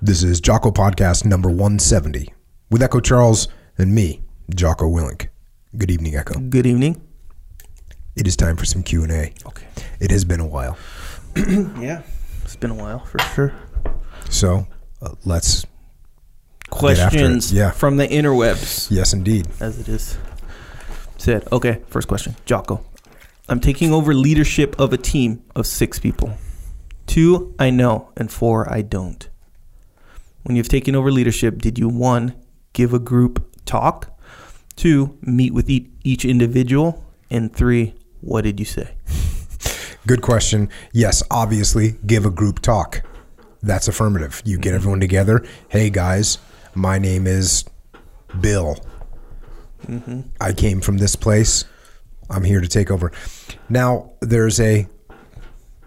This is Jocko Podcast number 170 with Echo Charles and me, Jocko Willink. Good evening, Echo. Good evening. It is time for some Q&A. Okay. It has been a while. Yeah, it's been a while for sure. So, uh, let's Questions yeah. from the interwebs, yes indeed. as it is said. Okay, first question, Jocko. I'm taking over leadership of a team of six people. Two I know, and four I don't. When you've taken over leadership, did you one give a group talk, two meet with each individual, and three what did you say? Good question. Yes, obviously, give a group talk. That's affirmative. You get mm-hmm. everyone together. Hey, guys, my name is Bill. Mm-hmm. I came from this place. I'm here to take over. Now, there's a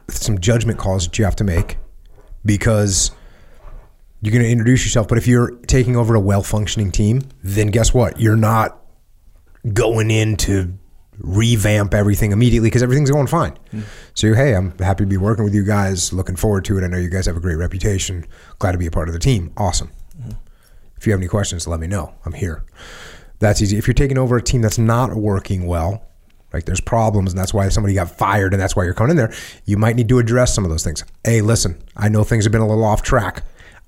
some judgment calls that you have to make because you're going to introduce yourself. But if you're taking over a well functioning team, then guess what? You're not going in to revamp everything immediately because everything's going fine. Mm. So, hey, I'm happy to be working with you guys. Looking forward to it. I know you guys have a great reputation. Glad to be a part of the team. Awesome. Mm-hmm. If you have any questions, let me know. I'm here. That's easy. If you're taking over a team that's not working well, like there's problems and that's why somebody got fired and that's why you're coming in there, you might need to address some of those things. Hey, listen, I know things have been a little off track.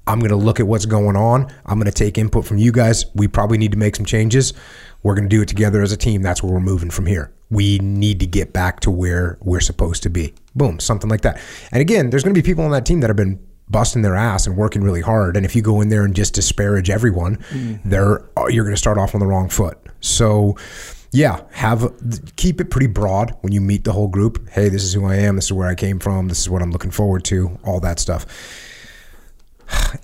I'm going to look at what's going on. I'm going to take input from you guys. We probably need to make some changes. We're going to do it together as a team. That's where we're moving from here. We need to get back to where we're supposed to be. Boom, something like that. And again, there's going to be people on that team that have been busting their ass and working really hard. And if you go in there and just disparage everyone, mm. they're uh, you're going to start off on the wrong foot. So, yeah, have keep it pretty broad when you meet the whole group. Hey, this is who I am. This is where I came from. This is what I'm looking forward to. All that stuff.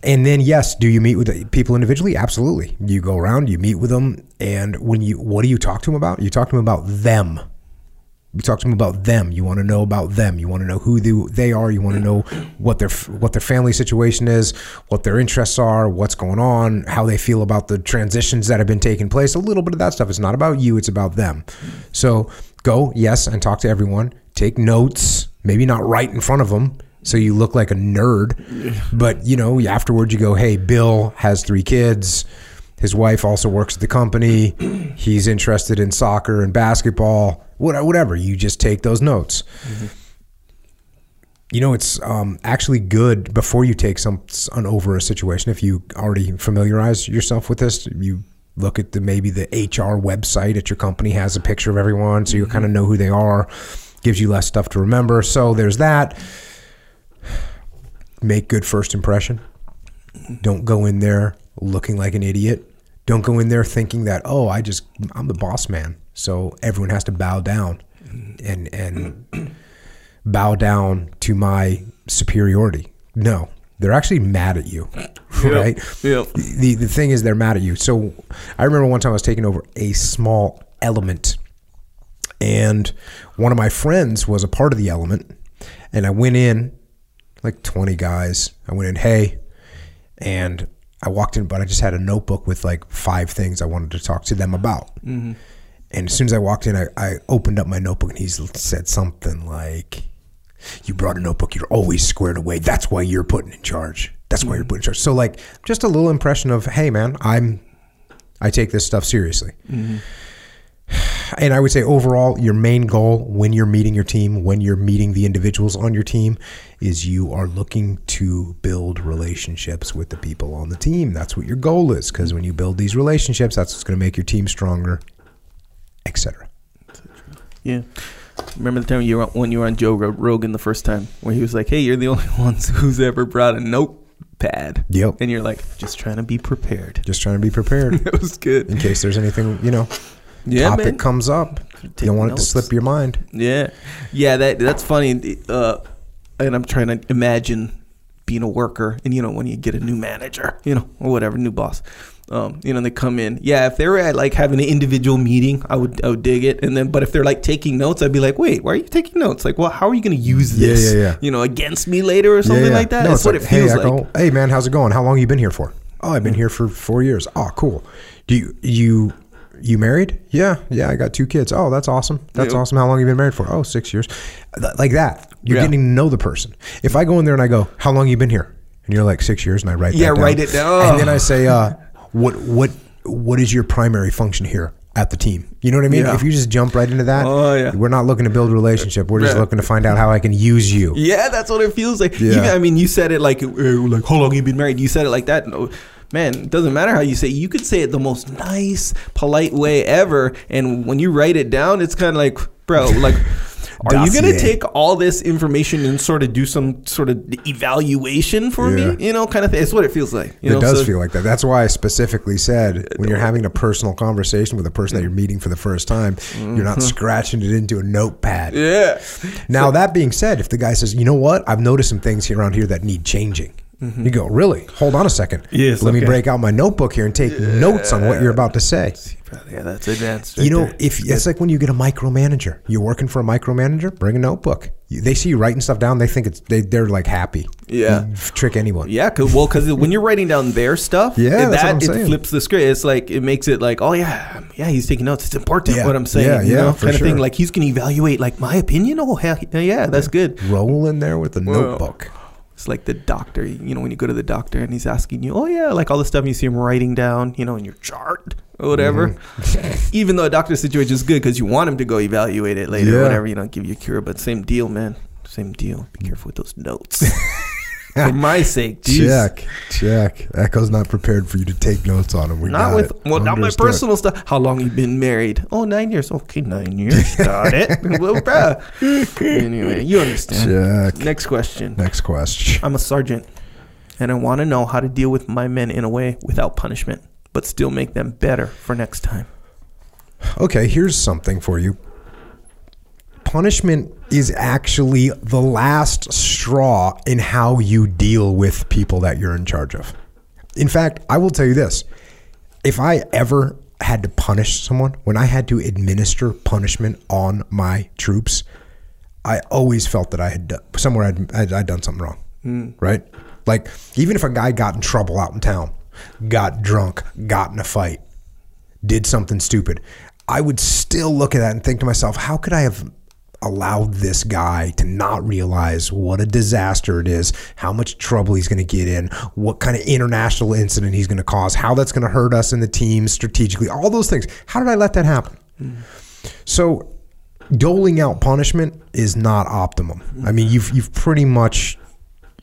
And then yes, do you meet with people individually? Absolutely. You go around, you meet with them, and when you what do you talk to them about? You talk to them about them. You talk to them about them. You want to know about them. You want to know who they, are. You want to know what their what their family situation is, what their interests are, what's going on, how they feel about the transitions that have been taking place. A little bit of that stuff. It's not about you. It's about them. So go yes and talk to everyone. Take notes. Maybe not right in front of them, so you look like a nerd. But you know, afterwards you go, "Hey, Bill has three kids. His wife also works at the company. He's interested in soccer and basketball. Whatever. You just take those notes. You know, it's um, actually good before you take some on over a situation. If you already familiarize yourself with this, you look at the maybe the HR website at your company has a picture of everyone, so you kind of know who they are. Gives you less stuff to remember. So there's that. Make good first impression. Don't go in there looking like an idiot. Don't go in there thinking that oh, I just I'm the boss man, so everyone has to bow down and and bow down to my superiority. No, they're actually mad at you, right? Yep. The the thing is they're mad at you. So I remember one time I was taking over a small element and one of my friends was a part of the element and I went in like 20 guys. I went in, "Hey," and I walked in, but I just had a notebook with like five things I wanted to talk to them about. Mm-hmm. And as soon as I walked in, I, I opened up my notebook and he said something like, You brought a notebook, you're always squared away. That's why you're putting in charge. That's why you're mm-hmm. putting in charge. So, like, just a little impression of, Hey, man, I'm, I take this stuff seriously. Mm-hmm. And I would say overall, your main goal when you're meeting your team, when you're meeting the individuals on your team, is you are looking to build relationships with the people on the team. That's what your goal is. Because when you build these relationships, that's what's going to make your team stronger, etc. Yeah. Remember the time you were on, when you were on Joe Rogan the first time, where he was like, "Hey, you're the only ones who's ever brought a notepad," Yep. and you're like, "Just trying to be prepared." Just trying to be prepared That was good. in case there's anything, you know, Yeah, topic man. comes up. You don't want it to slip your mind. Yeah, yeah. That that's funny. Uh, and I'm trying to imagine being a worker, and you know, when you get a new manager, you know, or whatever, new boss. Um, you know, they come in. Yeah, if they were at like having an individual meeting, I would I would dig it. And then, but if they're like taking notes, I'd be like, wait, why are you taking notes? Like, well, how are you going to use this? yeah, yeah. yeah. You know, against me later or something like that. No, That's what like, it feels hey, like. Hey, man, how's it going? How long you been here for? Oh, I've been here for four years. Oh, cool. Do you you you married? Yeah, yeah. I got two kids. Oh, that's awesome. That's Yeah. awesome. How long you been married for? Oh, six years. Like that. You're Yeah. getting to know the person. If I go in there and I go, "How long you been here?" And you're like six years, and I write Yeah, that down. write it down. And then I say, uh, what what what is your primary function here at the team? You know what I mean? Yeah. If you just jump right into that, Oh, yeah. we're not looking to build a relationship. We're just Yeah. looking to find out how I can use you. Yeah, that's what it feels like. Yeah. Even, I mean, you said it like, uh, like how long you been married? You said it like that. No, man, it doesn't matter how you say. it. You could say it the most nice, polite way ever, and when you write it down, it's kind of like, bro, like. Are you gonna take all this information and sort of do some sort of evaluation for Yeah. me? You know, kind of thing. It's what it feels like. You it know, does so- feel like that. That's why I specifically said when you're having a personal conversation with a person that you're meeting for the first time, you're not scratching it into a notepad. Mm-hmm. Yeah. Now that being said, if the guy says, "You know what? I've noticed some things here around here that need changing," you go, "Really? Hold on a second. Mm-hmm. Yes, Let me break out my notebook here and take notes on what you're about to say." Yeah, that's advanced. You know, there. if it's like when you get a micromanager, you're working for a micromanager, bring a notebook. They see you writing stuff down, they think it's they they're like happy. Yeah. You trick anyone. Yeah, cause well, because when you're writing down their stuff, Yeah, it- that's what I'm it saying. flips the script. It's like it makes it like, oh yeah, yeah, he's taking notes. It's important Yeah, what I'm saying. yeah, you yeah, know, for kind of thing. Like he's gonna evaluate like my opinion. Oh hell, yeah, that's good. Roll in there with a notebook. It's like the doctor. You know, when you go to the doctor and he's asking you, oh yeah, like all the stuff you see him writing down, you know, in your chart or whatever. Mm-hmm. Even though a doctor's situation is good because you want him to go evaluate it later, Yeah. whatever. You know, give you a cure. But same deal, man. Same deal. Be careful with those notes. For my sake, jeez. Check, check. Echo's not prepared for you to take notes on him. We Not with it. well, not my personal stuff. How long you been married? Oh, nine years. Okay, nine years. Got it. well, bruh. Anyway, you understand. Check. Next question. Next question. I'm a sergeant, and I want to know how to deal with my men in a way without punishment, but still make them better for next time. Okay, here's something for you. Punishment is actually the last straw in how you deal with people that you're in charge of. In fact, I will tell you this. If I ever had to punish someone, when I had to administer punishment on my troops, I always felt that I had done, somewhere I'd, I'd, I'd done something wrong, hmm. right? Like even if a guy got in trouble out in town, got drunk, got in a fight, did something stupid, I would still look at that and think to myself, how could I have allowed this guy to not realize what a disaster it is, how much trouble he's going to get in, what kind of international incident he's going to cause, how that's going to hurt us and the team strategically, all those things. How did I let that happen? So doling out punishment is not optimum. I mean, you've you've pretty much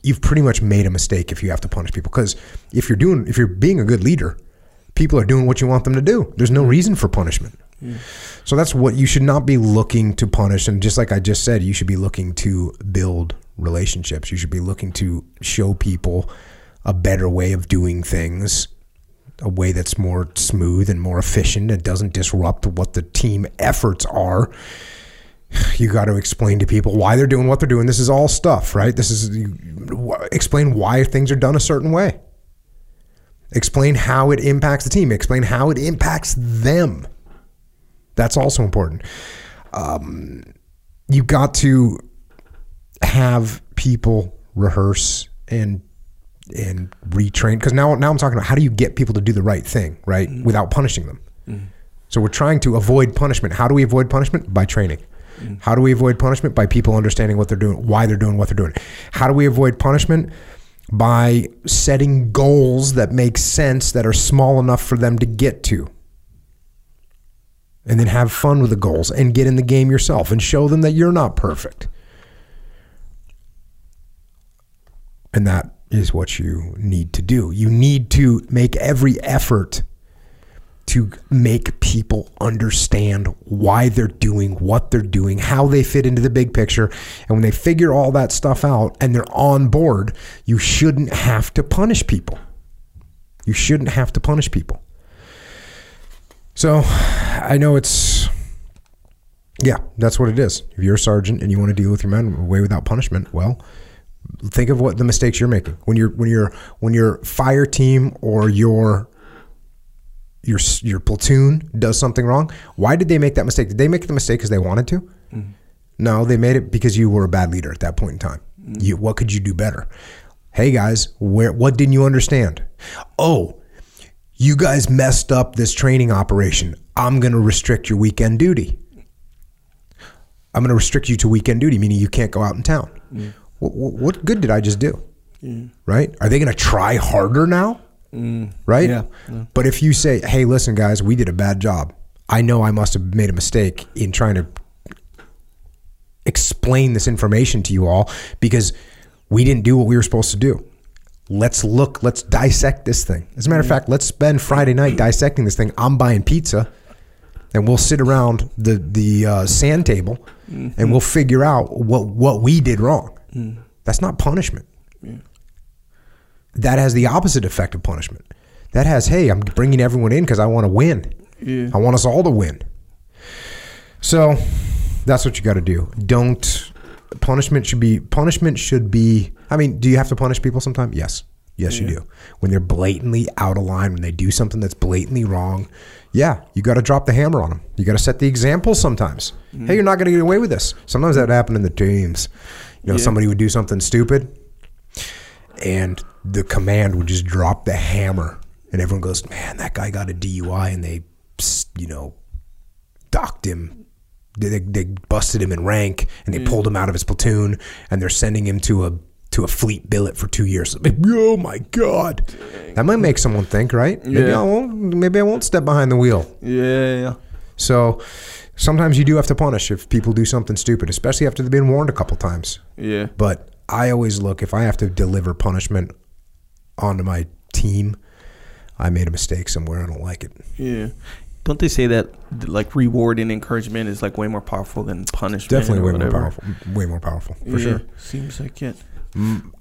you've pretty much made a mistake if you have to punish people because if you're doing if you're being a good leader, people are doing what you want them to do. There's no reason for punishment. So that's what you should not be looking to punish and just like I just said, you should be looking to build relationships. You should be looking to show people a better way of doing things a way that's more smooth and more efficient and doesn't disrupt what the team efforts are. You got to explain to people why they're doing what they're doing. This is all stuff, right? This is you, explain why things are done a certain way. Explain how it impacts the team. Explain how it impacts them. That's also important. Um, you got to have people rehearse and and retrain because now now I'm talking about how do you get people to do the right thing right mm-hmm. without punishing them. Mm-hmm. So we're trying to avoid punishment. How do we avoid punishment? By training. Mm-hmm. How do we avoid punishment? By people understanding what they're doing, why they're doing what they're doing. How do we avoid punishment? By setting goals that make sense that are small enough for them to get to. And then have fun with the goals and get in the game yourself and show them that you're not perfect. And that is what you need to do. You need to make every effort to make people understand why they're doing what they're doing, how they fit into the big picture. And when they figure all that stuff out and they're on board, you shouldn't have to punish people. You shouldn't have to punish people. So I know it's, yeah, that's what it is. If you're a sergeant and you want to deal with your men away without punishment, well, think of what the mistakes you're making when you're when you're when your fire team or your your your platoon does something wrong. Why did they make that mistake? Did they make the mistake because they wanted to? Mm. No, they made it because you were a bad leader at that point in time. Mm. You, what could you do better? Hey guys, where what didn't you understand? Oh, you guys messed up this training operation. I'm going to restrict your weekend duty. I'm going to restrict you to weekend duty, meaning you can't go out in town. Mm. What, what good did I just do? Mm. Right? Are they going to try harder now? Mm. Right? Yeah. Yeah. But if you say, hey, listen, guys, we did a bad job. I know I must have made a mistake in trying to explain this information to you all because we didn't do what we were supposed to do. Let's look, let's dissect this thing. As a matter of mm-hmm. fact, let's spend Friday night dissecting this thing. I'm buying pizza and we'll sit around the, the uh, sand table and mm-hmm. we'll figure out what, what we did wrong. Mm. That's not punishment. That has the opposite effect of punishment. That has, hey, I'm bringing everyone in because I want to win. Yeah. I want us all to win. So that's what you got to do. Don't punishment should be punishment should be. I mean, do you have to punish people sometimes? Yes, yes, you do. When they're blatantly out of line, when they do something that's blatantly wrong, yeah, you got to drop the hammer on them. You got to set the example sometimes. Mm-hmm. Hey, you're not going to get away with this. Sometimes that would happen in the teams. You know, Yeah. somebody would do something stupid, and the command would just drop the hammer, and everyone goes, "Man, that guy got a DUI," and they, you know, docked him. They, they, busted him in rank, and they mm. pulled him out of his platoon, and they're sending him to a to a fleet billet for two years. Oh my god, that might make someone think, right? Maybe Yeah. I won't. Maybe I won't step behind the wheel. Yeah. Yeah. So sometimes you do have to punish if people do something stupid, especially after they've been warned a couple times. Yeah. But I always look if I have to deliver punishment onto my team, I made a mistake somewhere. I don't like it. Yeah. Don't they say that like reward and encouragement is like way more powerful than punishment? Definitely way more powerful. Way more powerful for Yeah, sure. Seems like it.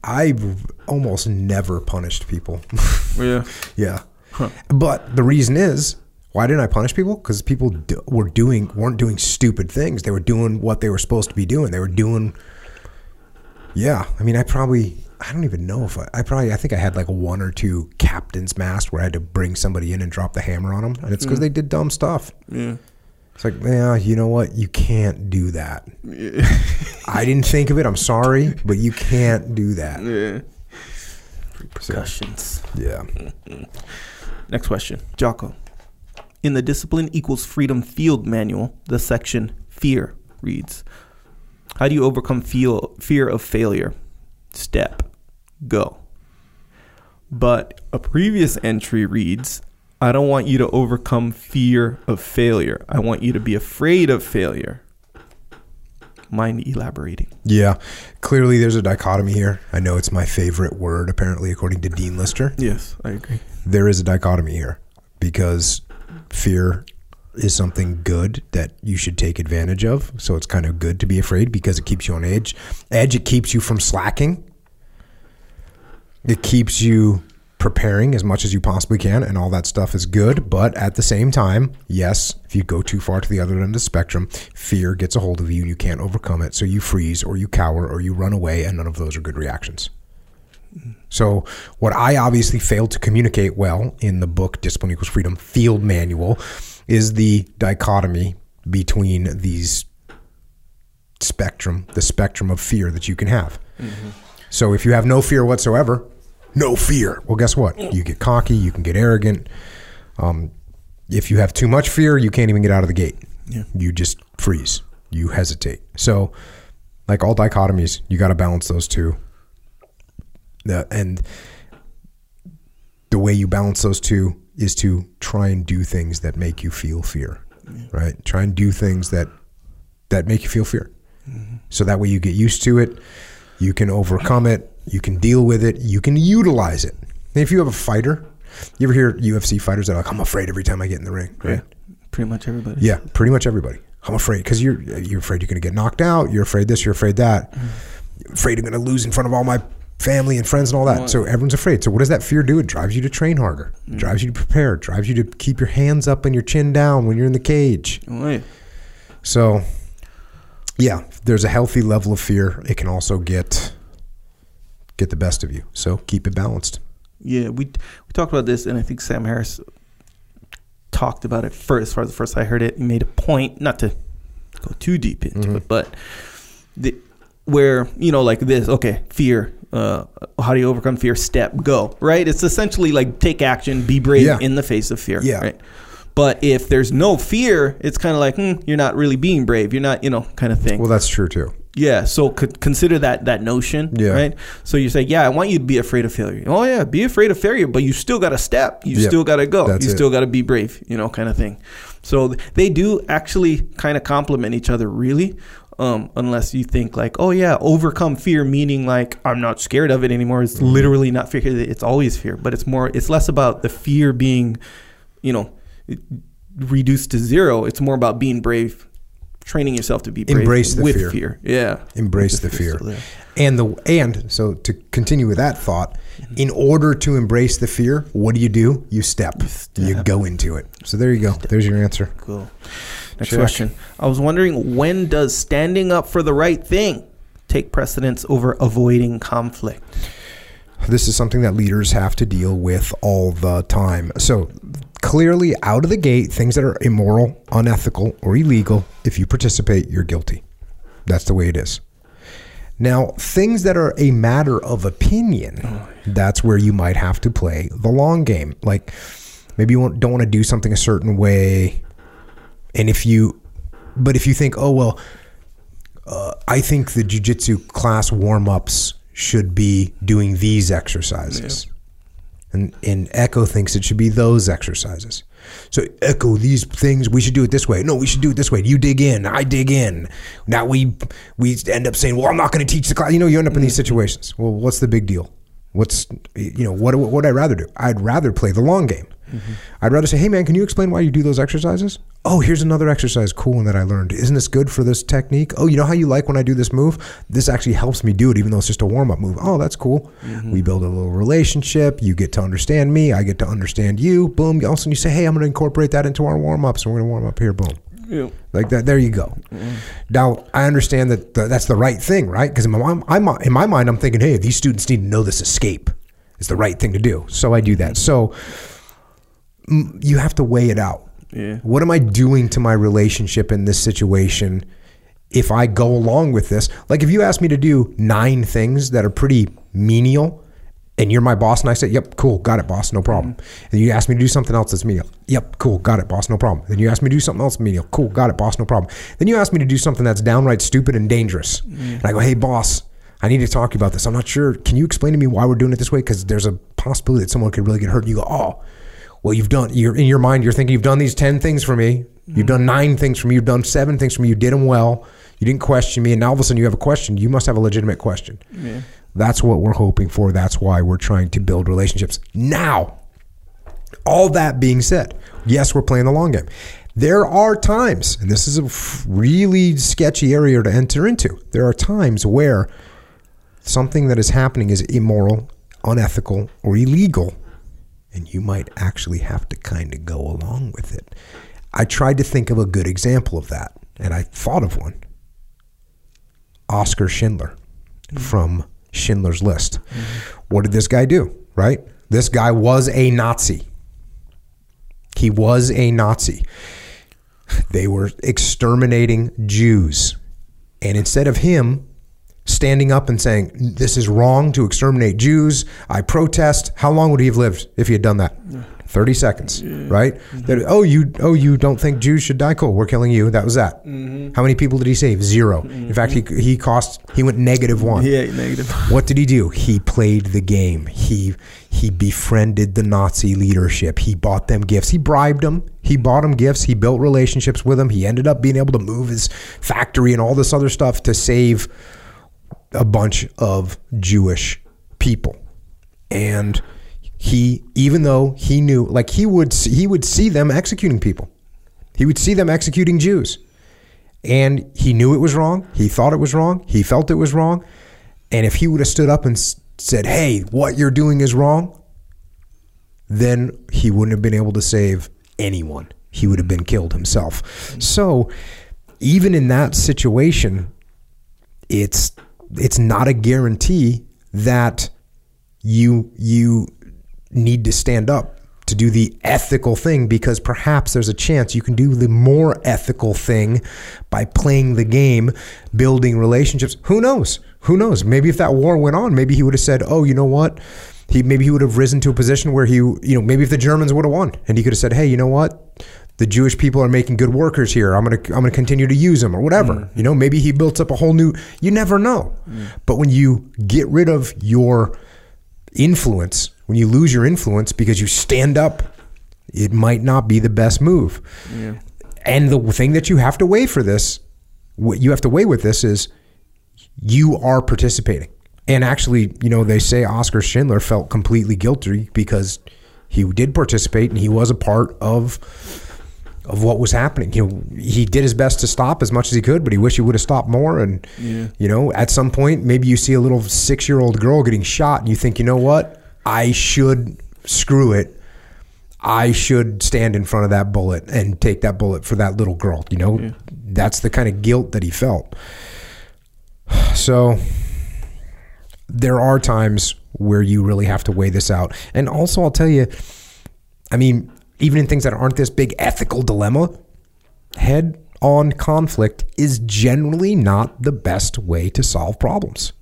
I've almost never punished people. Yeah. yeah, but the reason is why didn't I punish people? Because people do, were doing weren't doing stupid things. They were doing what they were supposed to be doing. They were doing. Yeah, I mean, I probably I don't even know if I, I probably I think I had like one or two captain's mast where I had to bring somebody in and drop the hammer on them, and it's because hmm. they did dumb stuff. Yeah. It's like, yeah, you know what? You can't do that. I didn't think of it. I'm sorry, but you can't do that. Yeah. Repercussions. Yeah. Mm-hmm. Next question. Jocko. In the Discipline Equals Freedom Field Manual, the section Fear reads How do you overcome feel, fear of failure? Step. Go. But a previous entry reads I don't want you to overcome fear of failure. I want you to be afraid of failure. Mind elaborating? Yeah. Clearly, there's a dichotomy here. I know it's my favorite word, apparently, according to Dean Lister. Yes, I agree. There is a dichotomy here because fear is something good that you should take advantage of. So it's kind of good to be afraid because it keeps you on edge. Edge, it keeps you from slacking. It keeps you preparing as much as you possibly can, and all that stuff is good. But at the same time, yes, if you go too far to the other end of the spectrum, fear gets a hold of you and you can't overcome it. So you freeze or you cower or you run away, and none of those are good reactions. So, what I obviously failed to communicate well in the book Discipline Equals Freedom Field Manual is the dichotomy between these spectrum, the spectrum of fear that you can have. So, if you have no fear whatsoever, no fear. Well, guess what? You get cocky, you can get arrogant. Um, if you have too much fear, you can't even get out of the gate. Yeah. You just freeze. You hesitate. So, like all dichotomies, you got to balance those two. The, and the way you balance those two is to try and do things that make you feel fear, right? Try and do things that that make you feel fear. Mm-hmm. So that way you get used to it, you can overcome it, you can deal with it, you can utilize it. And if you have a fighter, you ever hear UFC fighters that are like, "I'm afraid every time I get in the ring," right? Pretty much everybody. Yeah, pretty much everybody. I'm afraid because you're you're afraid you're going to get knocked out. You're afraid this. You're afraid that. You're afraid you're going to lose in front of all my family and friends and all that. So everyone's afraid. So what does that fear do? It drives you to train harder. It mm. drives you to prepare. Drives you to keep your hands up and your chin down when you're in the cage. Yeah. So yeah, there's a healthy level of fear. It can also get get the best of you. So keep it balanced. Yeah, we we talked about this, and I think Sam Harris talked about it first. As far as the first I heard it, he made a point not to go too deep into mm-hmm. it, but the, where you know, like this. Okay, fear. Uh, how do you overcome fear? Step, go. Right. It's essentially like take action, be brave Yeah. in the face of fear. Yeah. Right. But if there's no fear, it's kind of like hmm, you're not really being brave. You're not, you know, kind of thing. Well, that's true too. Yeah, so consider that that notion, Yeah. right? So you say, yeah, I want you to be afraid of failure. Oh yeah, be afraid of failure, but you still got to step. You Yep. still got to go. That's you it. still got to be brave, you know, kind of thing. So th- they do actually kind of complement each other, really. Um, unless you think like, oh yeah, overcome fear, meaning like I'm not scared of it anymore. It's Mm-hmm. literally not fear. It's always fear, but it's more. It's less about the fear being, you know, reduced to zero. It's more about being brave, training yourself to be brave Embrace the with fear. fear. Yeah, Embrace the With fear. there. And the and so to continue with that thought, in order to embrace the fear, what do you do? You step. You step. go into it. So there you go. There's your answer. Cool. Next question. I was wondering when does standing up for the right thing take precedence over avoiding conflict? This is something that leaders have to deal with all the time. So, clearly, out of the gate, things that are immoral, unethical, or illegal, if you participate, you're guilty. That's the way it is. Now, things that are a matter of opinion, oh, that's where you might have to play the long game. Like maybe you don't want to do something a certain way. And if you, but if you think, oh, well, uh, I think the jujitsu class warm ups should be doing these exercises. And, and Echo thinks it should be those exercises. So Echo, these things we should do it this way. No, we should do it this way. You dig in, I dig in. Now we we end up saying, well, I'm not going to teach the class. You know, you end up in these situations. Well, what's the big deal? What's you know what what would I rather do? I'd rather play the long game. Mm-hmm. I'd rather say, hey man, can you explain why you do those exercises? Oh, here's another exercise, cool one that I learned. Isn't this good for this technique? Oh, you know how you like when I do this move? This actually helps me do it, even though it's just a warm up move. Oh, that's cool. Mm-hmm. We build a little relationship. You get to understand me. I get to understand you. Boom. All of a sudden you say, hey, I'm going to incorporate that into our warm ups. and we're going to warm up here. Boom. Yeah. Like that. There you go. Mm-hmm. Now I understand that the, that's the right thing, right? Because in my, mind- I'm, in my mind, I'm thinking, hey, these students need to know this escape. It's the right thing to do. So I do that. So you have to weigh it out. Yeah. What am I doing to my relationship in this situation? If I go along with this, like if you ask me to do nine things that are pretty menial, and you're my boss, and I say, "Yep, cool, got it, boss, no problem." Mm-hmm. And you ask me to do something else that's menial, "Yep, cool, got it, boss, no problem." Then you ask me to do something else menial, "Cool, got it, boss, no problem." Then you ask me to do something that's downright stupid and dangerous, mm-hmm. and I go, "Hey, boss, I need to talk to you about this. I'm not sure. Can you explain to me why we're doing it this way? Because there's a possibility that someone could really get hurt." And you go, "Oh." Well, you've done. You're in your mind. You're thinking you've done these ten things for me. You've done nine things for me. You've done seven things for me. You did them well. You didn't question me, and now all of a sudden you have a question. You must have a legitimate question. Yeah. That's what we're hoping for. That's why we're trying to build relationships. Now, all that being said, yes, we're playing the long game. There are times, and this is a really sketchy area to enter into. There are times where something that is happening is immoral, unethical, or illegal, and you might actually have to kind of go along with it. I tried to think of a good example of that, and I thought of one. Oskar Schindler from Schindler's List. Mm-hmm. What did this guy do? Right? This guy was a Nazi. He was a Nazi. They were exterminating Jews. And instead of him standing up and saying, This is wrong to exterminate Jews, I protest, how long would he have lived if he had done that? 30 seconds, right? Mm-hmm. That, oh, you oh you don't think Jews should die? Cool, we're killing you. That was that. Mm-hmm. How many people did he save? 0 In fact, he, mm-hmm. he cost he went negative one. Yeah, negative. What did he do? He played the game. He he befriended the Nazi leadership. He bought them gifts. He bribed them. He bought them gifts. He built relationships with them. He ended up being able to move his factory and all this other stuff to save a bunch of Jewish people. And he even though he knew like he would he would see them executing people. He would see them executing Jews. And he knew it was wrong. He thought it was wrong. He felt it was wrong. And if he would have stood up and said, "Hey, what you're doing is wrong," then he wouldn't have been able to save anyone. He would have been killed himself. So, even in that situation, it's it's not a guarantee that you you need to stand up to do the ethical thing because perhaps there's a chance you can do the more ethical thing by playing the game, building relationships. Who knows? Who knows? Maybe if that war went on, maybe he would have said, "Oh, you know what?" He maybe he would have risen to a position where he, you know, maybe if the Germans would have won, and he could have said, "Hey, you know what? The Jewish people are making good workers here. I'm gonna I'm gonna continue to use them or whatever. Mm. You know, maybe he built up a whole new. You never know. Mm. But when you get rid of your influence, when you lose your influence because you stand up, it might not be the best move. And the thing that you have to weigh for this, what you have to weigh with this is you are participating. And actually, you know, they say Oskar Schindler felt completely guilty because he did participate and he was a part of of what was happening. You know, he did his best to stop as much as he could, but he wished he would have stopped more. And you know, at some point, maybe you see a little six year old girl getting shot, and you think, you know what, I should screw it. I should stand in front of that bullet and take that bullet for that little girl. You know, that's the kind of guilt that he felt. So there are times where you really have to weigh this out. And also, I'll tell you, I mean, even in things that aren't this big ethical dilemma, head on conflict is generally not the best way to solve problems.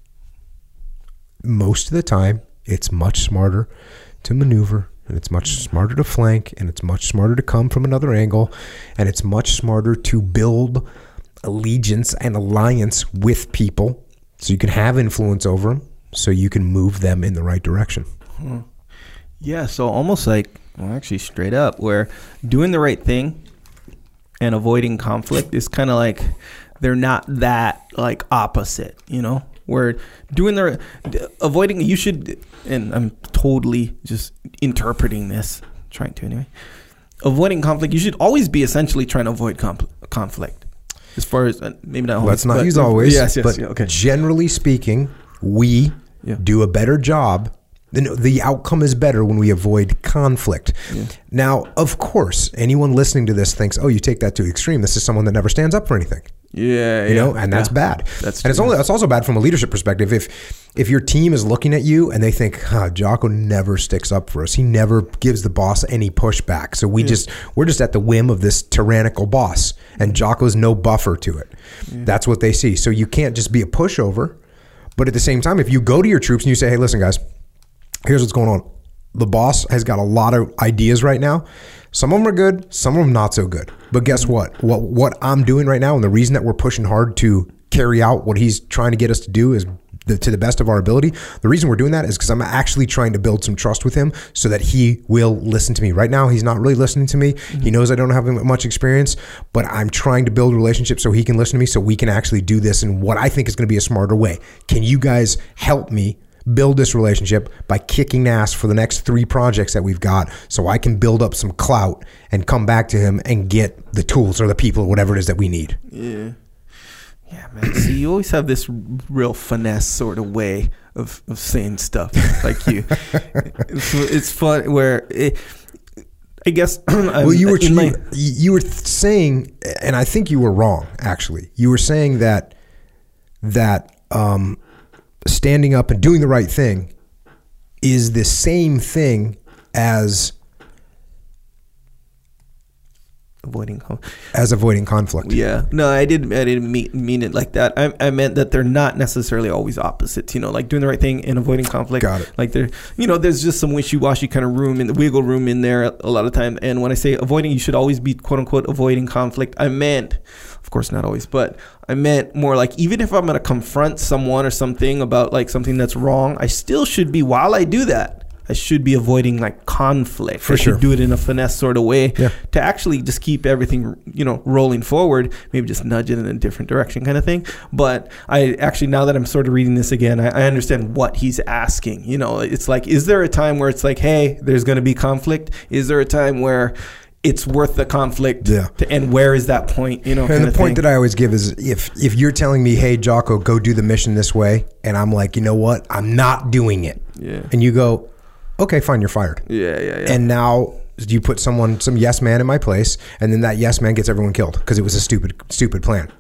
Most of the time, it's much smarter to maneuver and it's much smarter to flank and it's much smarter to come from another angle and it's much smarter to build allegiance and alliance with people so you can have influence over them so you can move them in the right direction. Hmm. Yeah, so almost like, well, actually, straight up, where doing the right thing and avoiding conflict is kind of like they're not that like opposite, you know? Where doing the avoiding, you should, and I'm totally just interpreting this, trying to anyway. Avoiding conflict, you should always be essentially trying to avoid conflict. As far as uh, maybe not always, Let's not but- use always. Yes, yes, but yeah, okay. generally speaking, we Yeah. do a better job. The, the outcome is better when we avoid conflict. Now, of course, anyone listening to this thinks, "Oh, you take that to extreme. This is someone that never stands up for anything." Yeah, you yeah, know, and that's yeah. bad. That's and it's only that's also bad from a leadership perspective. If if your team is looking at you and they think, huh, Jocko never sticks up for us. He never gives the boss any pushback. So we just we're just at the whim of this tyrannical boss, and Jocko's no buffer to it. That's what they see. So you can't just be a pushover. But at the same time, if you go to your troops and you say, hey, listen, guys, here's what's going on. The boss has got a lot of ideas right now. Some of them are good, some of them not so good. But guess mm-hmm. what? What what I'm doing right now, and the reason that we're pushing hard to carry out what he's trying to get us to do is the, to the best of our ability. The reason we're doing that is because I'm actually trying to build some trust with him so that he will listen to me. Right now, he's not really listening to me. Mm-hmm. He knows I don't have much experience, but I'm trying to build a relationship so he can listen to me so we can actually do this in what I think is going to be a smarter way. Can you guys help me build this relationship by kicking ass for the next three projects that we've got so I can build up some clout and come back to him and get the tools or the people or whatever it is that we need. Yeah. Yeah, man. See, you always have this real finesse sort of way of, of saying stuff like you. it's, it's fun where it, I guess. Well, you were in my, you, you were saying, and I think you were wrong. Actually, you were saying that that um, standing up and doing the right thing is the same thing as avoiding. con- as avoiding conflict. Yeah, no, I didn't. I didn't mean, mean it like that. I, I meant that they're not necessarily always opposites. You know, like doing the right thing and avoiding conflict. Got it. Like there, you know, there's just some wishy-washy kind of room in the wiggle room in there a lot of time. And when I say avoiding, you should always be quote unquote avoiding conflict. I meant, of course, not always, but I meant more like even if I'm going to confront someone or something about like something that's wrong, I still should be while I do that. I should be avoiding like conflict. For I sure. should do it in a finesse sort of way Yeah. to actually just keep everything, you know, rolling forward, maybe just nudge it in a different direction kind of thing. But I actually, now that I'm sort of reading this again, I, I understand what he's asking. You know, it's like, is there a time where it's like, hey, there's going to be conflict? Is there a time where it's worth the conflict? Yeah. To, and where is that point? You know, And the point that I always give is if if you're telling me, "Hey, Jocko, go do the mission this way," and I'm like, "You know what? I'm not doing it," Yeah. and you go, "Okay, fine, you're fired." yeah, yeah, yeah. And now you put someone, some yes man in my place, and then that yes man gets everyone killed because it was a stupid, stupid plan.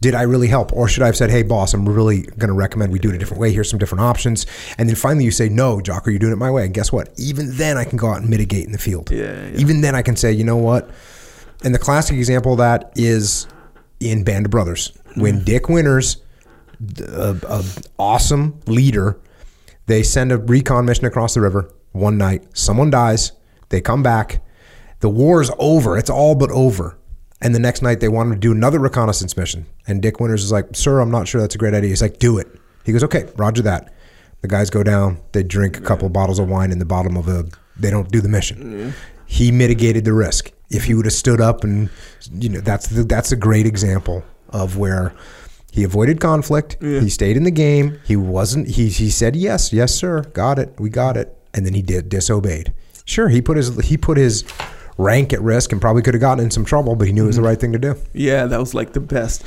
Did I really help, or should I have said, "Hey, boss, I'm really going to recommend we do it a different way. Here's some different options," and then finally you say, "No, Jocko, you're doing it my way." And guess what? Even then, I can go out and mitigate in the field. Yeah, yeah. Even then, I can say, "You know what?" And the classic example of that is in Band of Brothers when mm. Dick Winters, a, a awesome leader, they send a recon mission across the river one night. Someone dies. They come back. The war's over. It's all but over. And the next night they want him to do another reconnaissance mission. And Dick Winters is like, Sir, I'm not sure that's a great idea. He's like, Do it. He goes, Okay, roger that. The guys go down, they drink a couple bottles of wine in the bottom of a they don't do the mission. He mitigated the risk. If he would have stood up and you know, that's the, that's a great example of where he avoided conflict. He stayed in the game. He wasn't he he said yes, yes sir, got it. We got it. And then he did disobeyed. Sure, he put his he put his rank at risk and probably could have gotten in some trouble, but he knew it was the right thing to do. Yeah, that was like the best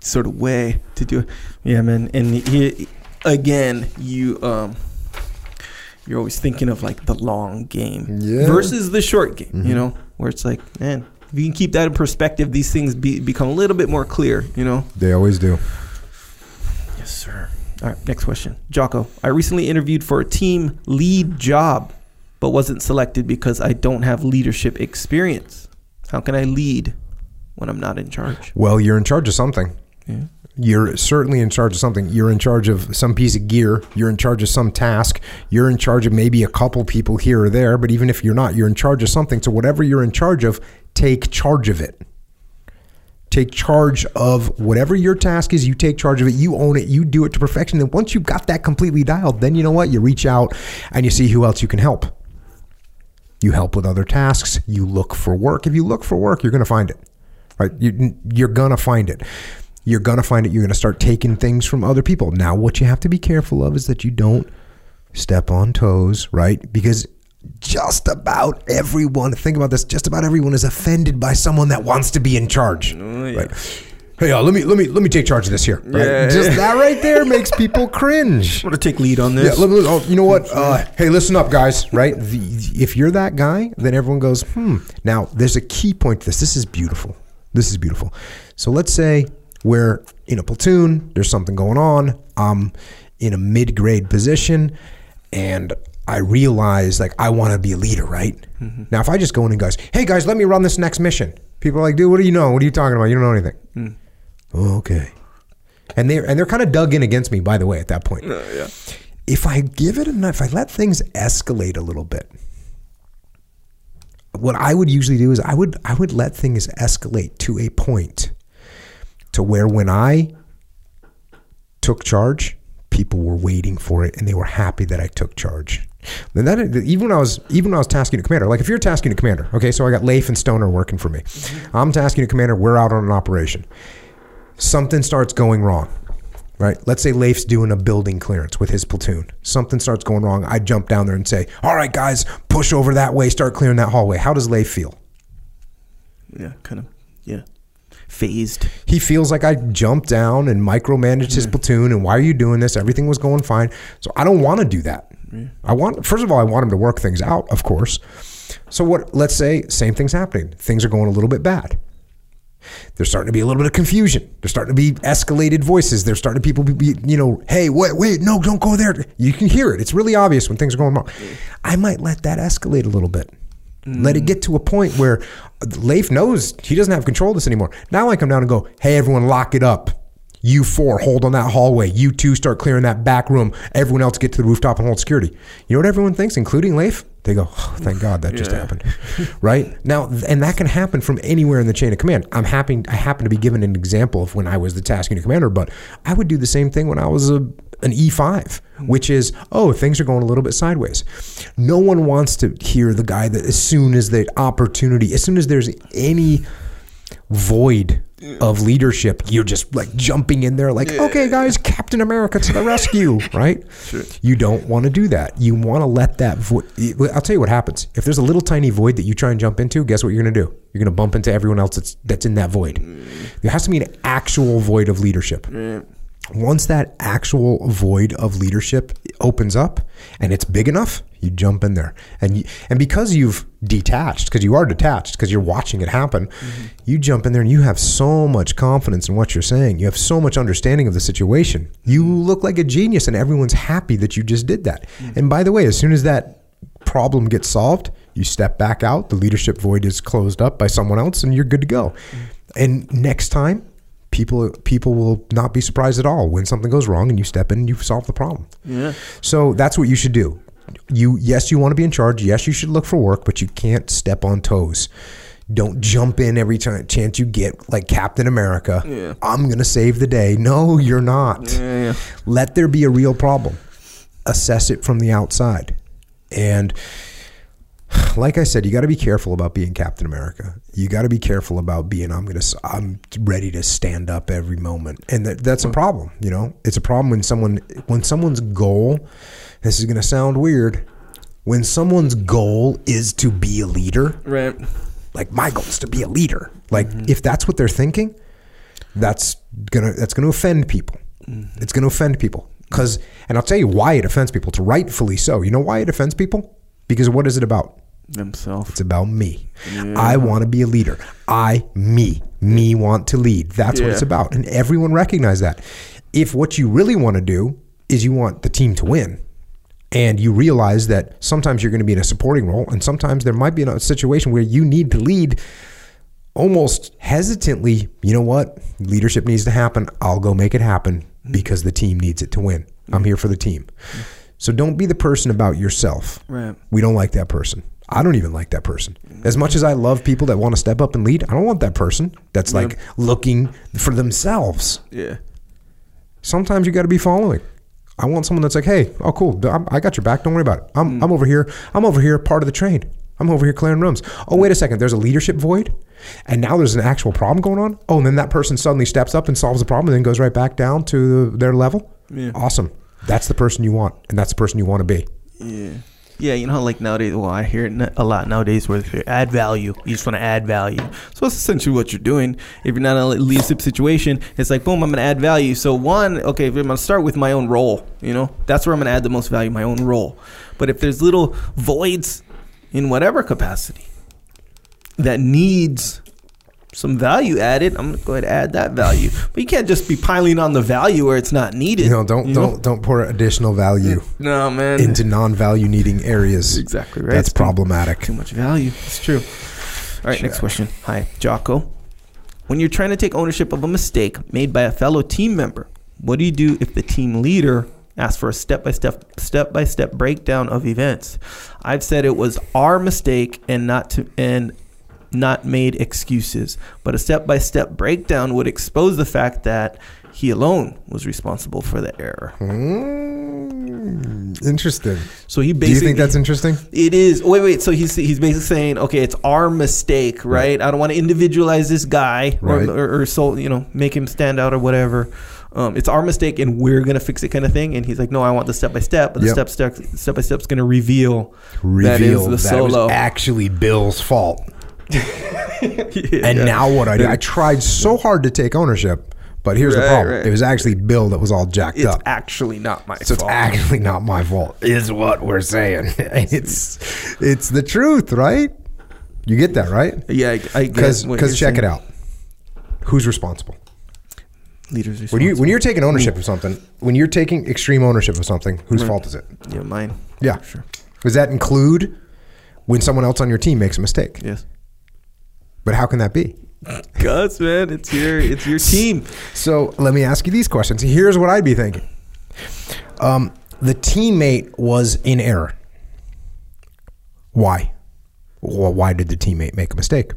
sort of way to do it. Yeah, man. And he, again, you um, you're always thinking of like the long game Yeah. versus the short game. You know, where it's like, man, if you can keep that in perspective, these things be, become a little bit more clear. You know. They always do. Yes, sir. All right, next question. Jocko, I recently interviewed for a team lead job, but wasn't selected because I don't have leadership experience. How can I lead when I'm not in charge? Well, you're in charge of something. Yeah. You're certainly in charge of something. You're in charge of some piece of gear. You're in charge of some task. You're in charge of maybe a couple people here or there. But even if you're not, you're in charge of something. So whatever you're in charge of, take charge of it. Take charge of whatever your task is. You take charge of it. You own it. You do it to perfection. And once you've got that completely dialed, then you know what? You reach out and you see who else you can help. You help with other tasks. You look for work. If you look for work, you're going to find it. Right? You, you're going to find it. You're going to find it. You're going to start taking things from other people. Now, what you have to be careful of is that you don't step on toes, right? Because just about everyone, think about this, just about everyone is offended by someone that wants to be in charge. Oh, right? Hey, uh, let me let me let me take charge of this here. Right? Yeah. Just that right there makes people cringe. I want to take lead on Yeah, this? let me- oh, you know what? Uh, hey, listen up, guys. Right? The, if you're that guy, then everyone goes, hmm. Now, there's a key point to this. This is beautiful. This is beautiful. So let's say we're in a platoon. There's something going on. I'm in a mid-grade position, and I realize like I want to be a leader, right? Now, if I just go in and guys, hey guys, let me run this next mission. People are like, dude, what do you know? What are you talking about? You don't know anything. Oh, Oh, okay. And they're and they're kind of dug in against me, by the way, at that point uh, yeah. if I give it enough, if I let things escalate a little bit, what I would usually do is I would I would let things escalate to a point to where when I took charge, people were waiting for it and they were happy that I took charge. And that even when I was even when I was tasking a commander, like if you're tasking a commander, okay, so I got Leif and Stoner working for me. Mm-hmm. I'm tasking a commander, we're out on an operation. Something starts going wrong right? Let's say Leif's doing a building clearance with his platoon. Something starts going wrong. I jump down there and say, "All right, guys, push over that way. Start clearing that hallway." How does Leif feel? Yeah, kind of. Yeah. Fazed. He feels like I jumped down and micromanaged his platoon. And why are you doing this? Everything was going fine. So I don't want to do that. I want, first of all, I want him to work things out, of course. So what? Let's say same thing's happening. Things are going a little bit bad. There's starting to be a little bit of confusion. There's starting to be escalated voices. There's starting to people be, you know, hey, wait, wait, no, don't go there. You can hear it. It's really obvious when things are going wrong. I might let that escalate a little bit. Let it get to a point where Leif knows he doesn't have control of this anymore. Now I come down and go, hey, everyone, lock it up. You four, hold on that hallway. You two, start clearing that back room. Everyone else, get to the rooftop and hold security. You know what everyone thinks, including Leif? They go, oh, thank God that just Yeah. happened. right? Now, and that can happen from anywhere in the chain of command. I'm happy, I happen to be given an example of when I was the task unit commander, but I would do the same thing when I was a, an E5, hmm. which is, oh, things are going a little bit sideways. No one wants to hear the guy that as soon as the opportunity, as soon as there's any void of leadership, you're just like jumping in there, like, okay, guys, Captain America to the rescue, right? You don't want to do that. You want to let that void. I'll tell you what happens. If there's a little tiny void that you try and jump into, guess what you're going to do? You're going to bump into everyone else that's, that's in that void. Mm. There has to be an actual void of leadership. Once that actual void of leadership opens up and it's big enough, you jump in there. And you, and because you've detached, because you are detached, because you're watching it happen, mm-hmm. you jump in there and you have so much confidence in what you're saying. You have so much understanding of the situation. You mm-hmm. look like a genius and everyone's happy that you just did that. Mm-hmm. And by the way, as soon as that problem gets solved, you step back out, the leadership void is closed up by someone else and you're good to go. And next time, people people will not be surprised at all when something goes wrong and you step in and you solve the problem. Yeah. So that's what you should do. You yes, you want to be in charge. Yes, you should look for work, but you can't step on toes. Don't jump in every time chance you get like Captain America. Yeah. I'm going to save the day. No, you're not. Yeah, yeah. Let there be a real problem. Assess it from the outside. And like I said, you got to be careful about being Captain America. You got to be careful about being I'm going to I'm ready to stand up every moment. And that, that's a problem, you know? It's a problem when someone when someone's goal this is going to sound weird. When someone's goal is to be a leader, Right. like my goal is to be a leader. Like mm-hmm. if that's what they're thinking, that's gonna that's gonna offend people. Mm-hmm. It's gonna offend people because, and I'll tell you why it offends people. It's rightfully so. You know why it offends people? Because what is it about? Themselves. It's about me. I want to be a leader. I, me, me want to lead. That's what it's about, and everyone recognize that. If what you really want to do is you want the team to win, and you realize that sometimes you're going to be in a supporting role, and sometimes there might be a situation where you need to lead almost hesitantly, you know what? Leadership needs to happen. I'll go make it happen mm. because the team needs it to win. I'm mm. here for the team. Mm. So don't be the person about yourself. Right. We don't like that person. I don't even like that person. As much as I love people that want to step up and lead, I don't want that person that's like looking for themselves. Yeah. Sometimes you got to be following. I want someone that's like, "Hey, oh cool, I'm, I got your back. Don't worry about it. I'm, mm. I'm over here. I'm over here, part of the train. I'm over here clearing rooms. Oh, wait a second. There's a leadership void, and now there's an actual problem going on. Oh, and then that person suddenly steps up and solves the problem, and then goes right back down to their level. Yeah. Awesome. That's the person you want, and that's the person you want to be. Yeah. Yeah, you know like nowadays, well, I hear it a lot nowadays where they add value. You just want to add value. So that's essentially what you're doing. If you're not in a leadership situation, it's like, boom, I'm going to add value. So one, okay, I'm going to start with my own role, you know, that's where I'm going to add the most value, my own role. But if there's little voids in whatever capacity that needs some value added, I'm going to go ahead and add that value. But you can't just be piling on the value where it's not needed. You know, don't you don't don't pour additional value No, man. into non-value needing areas. Exactly right. That's It's problematic. Too much value. It's true. All right, next question. Hi, Jocko. When you're trying to take ownership of a mistake made by a fellow team member, what do you do if the team leader asks for a step-by-step step-by-step breakdown of events? I've said it was our mistake and not to and not made excuses, but a step-by-step breakdown would expose the fact that he alone was responsible for the error. Mm, interesting. So he basically. Do you think that's interesting? It is. Wait, wait. So he's he's basically saying, okay, it's our mistake, right? I don't want to individualize this guy or, Right. or, or so you know make him stand out or whatever. Um, it's our mistake, and we're gonna fix it, kind of thing. And he's like, no, I want the step by step, but the Yep. step step step by step is gonna reveal, Reveal that is the that solo. actually Bill's fault. Yeah. And now what I do? I tried so hard to take ownership, but here's the problem: right. it was actually Bill that was all jacked it's up. It's actually not my fault. So it's actually not my fault. Is what we're saying. it's it's the truth, right? You get that, right? yeah, I, Because because check it out. Who's responsible? Leaders When you when you're taking ownership of something, when you're taking extreme ownership of something, whose fault is it? yeah, mine. Yeah. Sure. Does that include when someone else on your team makes a mistake? Yes. But how can that be? Gus, man, it's your it's your team. So let me ask you these questions. Here's what I'd be thinking. Um, the teammate was in error. Why? Well, why did the teammate make a mistake?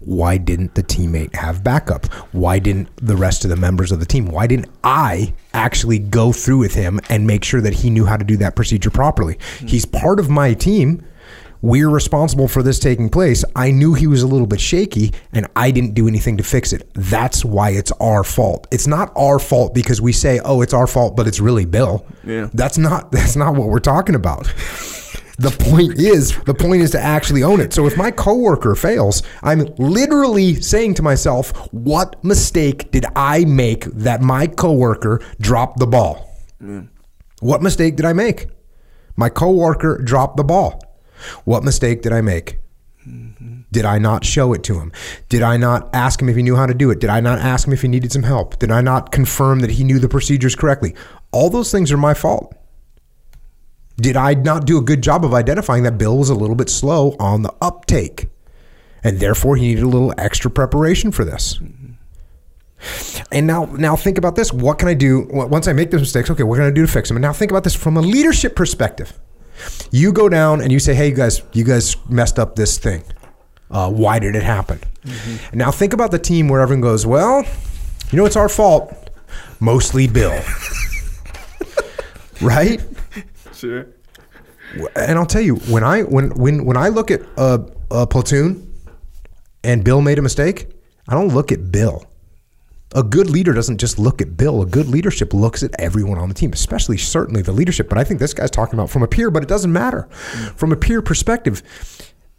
Why didn't the teammate have backup? Why didn't the rest of the members of the team? Why didn't I actually go through with him and make sure that he knew how to do that procedure properly? He's part of my team. We're responsible for this taking place. I knew he was a little bit shaky and I didn't do anything to fix it. That's why it's our fault. It's not our fault because we say, "Oh, it's our fault," but it's really Bill. Yeah. That's not that's not what we're talking about. The point is, the point is to actually own it. So if my coworker fails, I'm literally saying to myself, what mistake did I make that my coworker dropped the ball? What mistake did I make? My coworker dropped the ball. What mistake did I make? Did I not show it to him? Did I not ask him if he knew how to do it? Did I not ask him if he needed some help? Did I not confirm that he knew the procedures correctly? All those things are my fault. Did I not do a good job of identifying that Bill was a little bit slow on the uptake? And therefore he needed a little extra preparation for this. And now now think about this. What can I do once I make those mistakes? Okay, what can I do to fix them? And now think about this from a leadership perspective. You go down and you say, "Hey, you guys, you guys messed up this thing. Uh, why did it happen?" And now think about the team where everyone goes, "Well, you know, it's our fault. Mostly Bill." right? Sure. And I'll tell you, when I when when when I look at a, a platoon and Bill made a mistake, I don't look at Bill. A good leader doesn't just look at Bill. A good leadership looks at everyone on the team, especially certainly the leadership. But I think this guy's talking about from a peer, but it doesn't matter. Mm. From a peer perspective,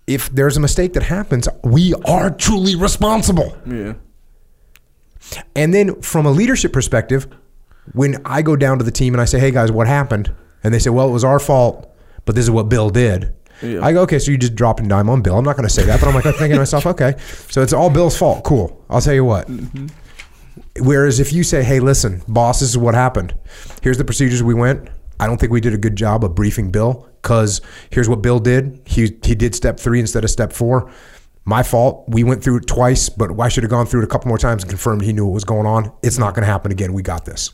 if there's a mistake that happens, we are truly responsible. Yeah. And then from a leadership perspective, when I go down to the team and I say, "Hey guys, what happened?" and they say, "Well, it was our fault, but this is what Bill did." Yeah. I go, "Okay, so you just dropping dime on Bill." I'm not going to say that, but I'm like I'm thinking to myself, "Okay, so it's all Bill's fault. Cool. I'll tell you what." Mm-hmm. Whereas if you say, "Hey, listen, boss, this is what happened. Here's the procedures we went. I don't think we did a good job of briefing Bill because here's what Bill did. He he did step three instead of step four. My fault. We went through it twice, but I should have gone through it a couple more times and confirmed he knew what was going on. It's not going to happen again. We got this.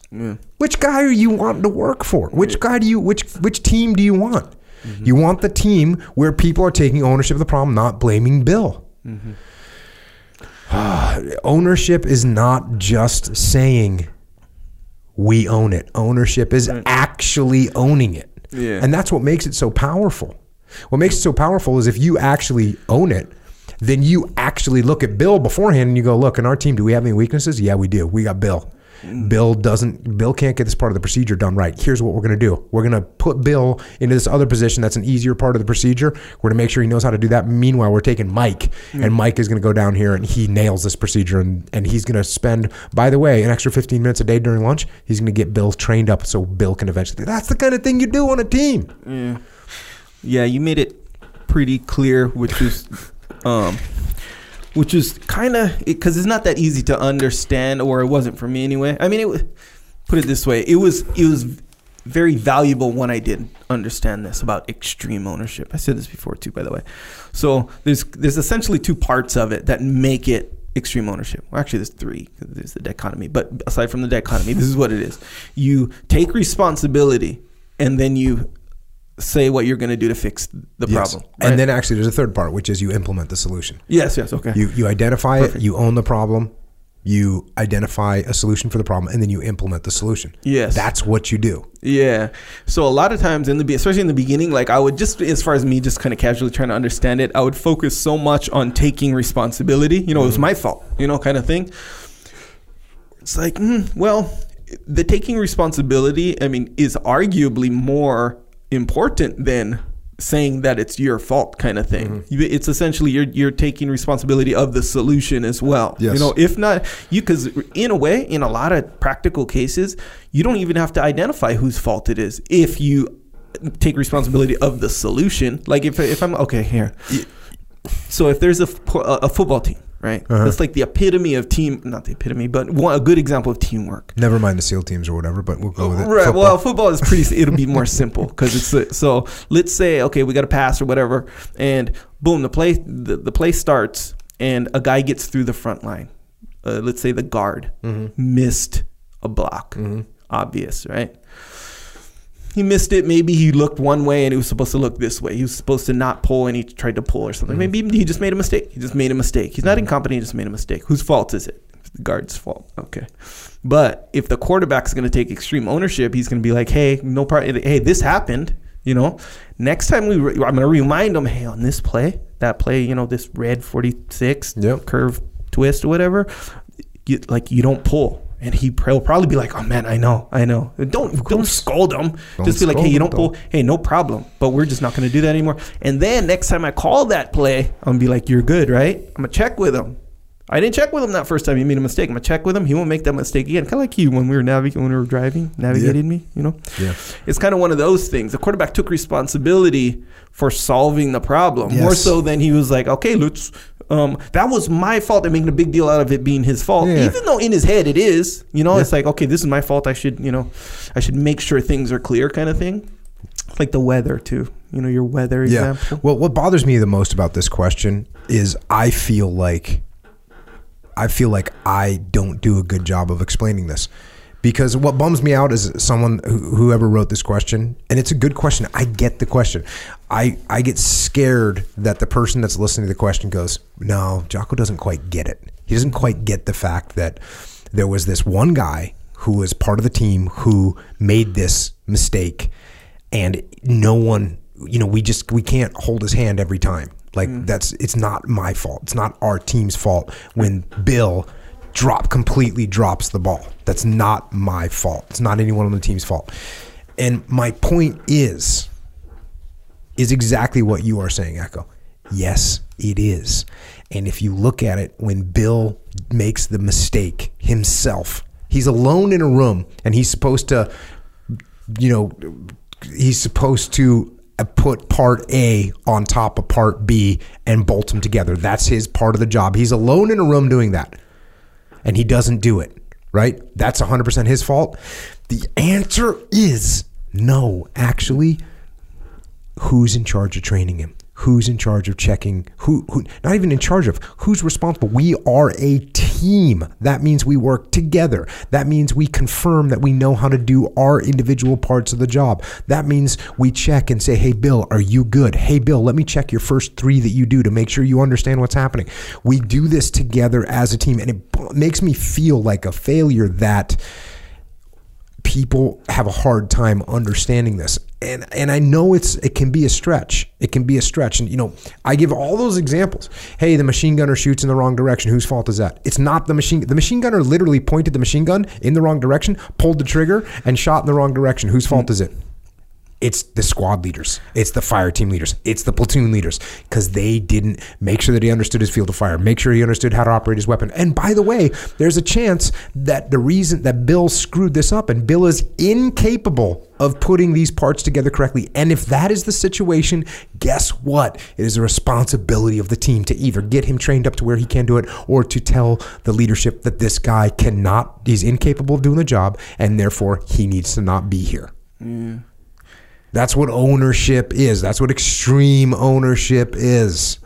Which guy are you wanting to work for? Which guy do you which which team do you want? Mm-hmm. You want the team where people are taking ownership of the problem, not blaming Bill. Mm-hmm. ownership is not just saying we own it. Ownership is actually owning it. Yeah. And that's what makes it so powerful. What makes it so powerful is if you actually own it, then you actually look at Bill beforehand and you go, look, in our team, do we have any weaknesses? Yeah, we do. We got Bill. Bill doesn't Bill can't get this part of the procedure done right. Here's what we're gonna do. We're gonna put Bill into this other position that's an easier part of the procedure. We're gonna make sure he knows how to do that. Meanwhile, we're taking Mike, and Mike is gonna go down here and he nails this procedure and, and he's gonna spend, by the way, an extra 15 minutes a day during lunch. He's gonna get Bill trained up so Bill can eventually that's the kind of thing you do on a team. Yeah. Yeah, you made it pretty clear, which is, um, which is kind of because it's not that easy to understand, or it wasn't for me anyway. I mean, it put it this way: it was it was very valuable when I did understand this about extreme ownership. I said this before too, by the way. So there's there's essentially two parts of it that make it extreme ownership. Well, actually, there's three. There's the dichotomy, but aside from the dichotomy, this is what it is: you take responsibility, and then you say what you're going to do to fix the Yes. problem. And then actually there's a third part, which is you implement the solution. yes, yes, okay. You you identify it, you own the problem, you identify a solution for the problem, and then you implement the solution. Yes. That's what you do. Yeah. So a lot of times in the be- especially in the beginning, like I would just as far as me just kind of casually trying to understand it, I would focus so much on taking responsibility. You know, it was my fault. You know, kind of thing. It's like, mm, well, the taking responsibility, I mean, is arguably more important than saying that it's your fault kind of thing. Mm-hmm. You, it's essentially you're you're taking responsibility of the solution as well. You know, if not you because in a way in a lot of practical cases you don't even have to identify whose fault it is if you take responsibility of the solution like if, if i'm okay here so if there's a, a football team right Uh-huh. that's like the epitome of team not the epitome but one, a good example of teamwork Never mind the SEAL teams or whatever, but we'll go with it. Right. Football. Well, football is pretty. It'll be more simple because it's so. Let's say okay, we got a pass or whatever, and boom, the play the, the play starts, and a guy gets through the front line. Uh, let's say the guard missed a block. Obvious, right? He missed it. Maybe he looked one way and he was supposed to look this way. He was supposed to not pull and he tried to pull or something. Mm-hmm. Maybe he just made a mistake. He just made a mistake. He's not mm-hmm. incompetent. He just made a mistake. Whose fault is it? It's the guard's fault. Okay. But if the quarterback's going to take extreme ownership, he's going to be like, hey, no problem. Hey, this happened. You know, next time we, re- I'm going to remind him, hey, on this play, that play, you know, this red 46 Yep. curve twist or whatever, you, like you don't pull. And he he'll probably be like, "Oh man, I know, I know." Don't don't scold him. Don't just be like, "Hey, you don't pull. Hey, no problem. But we're just not going to do that anymore." And then next time I call that play, I'm gonna be like, "You're good, right?" I'm gonna check with him. I didn't check with him that first time. He made a mistake. I'm gonna check with him. He won't make that mistake again. Kind of like you when we were navigating, when we were driving, navigating me. You know, Yeah. it's kind of one of those things. The quarterback took responsibility for solving the problem more so than he was like, okay, let's. Um, that was my fault. They're making a big deal out of it being his fault, Yeah. even though in his head it is. You know, Yeah. it's like, okay, this is my fault. I should, you know, I should make sure things are clear, kind of thing. It's like the weather too. You know, your weather Yeah. example. Well, what bothers me the most about this question is I feel like I feel like I don't do a good job of explaining this Because what bums me out is someone who, whoever wrote this question, and it's a good question. I get the question. I I get scared that the person that's listening to the question goes, "No, Jocko doesn't quite get it. He doesn't quite get the fact that there was this one guy who was part of the team who made this mistake, and no one, you know, we just we can't hold his hand every time. Like mm. that's it's not my fault. It's not our team's fault when Bill." Drop completely drops the ball. That's not my fault. It's not anyone on the team's fault. And my point is is exactly what you are saying, Echo. Yes, it is. And if you look at it when Bill makes the mistake himself, he's alone in a room and he's supposed to you know he's supposed to uh, put part A on top of part B and bolt them together. That's his part of the job. He's alone in a room doing that and he doesn't do it, right? That's 100% his fault. The answer is no, actually. Who's in charge of training him? Who's in charge of checking? Who, who not even in charge of, who's responsible? We are a team. That means we work together. That means we confirm that we know how to do our individual parts of the job. That means we check and say, hey, Bill, are you good? Hey, Bill, let me check your first three that you do to make sure you understand what's happening. We do this together as a team, and it makes me feel like a failure that people have a hard time understanding this. And and I know it's it can be a stretch. It can be a stretch. And you know I give all those examples. Hey the machine gunner shoots in the wrong direction. Whose fault is that? It's not the machine the machine gunner literally pointed the machine gun in the wrong direction pulled the trigger and shot in the wrong direction. Whose fault is it it's the squad leaders, it's the fire team leaders, it's the platoon leaders because they didn't make sure that he understood his field of fire, make sure he understood how to operate his weapon. And by the way, there's a chance that the reason that Bill screwed this up and Bill is incapable of putting these parts together correctly. And if that is the situation, guess what? It is a responsibility of the team to either get him trained up to where he can do it or to tell the leadership that this guy cannot, he's incapable of doing the job and therefore he needs to not be here. That's what ownership is. That's what extreme ownership is.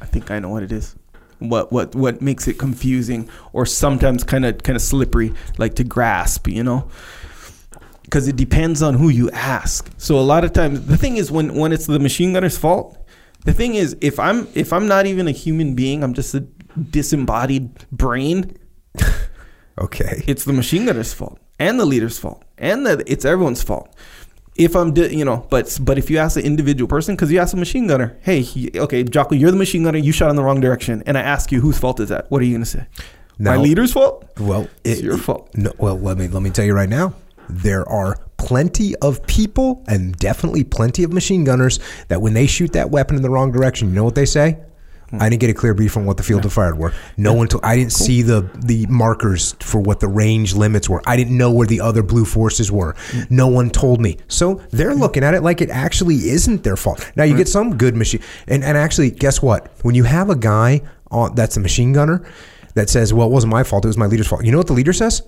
I think I know what it is. What what what makes it confusing or sometimes kind of kind of slippery, like to grasp, you know? Because it depends on who you ask. So a lot of times, the thing is when when it's the machine gunner's fault. The thing is, if I'm if I'm not even a human being, I'm just a disembodied brain. Okay. It's the machine gunner's fault and the leader's fault and the, it's everyone's fault. If I'm, di- you know, but but if you ask an individual person, because you ask a machine gunner, hey, he, okay, Jocko, you're the machine gunner, you shot in the wrong direction, and I ask you whose fault is that? What are you gonna say? My leader's fault? Well, It's your fault. No, well, let me let me tell you right now. There are plenty of people and definitely plenty of machine gunners that when they shoot that weapon in the wrong direction, you know what they say? I didn't get a clear brief on what the field of fire were. No one. To, I didn't see the the markers for what the range limits were. I didn't know where the other blue forces were. Hmm. No one told me. So they're looking at it like it actually isn't their fault. Now you get some good machine, and and actually, guess what? When you have a guy on, that's a machine gunner that says, "Well, it wasn't my fault. It was my leader's fault." You know what the leader says?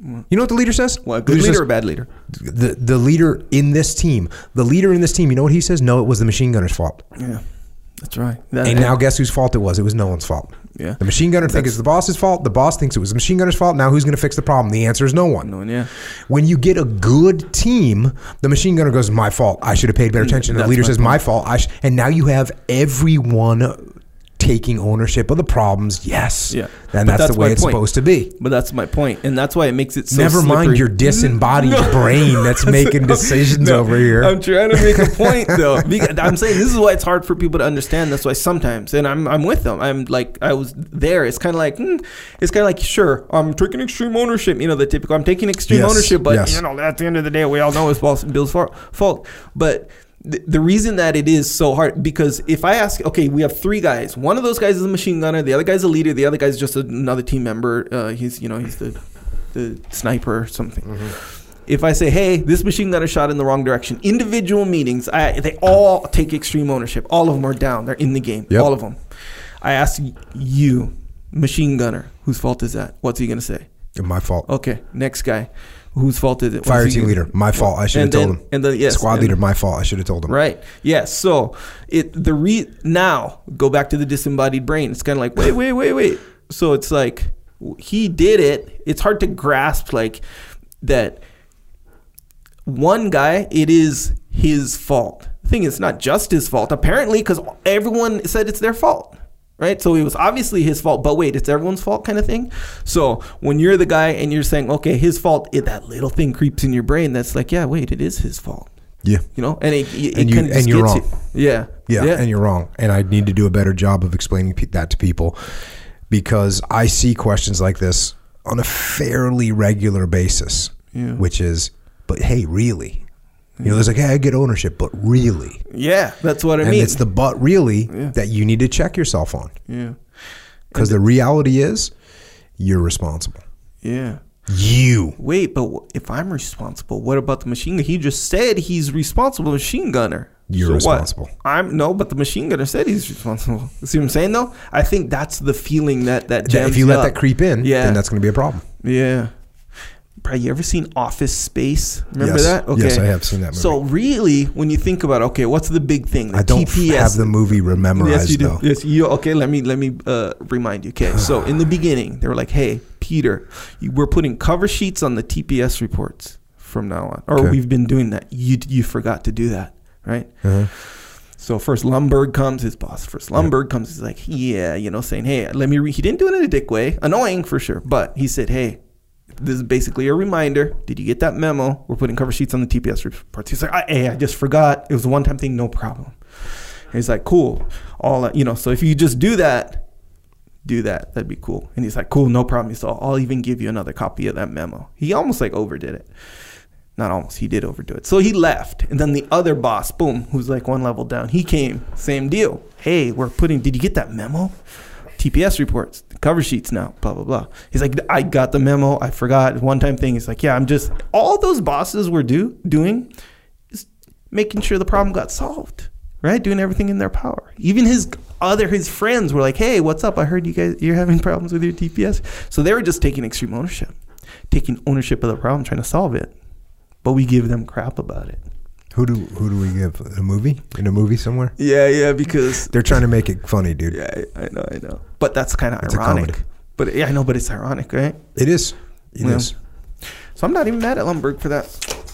You know what the leader says? What, The good leader leader says- or bad leader? the the leader in this team, the leader in this team, you know what he says? No, it was the machine gunner's fault. Yeah, that's right. That- And now guess whose fault it was? It was no one's fault. Yeah. The machine gunner thinks it's the boss's fault. The boss thinks it was the machine gunner's fault. Now who's going to fix the problem? The answer is no one. No one, yeah. When you get a good team, the machine gunner goes, "My fault. I should have paid better attention." And the Mm, that's leader my says, point. "My fault." I sh-. And now you have everyone taking ownership of the problems. Yes. Yeah. And that's, that's the way it's point. supposed to be. But that's my point, and that's why it makes it so. Never mind your disembodied No. brain that's making decisions No, over here. I'm trying to make a point though. I'm saying this is why it's hard for people to understand. That's why sometimes, and I'm I'm with them. I'm like I was there. It's kind of like hmm, it's kind of like sure I'm taking extreme ownership. You know the typical. I'm taking extreme Yes, ownership, but yes. you know at the end of the day we all know it's Bill's fault. But the, the reason that it is so hard because if I ask, okay, we have three guys. One of those guys is a machine gunner. The other guy's a leader. The other guy's just another team member. Uh, he's you know he's the the sniper or something. If I say, hey, this machine gunner shot in the wrong direction, individual meetings, I, they all take extreme ownership. All of them are down. They're in the game. Yep. All of them. I ask you, machine gunner, whose fault is that? What's he going to say? My fault. Okay, next guy. Whose fault is it? Fire team leader. My fault. I should have told then- him. And then, yes. Squad and- leader. My fault. I should have told him. Right. Yes. So it the re now go back to the disembodied brain. It's kind of like wait, wait, wait, wait. So it's like he did it. It's hard to grasp like that. One guy, it is his fault. The thing is, not just his fault. Apparently, because everyone said it's their fault right? So it was obviously his fault, but wait, it's everyone's fault kind of thing. So when you're the guy and you're saying, okay, his fault, it, that little thing creeps in your brain that's like, yeah, wait, it is his fault. Yeah. You know, and it, it, And you- and you're wrong. you. Yeah. Yeah, and you're wrong. And I need to do a better job of explaining that to people because I see questions like this on a fairly regular basis, Yeah. which is, but hey, really? You know, there's like, hey, I get ownership, but really? yeah, that's what I and mean. it's the but really that you need to check yourself on yeah. because the reality is you're responsible. Yeah. You. Wait, but if I'm responsible, what about the machine gun? He just said he's responsible machine gunner. You're what? responsible. I'm no, but the machine gunner said he's responsible. See what I'm saying though? I think that's the feeling that that That- jams if you let up. that creep in, Yeah. then that's going to be a problem. Yeah. Bro, you ever seen Office Space? Remember Yes. that? Yes, I have seen that movie. So really, when you think about okay, what's the big thing? The I don't TPS. have the movie memorized Yes, you do. though. Yes, you. Okay, let me let me uh, remind you. Okay, so in the beginning, they were like, "Hey, Peter, you, we're putting cover sheets on the TPS reports from now on, or Okay. we've been doing that. You you forgot to do that, right?" Uh-huh. So first Lumbergh comes, his boss. First Lumbergh comes, he's like, "Yeah, you know, saying, hey, let me." Re-. He didn't do it in a dick way, annoying for sure, but he said, "Hey." This is basically a reminder. Did you get that memo? We're putting cover sheets on the TPS reports. He's like, I, hey, I just forgot. It was a one-time thing, no problem. And he's like, cool. All that, you know. So if you just do that, do that. That'd be cool. And he's like, cool, no problem. So I'll even give you another copy of that memo. He almost like overdid it. Not almost. He did overdo it. So he left, and then the other boss, boom, who's like one level down, he came. Same deal. Hey, we're putting. Did you get that memo? TPS reports, cover sheets now, blah blah blah. He's like, I got the memo. I forgot one time thing. He's like, yeah, I'm just all those bosses were do doing is making sure the problem got solved, right? Doing everything in their power. Even his other his friends were like, hey, what's up? I heard you guys you're having problems with your TPS. So they were just taking extreme ownership, taking ownership of the problem, trying to solve it. But we give them crap about it. Who do who do we give a movie in a movie somewhere? Yeah, yeah, because They're trying to make it funny, dude. yeah, I I know, I know. But that's kind of ironic. But yeah, I know, but it's ironic, right? It is. It is. Yeah. So I'm not even mad at Lumbergh for that.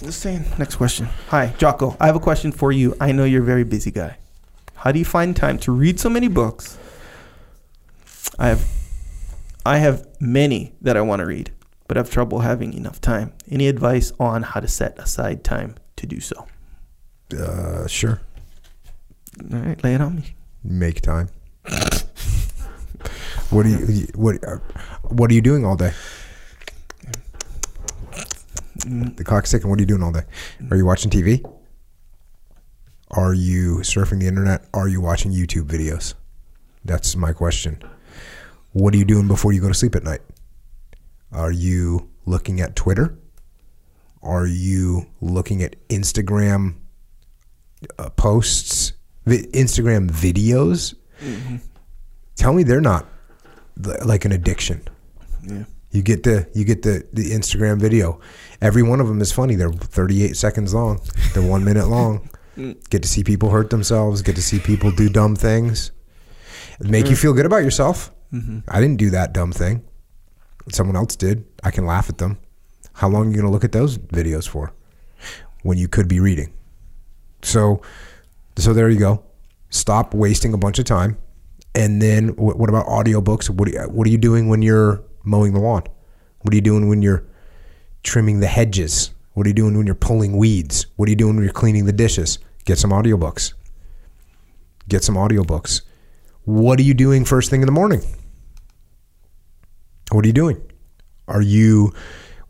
Just saying. Next question. Hi, Jocko. I have a question for you. I know you're a very busy guy. How do you find time to read so many books? I have, I have many that I want to read, but I have trouble having enough time. Any advice on how to set aside time to do so? Uh, sure. All right, lay it on me. Make time. What do you what uh, what are you doing all day? The clock's ticking. What are you doing all day? Are you watching TV? Are you surfing the internet? Are you watching YouTube videos? That's my question. What are you doing before you go to sleep at night? Are you looking at Twitter? Are you looking at Instagram uh, posts, vi- Instagram videos? Tell me they're not like an addiction. Yeah. You get the you get the the Instagram video. Every one of them is funny. They're 38 seconds long. They're one minute long. Mm. Get to see people hurt themselves. Get to see people do dumb things. Make you mm. feel good about yourself. Mm-hmm. I didn't do that dumb thing. Someone else did. I can laugh at them. How long are you going to look at those videos for? When you could be reading. So, so there you go. Stop wasting a bunch of time. And then what, what about audiobooks? What are, you, what are you doing when you're mowing the lawn? What are you doing when you're trimming the hedges? What are you doing when you're pulling weeds? What are you doing when you're cleaning the dishes? Get some audiobooks. Get some audiobooks. What are you doing first thing in the morning? What are you doing? Are you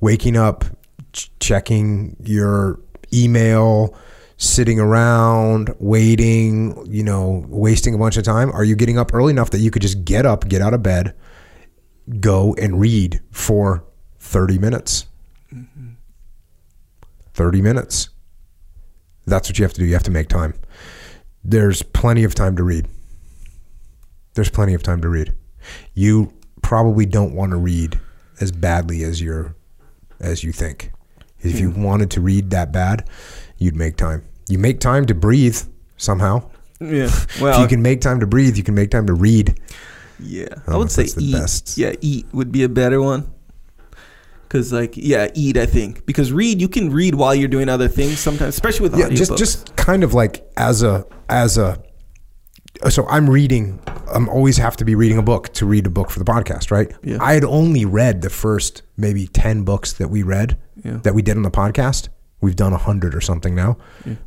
waking up, ch- checking your email, sitting around, waiting, you know, wasting a bunch of time? Are you getting up early enough that you could just get up, get out of bed, go and read for 30 minutes? Mm-hmm. 30 minutes. That's what you have to do. You have to make time. There's plenty of time to read. There's plenty of time to read. You probably don't want to read as badly as you're as you think. If you hmm. wanted to read that bad, you'd make time. You make time to breathe somehow. Yeah. if Well, you can make time to breathe, you can make time to read. Yeah, don't I um, would say the eat. best. Yeah, eat would be a better one. Cause like yeah, eat I think because read you can read while you're doing other things sometimes, especially with yeah audiobooks. just just kind of like as a as a uh, so i'm reading i'm always have to be reading a book to read a book for the podcast right Yeah. i had only read the first maybe 10 books that we read Yeah. that we did on the podcast we've done 100 or something now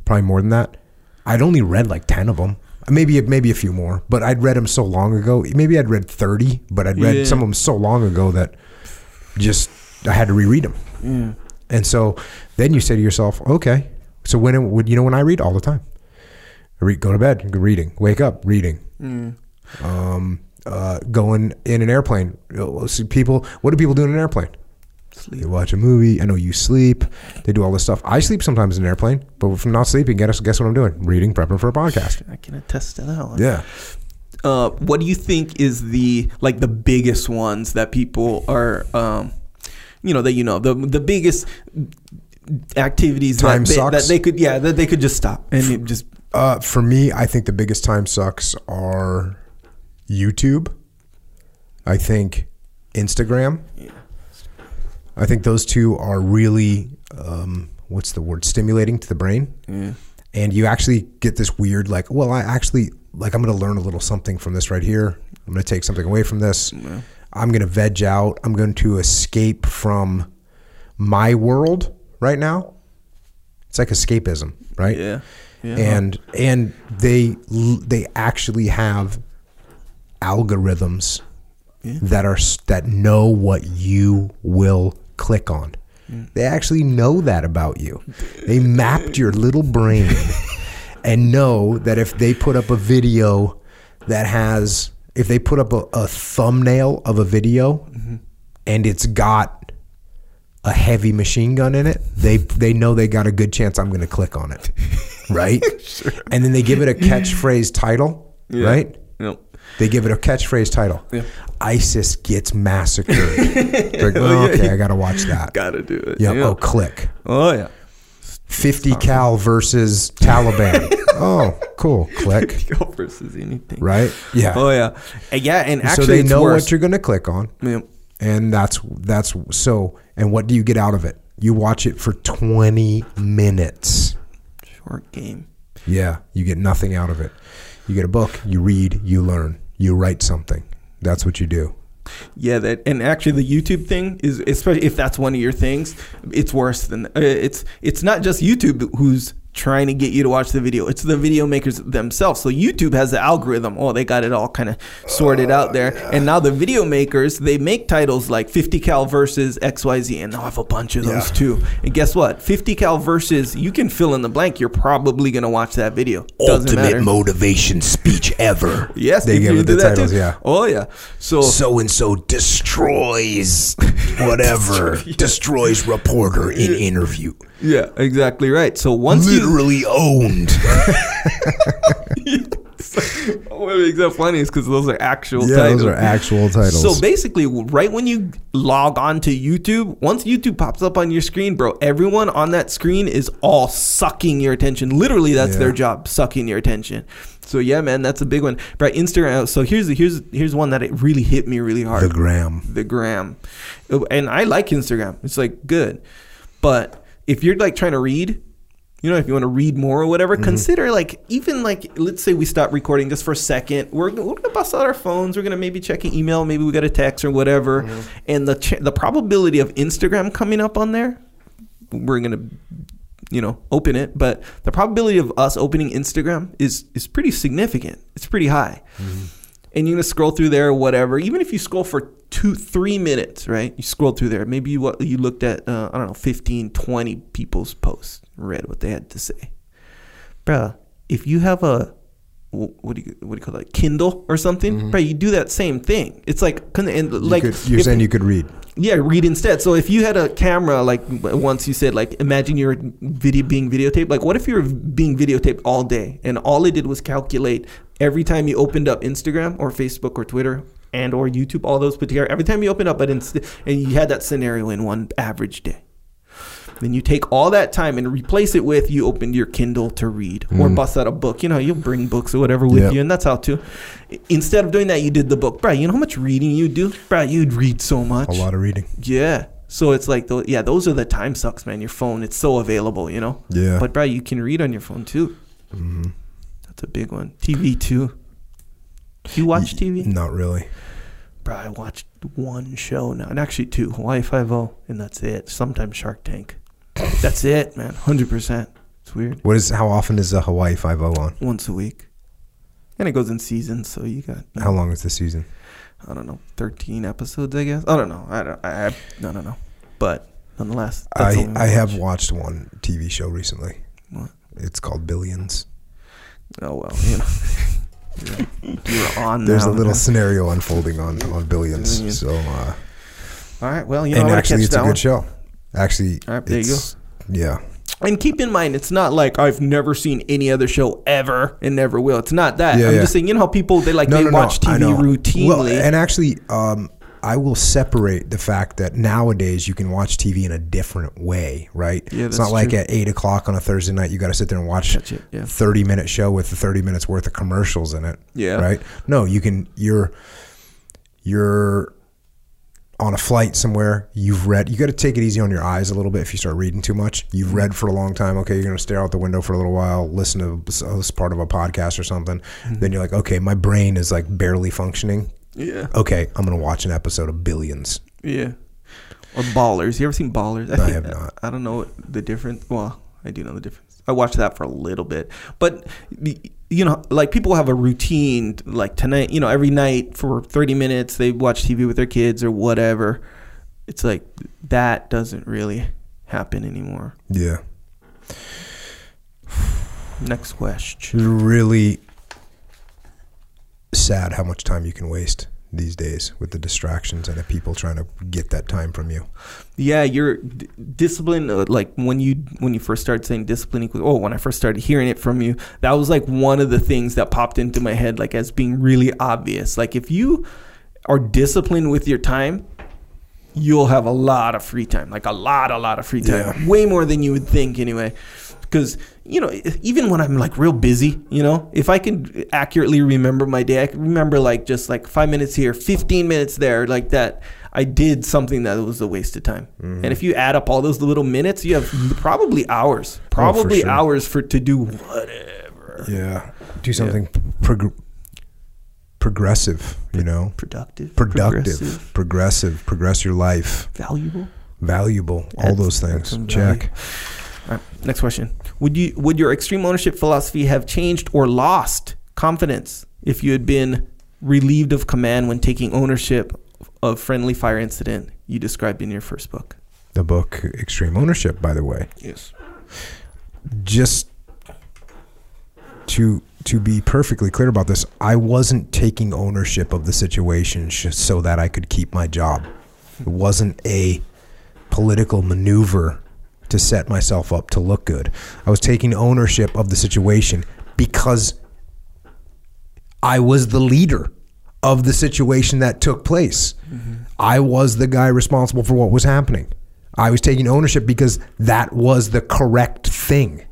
probably more than that i'd only read like 10 of them maybe maybe a few more but i'd read them so long ago maybe i'd read 30 but i'd read Yeah. some of them so long ago that just i had to reread them yeah. and so then you say to yourself, okay, so when would you know when I read all the time? I read, go to bed, reading. Wake up, reading. Um, uh, going in an airplane. See people. What do people do in an airplane? Sleep. They watch a movie. I know you sleep. They do all this stuff. I sleep sometimes in an airplane, but if I'm not sleeping, guess guess what I'm doing? Reading, prepping for a podcast. I can attest to that one. Yeah. Uh, what do you think is the like the biggest ones that people are, um, you know, that you know the the biggest activities Time that, they, that they could yeah that they could just stop and it just Uh, for me, I think the biggest time sucks are YouTube. I think Instagram. I think those two are really, um, what's the word, stimulating to the brain. yeah. And you actually get this weird, like, well, I actually, like, I'm going to learn a little something from this right here. I'm going to take something away from this. I'm going to veg out. I'm going to escape from my world right now. It's like escapism, right? yeah yeah and and they they actually have algorithms that are that know what you will click on. Mm. They actually know that about you. They mapped your little brain and know that if they put up a video that has if they put up a, a thumbnail of a video mm-hmm. and it's got a heavy machine gun in it, they they know they got a good chance I'm going to click on it, right? sure. And then they give it a catchphrase title, Yeah. right? Yep. They give it a catchphrase title. Yeah. ISIS gets massacred. like, oh, yeah, okay. I got to watch that. gotta do it Yeah. Oh, yeah. Oh, click. oh yeah 50 cal versus Taliban. oh, cool. Click. go versus anything Right? Yeah. oh yeah And yeah and actually so they know worse. what you're going to click on. Yeah. and that's that's so and what do you get out of it you watch it for 20 minutes short game yeah you get nothing out of it you get a book you read you learn you write something. That's what you do. Yeah, that and actually the YouTube thing is especially if that's one of your things, it's worse than uh, it's it's not just YouTube who's trying to get you to watch the video. It's the video makers themselves. So YouTube has the algorithm. Oh, they got it all kind of sorted out there. Oh, and now the video makers, they make titles like 50 cal versus XYZ and they'll have a bunch of those Yeah. too. And guess what? 50 cal versus you can fill in the blank. You're probably going to watch that video. Doesn't matter. motivation speech ever Yes, they give it the that titles too. yeah Oh yeah. So so and so destroys whatever destroys reporter in interview yeah, exactly right. So once you literally owned what makes that funny is because those are actual yeah titles. those are actual titles So basically, right when you log on to YouTube, once YouTube pops up on your screen, bro, everyone on that screen is all sucking your attention. Literally, that's Yeah. their job, sucking your attention. So yeah, man, that's a big one. Right, Instagram. So here's here's here's one that it really hit me really hard the gram the gram oh, and i like instagram it's like good but if you're like trying to read you know if you want to read more or whatever Mm-hmm. consider like even like let's say we stop recording just for a second we're, we're gonna bust out our phones we're gonna maybe check an email maybe we got a text or whatever Mm-hmm. and the ch- the probability of instagram coming up on there we're gonna you know open it but the probability of us opening instagram is is pretty significant it's pretty high and you're gonna scroll through there or whatever. Even if you scroll for two, three minutes, right? You scroll through there. Maybe you what you looked at, uh, I don't know, 15, 20 people's posts, read what they had to say, bruh. If you have a what do you what do you call that Kindle or something, right? you do that same thing. It's like and you like you're if- saying you could read yeah, read instead. So if you had a camera, like once you said, like imagine you're video being videotaped. Like what if you're being videotaped all day and all it did was calculate every time you opened up Instagram or Facebook or Twitter and or YouTube, all those put together. Every time you opened up, but inst- and you had that scenario in one average day. Then you take all that time and replace it with you open your Kindle to read or bust out a book. You know, you'll bring books or whatever with Yeah. you, and that's how to. Instead of doing that, you did the book, bro. You know how much reading you do, bro? You'd read so much. A lot of reading. Yeah. So it's like, tho- yeah, those are the time sucks, man. Your phone, it's so available, you know. Yeah. But bro, you can read on your phone too. Mhm. That's a big one. TV too. You watch TV? Not really. Bro, I watched one show now, and actually two, Hawaii Five O, and that's it. Sometimes Shark Tank. That's it, man. Hundred percent. It's weird. What is? How often is the Hawaii Five O on? Once a week, and it goes in seasons. So you got, you How know, long is the season? I don't know, thirteen episodes, I guess. I don't know. I don't. I, I, I don't know. But nonetheless, I I have watched one TV show recently. What? It's called Billions. Oh well, you know. You're, you're on. There's now, a little scenario unfolding on on Billions. Billions. So uh, All right. Well, you know, and actually, it's a good one. show. Actually, All right, there you go. yeah. And keep in mind, it's not like I've never seen any other show ever and never will. It's not that. Yeah, I'm yeah. just saying, you know how people they like they watch I TV routinely. Well, and actually, um, I will separate the fact that nowadays you can watch TV in a different way, right? Yeah, it's not like true. at eight o'clock on a Thursday night you got to sit there and watch it, yeah. thirty minute show with the thirty minutes worth of commercials in it. Yeah. right. No, you can. You're you're on a flight somewhere. You've read. You got to take it easy on your eyes a little bit if you start reading too much. You've mm-hmm. read for a long time. Okay, you're going to stare out the window for a little while, listen to this this part of a podcast or something. Mm-hmm. Then you're like, okay, my brain is like barely functioning. Yeah, Okay, I'm going to watch an episode of Billions. yeah. Or Ballers. You ever seen Ballers? I have not. I don't know the difference. Well, I do know the difference. I watched that for a little bit, but you know, like people have a routine. Like tonight, you know, every night for 30 minutes they watch TV with their kids or whatever. It's like that doesn't really happen anymore. Yeah, Next question. really sad how much time you can waste these days with the distractions and the people trying to get that time from you. Yeah, your d- discipline. Uh, like when you when you first started saying discipline equals. Oh, when I first started hearing it from you, that was like one of the things that popped into my head, like as being really obvious. Like if you are disciplined with your time, you'll have a lot of free time. Like a lot, a lot of free time. Yeah. Way more than you would think, anyway. Because you know, even when I'm like real busy, you know, if I can accurately remember my day, I can remember like just like five minutes here, fifteen minutes there, like that. I did something that was a waste of time. Mm-hmm. And if you add up all those little minutes, you have probably hours, probably Oh, sure. hours for to do whatever Yeah, do something prog- progressive. You know, productive, productive, progressive, progressive, progress your life, valuable. valuable, all those things. Check. value. Right, next question. Would you would your extreme ownership philosophy have changed or lost confidence if you had been relieved of command when taking ownership of friendly fire incident you described in your first book? The book Extreme Ownership, by the way, Yes. just to to be perfectly clear about this, I wasn't taking ownership of the situation sh- so that I could keep my job. It wasn't a political maneuver to set myself up to look good. I was taking ownership of the situation because I was the leader of the situation that took place. Mm-hmm. I was the guy responsible for what was happening. I was taking ownership because that was the correct thing.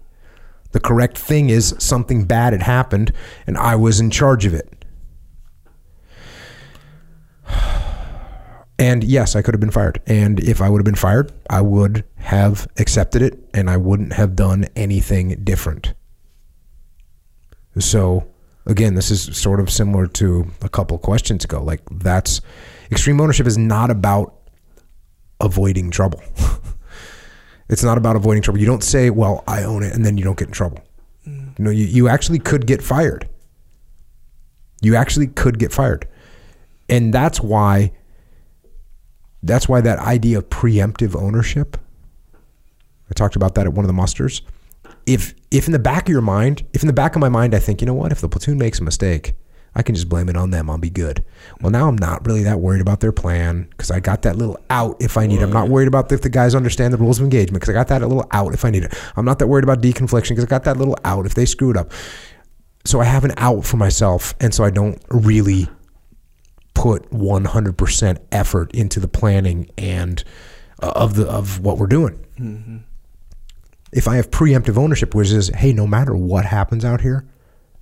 The correct thing is something bad had happened and I was in charge of it. And yes, I could have been fired. And if I would have been fired, I would have accepted it and I wouldn't have done anything different. So, again, this is sort of similar to a couple questions ago. Like, that's extreme ownership is not about avoiding trouble. it's not about avoiding trouble. You don't say, well, I own it, and then you don't get in trouble. Mm. You know, you, you actually could get fired. You actually could get fired. And that's why that's why that idea of preemptive ownership I talked about that at one of the musters. If if in the back of your mind, if in the back of my mind I think, you know what, if the platoon makes a mistake, I can just blame it on them. I'll be good. Well, now I'm not really that worried about their plan because I got that little out if I need it. I'm not worried about if the guys understand the rules of engagement because I got that little out if I need it. I'm not that worried about deconfliction because I got that little out if they screw it up. So I have an out for myself, and so I don't really put 100% effort into the planning and uh, of the of what we're doing. If I have preemptive ownership, which is, hey, no matter what happens out here,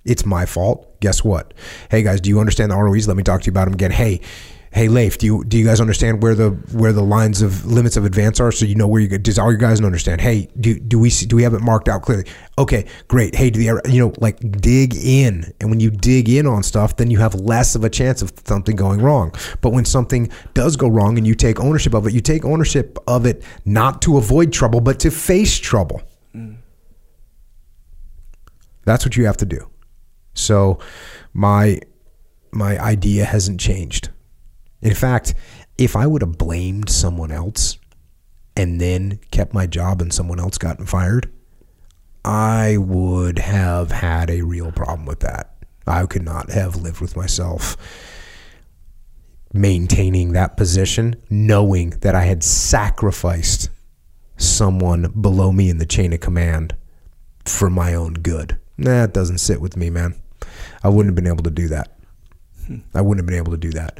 it's my fault. Guess what? Hey guys, do you understand the ROEs? Let me talk to you about them again. Hey, hey Leif, do you do you guys understand where the where the lines of limits of advance are? So you know where you does all your guys understand? Hey, do do we do we have it marked out clearly? Okay, great. Hey, do the you know like dig in, and when you dig in on stuff, then you have less of a chance of something going wrong. But when something does go wrong and you take ownership of it, you take ownership of it not to avoid trouble, but to face trouble. That's what you have to do. So my my idea hasn't changed. In fact, if I would have blamed someone else and then kept my job and someone else gotten fired, I would have had a real problem with that. I could not have lived with myself maintaining that position, knowing that I had sacrificed someone below me in the chain of command for my own good. That doesn't sit with me, man. I wouldn't have been able to do that. Hmm. I wouldn't have been able to do that.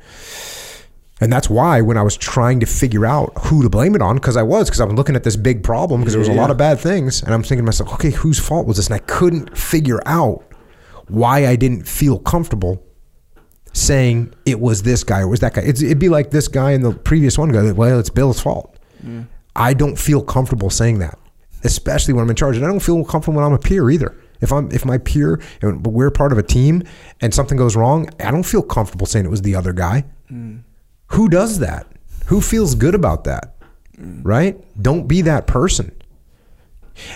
And that's why when I was trying to figure out who to blame it on, because I was, because I was looking at this big problem, because there was a lot of bad things, and I'm thinking to myself, okay, whose fault was this? And I couldn't figure out why I didn't feel comfortable saying it was this guy or it was that guy. It's, it'd be like this guy and the previous one guy. Well, it's Bill's fault. I don't feel comfortable saying that, especially when I'm in charge, and I don't feel comfortable when I'm a peer either. If I'm if my peer and we're part of a team and something goes wrong, I don't feel comfortable saying it was the other guy. Mm. Who does that? Who feels good about that? Right? Don't be that person.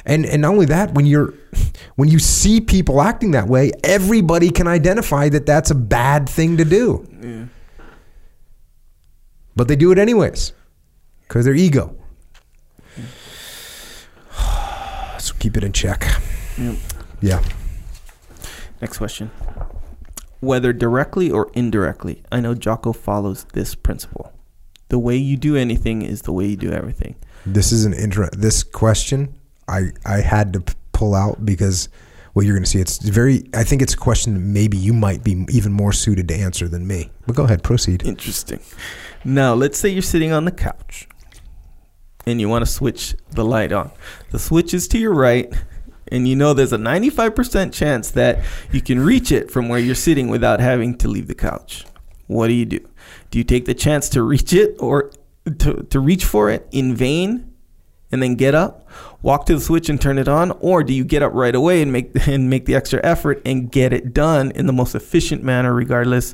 And and not only that, when you're when you see people acting that way, everybody can identify that that's a bad thing to do. Yeah. But they do it anyways because their ego. So keep it in check. Yep. Yeah. Next question. Whether directly or indirectly, I know Jocko follows this principle. The way you do anything is the way you do everything. This is an inter- this question I I had to pull out because well you're going to see it's very I think it's a question that maybe you might be even more suited to answer than me. But go ahead, proceed. Interesting. Now, let's say you're sitting on the couch and you want to switch the light on. The switch is to your right, and you know there's a 95% chance that you can reach it from where you're sitting without having to leave the couch. What do you do? Do you take the chance to reach it or to, to reach for it in vain and then get up, walk to the switch and turn it on, or do you get up right away and make and make the extra effort and get it done in the most efficient manner regardless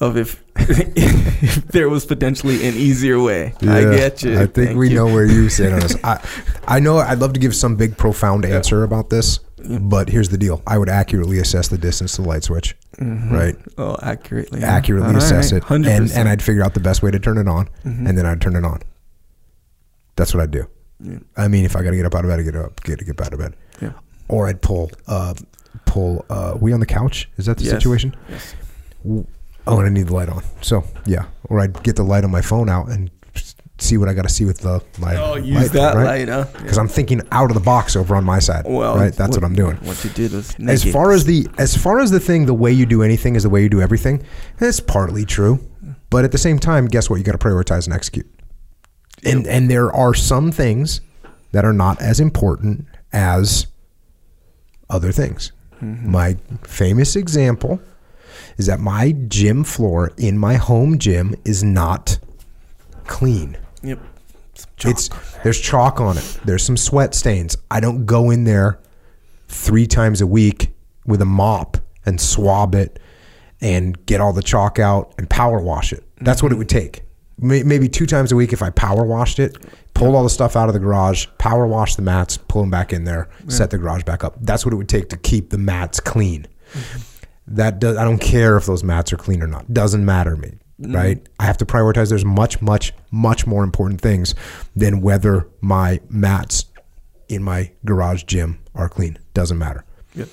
of if if there was potentially an easier way. I get you. I think Thank we you. know where you stand on this. I, I know I'd love to give some big profound answer about this, but here's the deal: I would accurately assess the distance to the light switch, right? Oh, accurately. Accurately All assess right, it, and 100%. and I'd figure out the best way to turn it on, and then I'd turn it on. That's what I'd do. Yeah. I mean, if I got to get up out of bed, I get up, get get out of bed, Yeah. or I'd pull, uh, pull. Uh, we on the couch? Is that the Yes. situation? Yes. Oh, and I need the light on. So yeah, or I'd get the light on my phone out and see what I got to see with the my Oh, use that light, huh? because I'm thinking out of the box over on my side. Well, right, that's what, I'm doing. What you did was As far as the as far as the thing, the way you do anything is the way you do everything. It's partly true, but at the same time, guess what? You got to prioritize and execute. And and there are some things that are not as important as other things. Mm-hmm. My famous example is that my gym floor in my home gym is not clean. Yep. It's there's chalk on it. There's some sweat stains. I don't go in there three times a week with a mop and swab it and get all the chalk out and power wash it. That's what it would take. Maybe two times a week if I power washed it, pulled all the stuff out of the garage, power wash the mats, pull them back in there, set the garage back up. That's what it would take to keep the mats clean. Mm-hmm. That does, I don't care if those mats are clean or not. Doesn't matter to me, mm. right? I have to prioritize. There's much, much, much more important things than whether my mats in my garage gym are clean. Doesn't matter. Yep.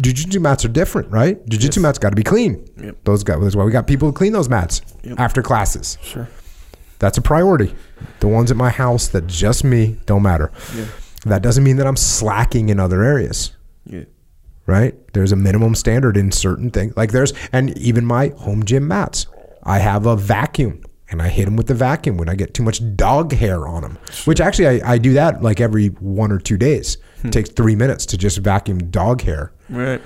Jiu-jitsu mats are different, right? Jiu-jitsu mats got to be clean. Yep. Those guys. That's why we got people who clean those mats Yep. after classes. Sure. That's a priority. The ones at my house that just me don't matter. Yeah. That doesn't mean that I'm slacking in other areas Yeah. Right? There's a minimum standard in certain things. Like there's, and even my home gym mats, I have a vacuum and I hit them with the vacuum when I get too much dog hair on them. Which actually I, I do that like every one or two days. It takes three minutes to just vacuum dog hair. Right.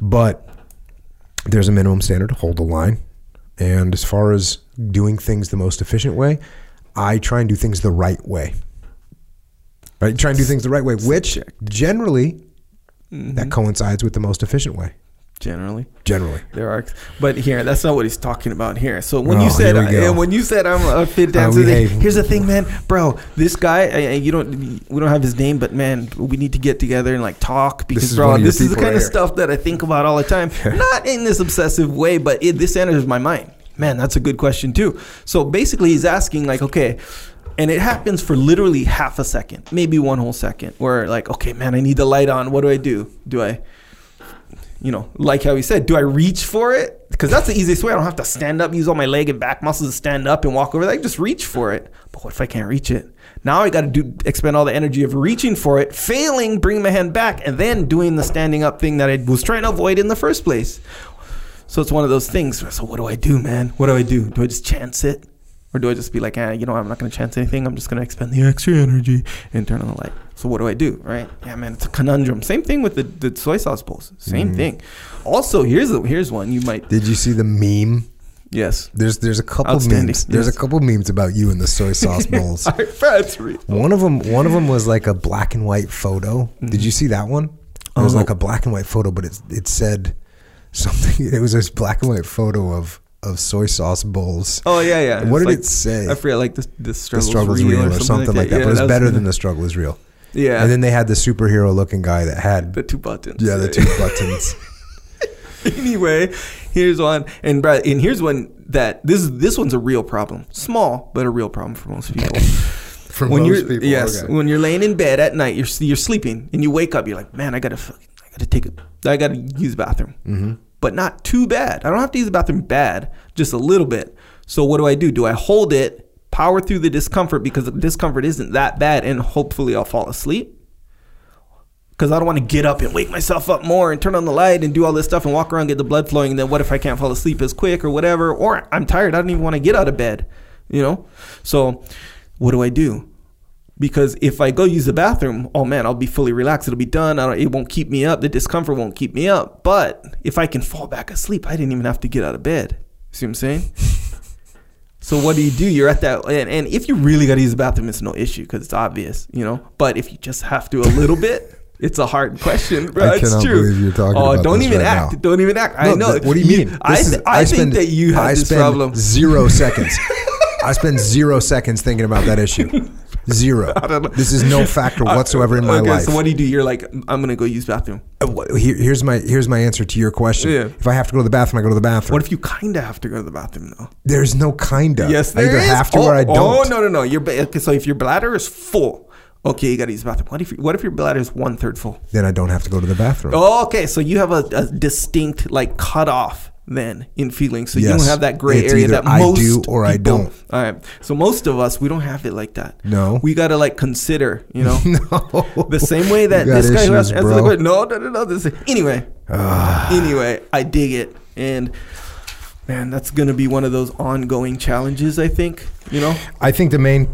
But there's a minimum standard. To hold the line. And as far as doing things the most efficient way, I try and do things the right way. Right? Try and do things the right way, which generally that mm-hmm. coincides with the most efficient way. Generally. Generally. There are, but here that's not what he's talking about here. So when you Oh, said here and uh, when you said I'm a fit Uh, dancer, hey. here's the thing, man, bro. This guy, I- I- you don't, we don't have his name, but man, we need to get together and like talk because, is bro, one of your this is the kind right of here. stuff that I think about all the time. not in this obsessive way, but it, this enters my mind. Man, that's a good question too. So basically, he's asking like, okay. And it happens for literally half a second, maybe one whole second, where like, okay, man, I need the light on. What do I do? Do I, you know, like how he said, do I reach for it? Because that's the easiest way. I don't have to stand up, use all my leg and back muscles to stand up and walk over. There. I just reach for it. But what if I can't reach it? Now I got to do expend all the energy of reaching for it, failing, bring my hand back, and then doing the standing up thing that I was trying to avoid in the first place. So it's one of those things. So what do I do, man? What do I do? Do I just chance it? Or do I just be like, ah, you know, I'm not going to chance anything. I'm just going to expend the extra energy and turn on the light. So what do I do, right? Yeah, man, it's a conundrum. Same thing with the, the soy sauce bowls. Same mm. thing. Also, here's a, here's one you might. Did you see the meme? Yes. There's there's a couple memes. There's yes. a couple memes about you and the soy sauce bowls. One of them one of them was like a black and white photo. Mm-hmm. Did you see that one? It was Oh. like a black and white photo, but it it said something. It was this black and white photo of of soy sauce bowls. Oh yeah, yeah. What It's did like- it say? I forget, like the the the struggle's, struggle's real, or something like that. Yeah, but it's was better than the struggle is real. Yeah. And then they had the superhero looking guy that had the two buttons. yeah the two buttons. anyway, here's one, and Brad, and here's one that this is this one's a real problem, small but a real problem for most people. For when most you're people, yes, okay. when you're laying in bed at night, you're you're sleeping, and you wake up, you're like, man, I gotta, fuck- I gotta take a, I gotta use the bathroom, mm-hmm. But not too bad. I don't have to use the bathroom bad, just a little bit. So what do I do? Do I hold it, power through the discomfort because the discomfort isn't that bad, and hopefully I'll fall asleep? Because I don't want to get up and wake myself up more and turn on the light and do all this stuff and walk around get the blood flowing. And then what if I can't fall asleep as quick or whatever? Or I'm tired. I don't even want to get out of bed, you know? So what do I do? Because if I go use the bathroom, oh man, I'll be fully relaxed. It'll be done. I don't, it won't keep me up. The discomfort won't keep me up. But if I can fall back asleep, I didn't even have to get out of bed. See what I'm saying? So what do you do? You're at that, and, and if you really got to use the bathroom, it's no issue because it's obvious, you know. But if you just have to a little bit, it's a hard question, bro. I it's cannot true. believe you're talking oh, about don't even right act. now. Don't even act. I No, know. th- What do you mean? I, th- is- I, think spend- that you have I this spend problem. Zero seconds. I spend zero seconds thinking about that issue. Zero. This is no factor whatsoever in my okay, life. So what do you do? You're like, I'm gonna go use bathroom. Uh, here- here's my here's my answer to your question. Yeah. If I have to go to the bathroom, I go to the bathroom. What if you kind of have to go to the bathroom though? There's no kinda. Yes, I there either is. have to oh, or I don't. Oh no, no, no. Your okay, so if your bladder is full, okay, you gotta use the bathroom. What if what if your bladder is one third full? Then I don't have to go to the bathroom. Oh, okay. So you have a, a distinct like cutoff then in feelings. So you don't have that gray It's area that I most do or I people- don't. All right. So most of us we don't have it like that. No. We gotta like consider, you know, no. the same way that this guy who has answered the question. No, no, no, no. This anyway. Ah. anyway, I dig it, and man, that's gonna be one of those ongoing challenges. I think. You know. I think the main,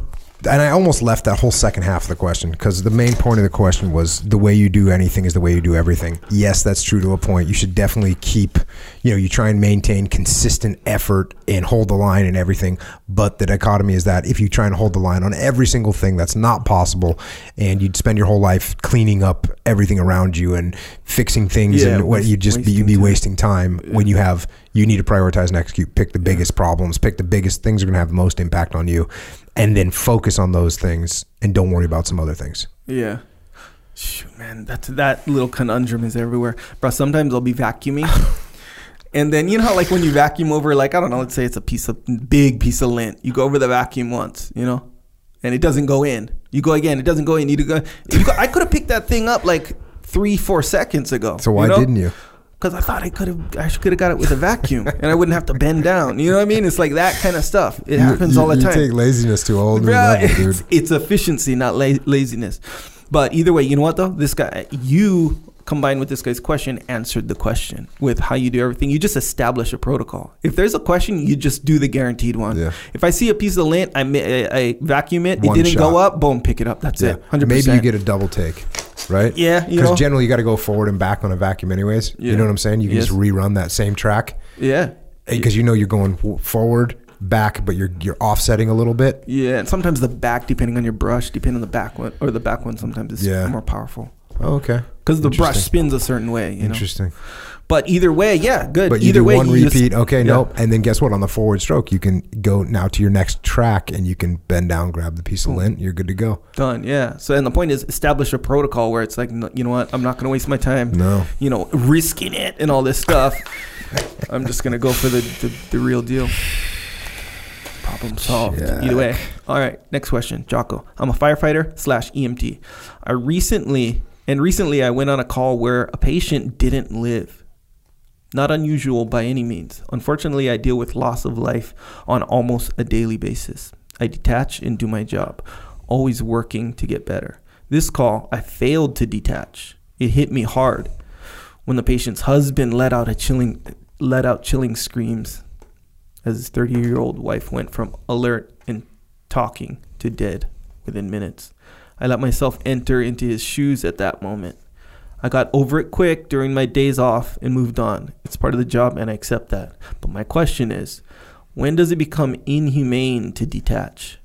and I almost left that whole second half of the question because the main point of the question was the way you do anything is the way you do everything. Yes, that's true to a point. You should definitely keep, you know, you try and maintain consistent effort and hold the line and everything. But the dichotomy is that if you try and hold the line on every single thing, that's not possible. And you'd spend your whole life cleaning up everything around you and fixing things, Yeah, and what you'd just be, you'd be wasting time when you have you need to prioritize and execute pick the biggest problems pick the biggest things that are going to have the most impact on you and then focus on those things and don't worry about some other things Yeah. Shoot, man, that's that little conundrum is everywhere. Bro, sometimes I'll be vacuuming. and then you know how like when you vacuum over like I don't know, let's say it's a piece of big piece of lint. You go over the vacuum once, you know? And it doesn't go in. You go again, it doesn't go in. You go, you go I could have picked that thing up like 3 4 seconds ago. so why you know? didn't you because I thought I could have, I could have got it with a vacuum, and I wouldn't have to bend down. You know what I mean? It's like that kind of stuff. It happens you, all the you time. take laziness to a whole new level dude it's, it's efficiency, not la- laziness. But either way, you know what though? This guy, you combined with this guy's question, answered the question with how you do everything. You just establish a protocol. If there's a question, you just do the guaranteed one. Yeah. If I see a piece of lint, I, I, I vacuum it. One it didn't go up. Boom, pick it up. That's it. 100%. Maybe you get a double take, right? Yeah, Because generally you got to go forward and back on a vacuum, anyways. Yeah. You know what I'm saying? You can Yes. just rerun that same track yeah. Eh, because you know you're going forward, back, but you're you're offsetting a little bit. Yeah, and sometimes the back, depending on your brush, depending on the back one or the back one, sometimes is Yeah. more powerful Oh, okay. because the brush spins a certain way. You know. Interesting. But either way, yeah, good. But you either way, one you just- repeat. okay, yeah. nope. And then guess what? On the forward stroke, you can go now to your next track, and you can bend down, grab the piece of lint. You're good to go. Done. Yeah. So, and the point is, establish a protocol where it's like, you know what, I'm not going to waste my time. No. You know, risking it and all this stuff. I'm just going to go for the, the the real deal. Problem solved. Either way. All right. Next question, Jocko. I'm a firefighter slash EMT. I recently and recently I went on a call where a patient didn't live. Not unusual by any means. Unfortunately, I deal with loss of life on almost a daily basis. I detach and do my job, always working to get better. This call, I failed to detach. It hit me hard when the patient's husband let out a chilling let out chilling screams as his 30-year-old wife went from alert and talking to dead within minutes. I let myself enter into his shoes at that moment. I got over it quick during my days off and moved on. It's part of the job and I accept that. But my question is, when does it become inhumane to detach?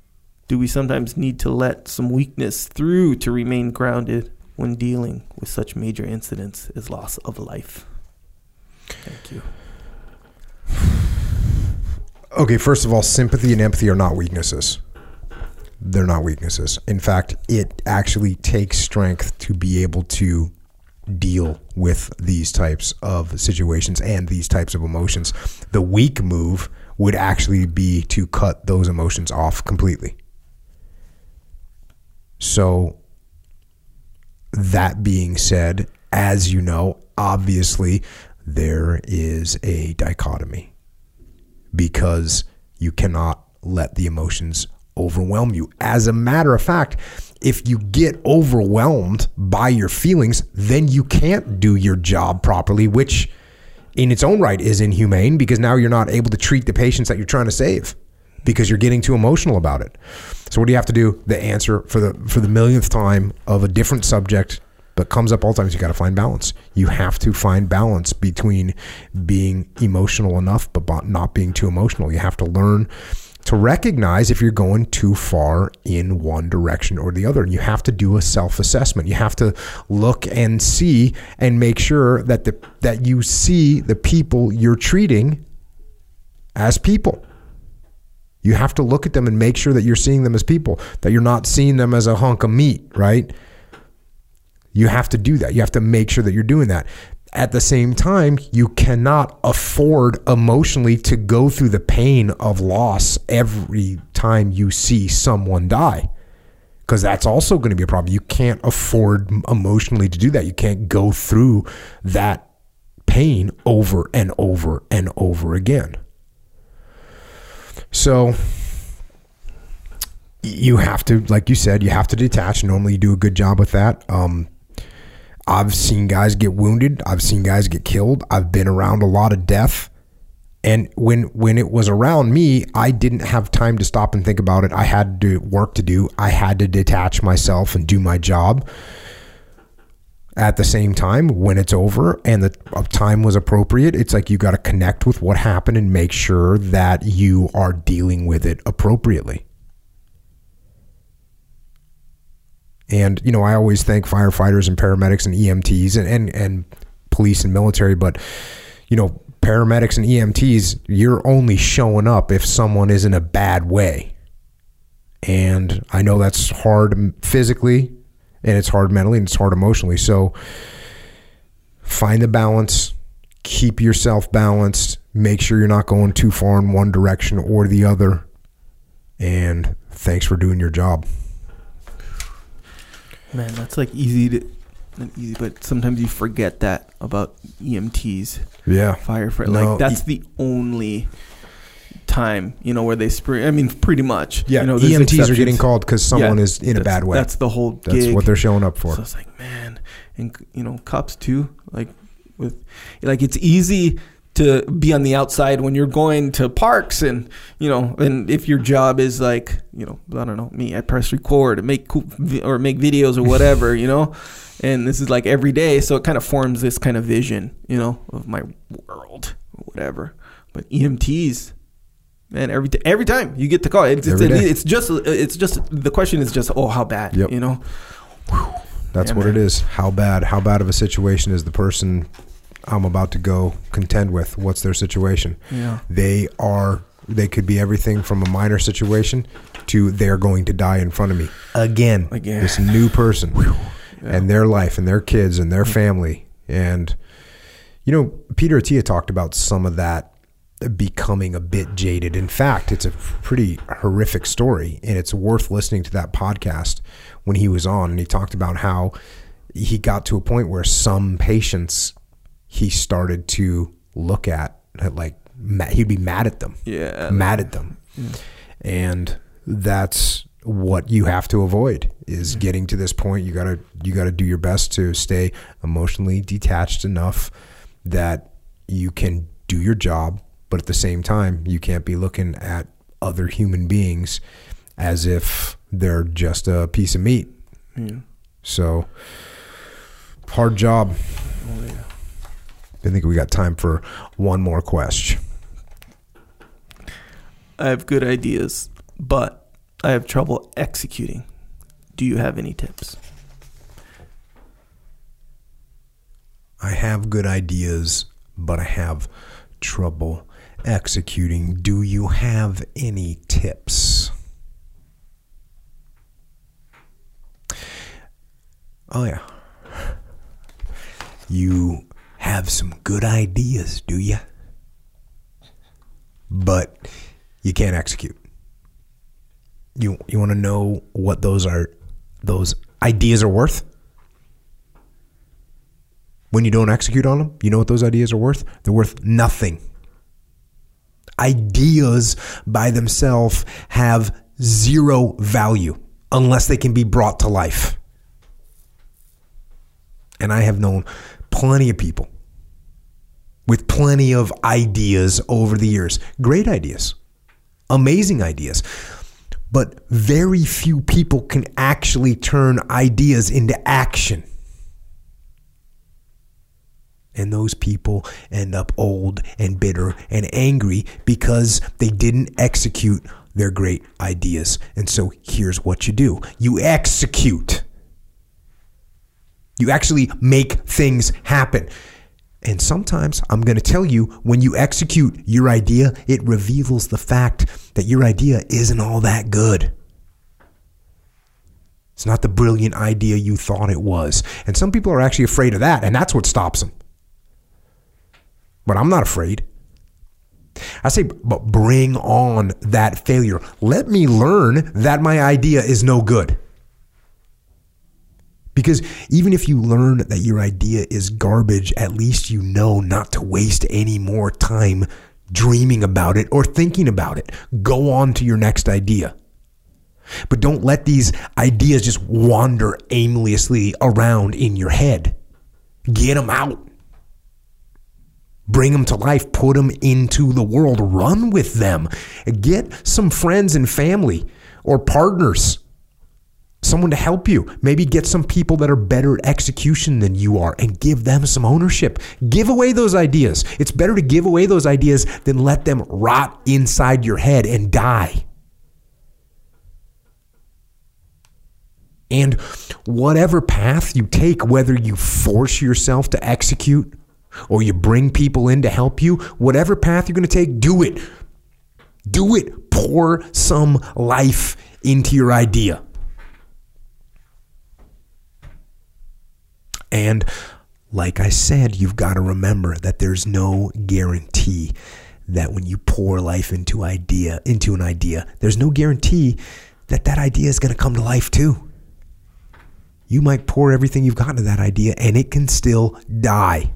Do we sometimes need to let some weakness through to remain grounded when dealing with such major incidents as loss of life? Thank you. Okay, first of all, sympathy and empathy are not weaknesses. They're not weaknesses. In fact, it actually takes strength to be able to deal with these types of situations and these types of emotions. The weak move would actually be to cut those emotions off completely. So, that being said, as you know, obviously there is a dichotomy because you cannot let the emotions overwhelm you. As a matter of fact, if you get overwhelmed by your feelings, then you can't do your job properly, which in its own right is inhumane because now you're not able to treat the patients that you're trying to save because you're getting too emotional about it. So what do you have to do? The answer for the for the millionth time of a different subject but comes up all times you got to find balance. You have to find balance between being emotional enough but not being too emotional. You have to learn to recognize if you're going too far in one direction or the other. And you have to do a self-assessment. You have to look and see and make sure that the that you see the people you're treating as people. You have to look at them and make sure that you're seeing them as people, that you're not seeing them as a hunk of meat, right? You have to do that. You have to make sure that you're doing that. At the same time, you cannot afford emotionally to go through the pain of loss every time you see someone die. Because that's also going to be a problem. You can't afford emotionally to do that. You can't go through that pain over and over and over again. So you have to, like you said, you have to detach. Normally, you do a good job with that. Um, I've seen guys get wounded. I've seen guys get killed. I've been around a lot of death. And when when it was around me, I didn't have time to stop and think about it. I had to work to do. I had to detach myself and do my job. At the same time, when it's over and the time was appropriate, it's like you got to connect with what happened and make sure that you are dealing with it appropriately. And you know, I always thank firefighters and paramedics and EMTs and, and, and police and military, but you know, paramedics and EMTs, you're only showing up if someone is in a bad way. And I know that's hard physically and it's hard mentally and it's hard emotionally. So find the balance, keep yourself balanced, make sure you're not going too far in one direction or the other. And thanks for doing your job. Man, that's like easy to not easy, but sometimes you forget that about EMTs, Yeah. firefighter. No, like that's the only time you know where they spray. I mean, pretty much. Yeah, you know, EMTs are getting called because someone Yeah, is in a bad way. That's the whole. That's what they're showing up for. So it's like, man, and you know cops too. Like with like it's easy to be on the outside when you're going to parks and you know and if your job is like you know I don't know me I press record and make cool, or make videos or whatever you know and this is like every day so it kind of forms this kind of vision you know of my world or whatever but EMTs man every every time you get the call it's it's, it's just it's just the question is just oh how bad Yep. you know That's Yeah, what man. it is. How bad? How bad of a situation is the person I'm about to go contend with? What's their situation? yeah They are. They could be everything from a minor situation to they're going to die in front of me again. Again. This new person and their life and their kids and their mm. family and you know Peter Attia talked about some of that becoming a bit jaded. In fact, it's a pretty horrific story and it's worth listening to that podcast when he was on and he talked about how he got to a point where some patients he started to look at like he'd be mad at them. Yeah. Mad at them. And that's what you have to avoid is mm-hmm. getting to this point. You gotta you gotta do your best to stay emotionally detached enough that you can do your job but at the same time you can't be looking at other human beings as if they're just a piece of meat. Yeah. so hard job. Oh, yeah. I think we got time for one more question I have good ideas, but I have trouble executing. Do you have any tips? I have good ideas, but I have trouble executing. Do you have any tips? Oh, yeah. You have some good ideas, do you? But you can't execute. You you want to know what those are those ideas are worth? when you don't execute on them, you know what those ideas are worth? They're worth nothing. Ideas by themselves have zero value unless they can be brought to life. And I have known plenty of people with plenty of ideas over the years. Great ideas, amazing ideas. But very few people can actually turn ideas into action and those people end up old and bitter and angry because they didn't execute their great ideas. And so here's what you do you execute, you actually make things happen. And sometimes I'm going to tell you when you execute your idea, it reveals the fact that your idea isn't all that good. It's not the brilliant idea you thought it was. And some people are actually afraid of that, and that's what stops them but I'm not afraid. I say, but bring on that failure. Let me learn that my idea is no good. Because even if you learn that your idea is garbage, at least you know not to waste any more time dreaming about it or thinking about it. Go on to your next idea. But don't let these ideas just wander aimlessly around in your head. Get them out bring them to life, put them into the world, run with them. Get some friends and family or partners, someone to help you. Maybe get some people that are better at execution than you are and give them some ownership. Give away those ideas. It's better to give away those ideas than let them rot inside your head and die. And whatever path you take, whether you force yourself to execute or you bring people in to help you, whatever path you're going to take, do it. Do it. Pour some life into your idea. And like I said, you've got to remember that there's no guarantee that when you pour life into idea into an idea, there's no guarantee that that idea is going to come to life too. You might pour everything you've got into that idea and it can still die.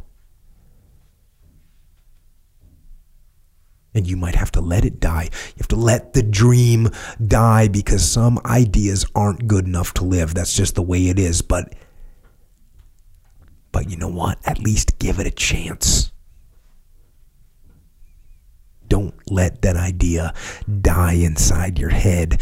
and you might have to let it die. You have to let the dream die because some ideas aren't good enough to live. That's just the way it is. But But you know what? At least give it a chance. Don't let that idea die inside your head.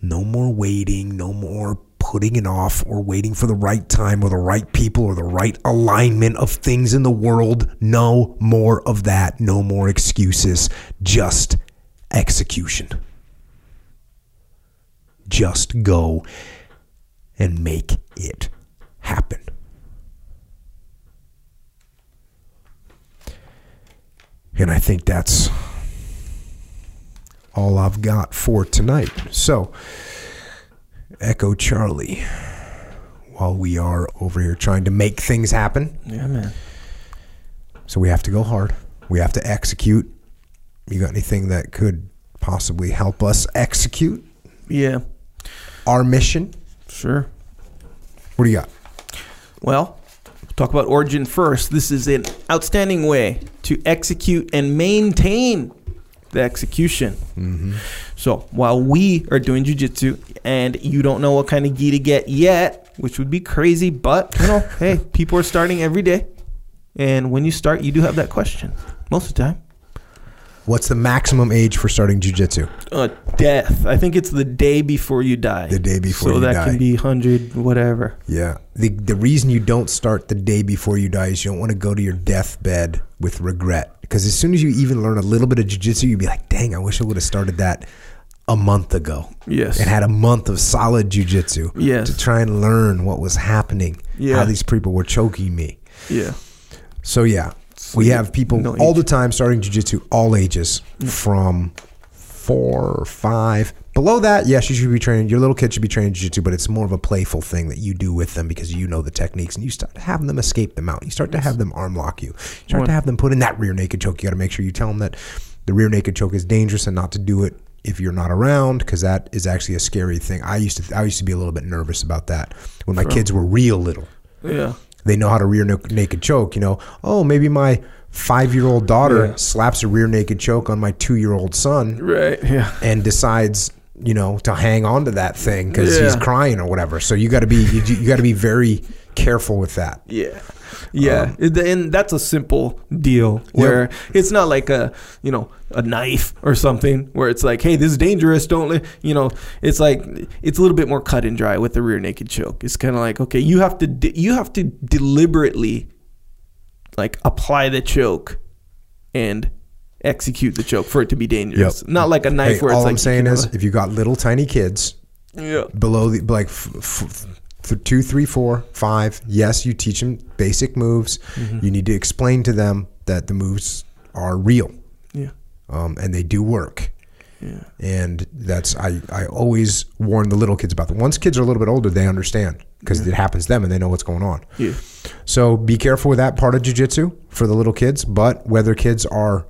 No more waiting, no more putting it off or waiting for the right time or the right people or the right alignment of things in the world. No more of that. No more excuses. Just execution. Just go and make it happen. And I think that's all I've got for tonight. So, Echo Charlie, while we are over here trying to make things happen, Yeah, man. so we have to go hard. We have to execute. You got anything that could possibly help us execute Yeah, our mission? sure. What do you got? Well, talk about origin first. This is an outstanding way to execute and maintain the execution. Mm-hmm. So while we are doing jujitsu and you don't know what kind of gi to get yet, which would be crazy, but you know, hey, people are starting every day. And when you start, you do have that question most of the time. What's the maximum age for starting jujitsu? Uh, death. I think it's the day before you die. The day before so you that can be 100, whatever. Yeah. The the reason you don't start the day before you die is you don't want to go to your deathbed with regret. Because as soon as you even learn a little bit of jujitsu, you'd be like, dang, I wish I would have started that a month ago. Yes. And had a month of solid jujitsu. Yes. To try and learn what was happening. Yeah. How these people were choking me. Yeah. So yeah. We have people no all the time starting jujitsu, all ages, from four or five. Below that, yes, you should be training. Your little kid should be training jiu-jitsu, but it's more of a playful thing that you do with them because you know the techniques and you start to have them escape the mount. You start to have them arm lock you. You start Right. to have them put in that rear naked choke. You got to make sure you tell them that the rear naked choke is dangerous and not to do it if you're not around because that is actually a scary thing. I used to I used to be a little bit nervous about that when my kids were real little Yeah. They know how to rear naked choke. You know, oh, maybe my five year old daughter Yeah. slaps a rear naked choke on my two year old son Right. Yeah. and decides, you know, to hang on to that thing because he's crying or whatever. So you got to be you, you got to be very careful with that. Yeah. Yeah, Um, and that's a simple deal where it's not like a you know a knife or something where it's like, hey, this is dangerous. Don't li-, you know? It's like it's a little bit more cut and dry with the rear naked choke. It's kind of like okay, you have to de- you have to deliberately like apply the choke and execute the choke for it to be dangerous. Yep. Not like a knife Hey, where it's all like I'm you saying is, if you got little tiny kids yeah, below the like f- f- two, three, four, five, yes, you teach them basic moves. Mm-hmm. You need to explain to them that the moves are real. yeah, um, and they do work. yeah, And that's I, I always warn the little kids about that. Once kids are a little bit older, they understand because it happens to them and they know what's going on. yeah. So be careful with that part of jujitsu for the little kids. But whether kids are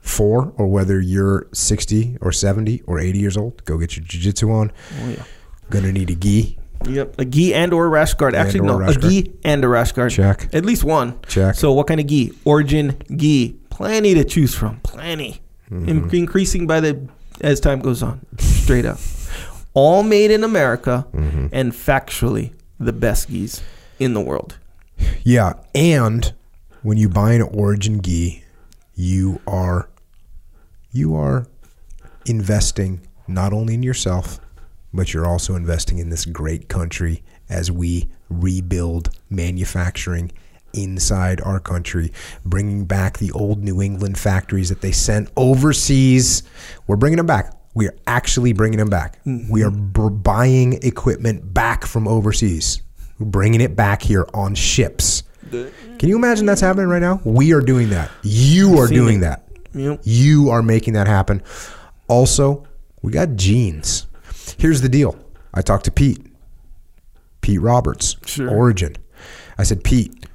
four or whether you're 60 or 70 or 80 years old, go get your jujitsu on. Oh yeah. Gonna need a gi. Yep, a gi and or rash guard. Actually, no, a gi and a rash guard. Check. At least one. Check. So, what kind of gi? Origin gi. Plenty to choose from. Plenty. Mm-hmm. In- increasing by the as time goes on. Straight up. All made in America, Mm-hmm. and factually the best gis in the world. Yeah, and when you buy an Origin gi, you are you are investing not only in yourself, but you're also investing in this great country as we rebuild manufacturing inside our country, bringing back the old New England factories that they sent overseas. We're bringing them back. We are actually bringing them back. We are b- buying equipment back from overseas, We're bringing it back here on ships. Can you imagine that's happening right now? We are doing that. You are doing it. that. Yep. You are making that happen. Also, we got jeans. Here's the deal. I talked to Pete, Pete Roberts, Sure. Origin. I said, Pete,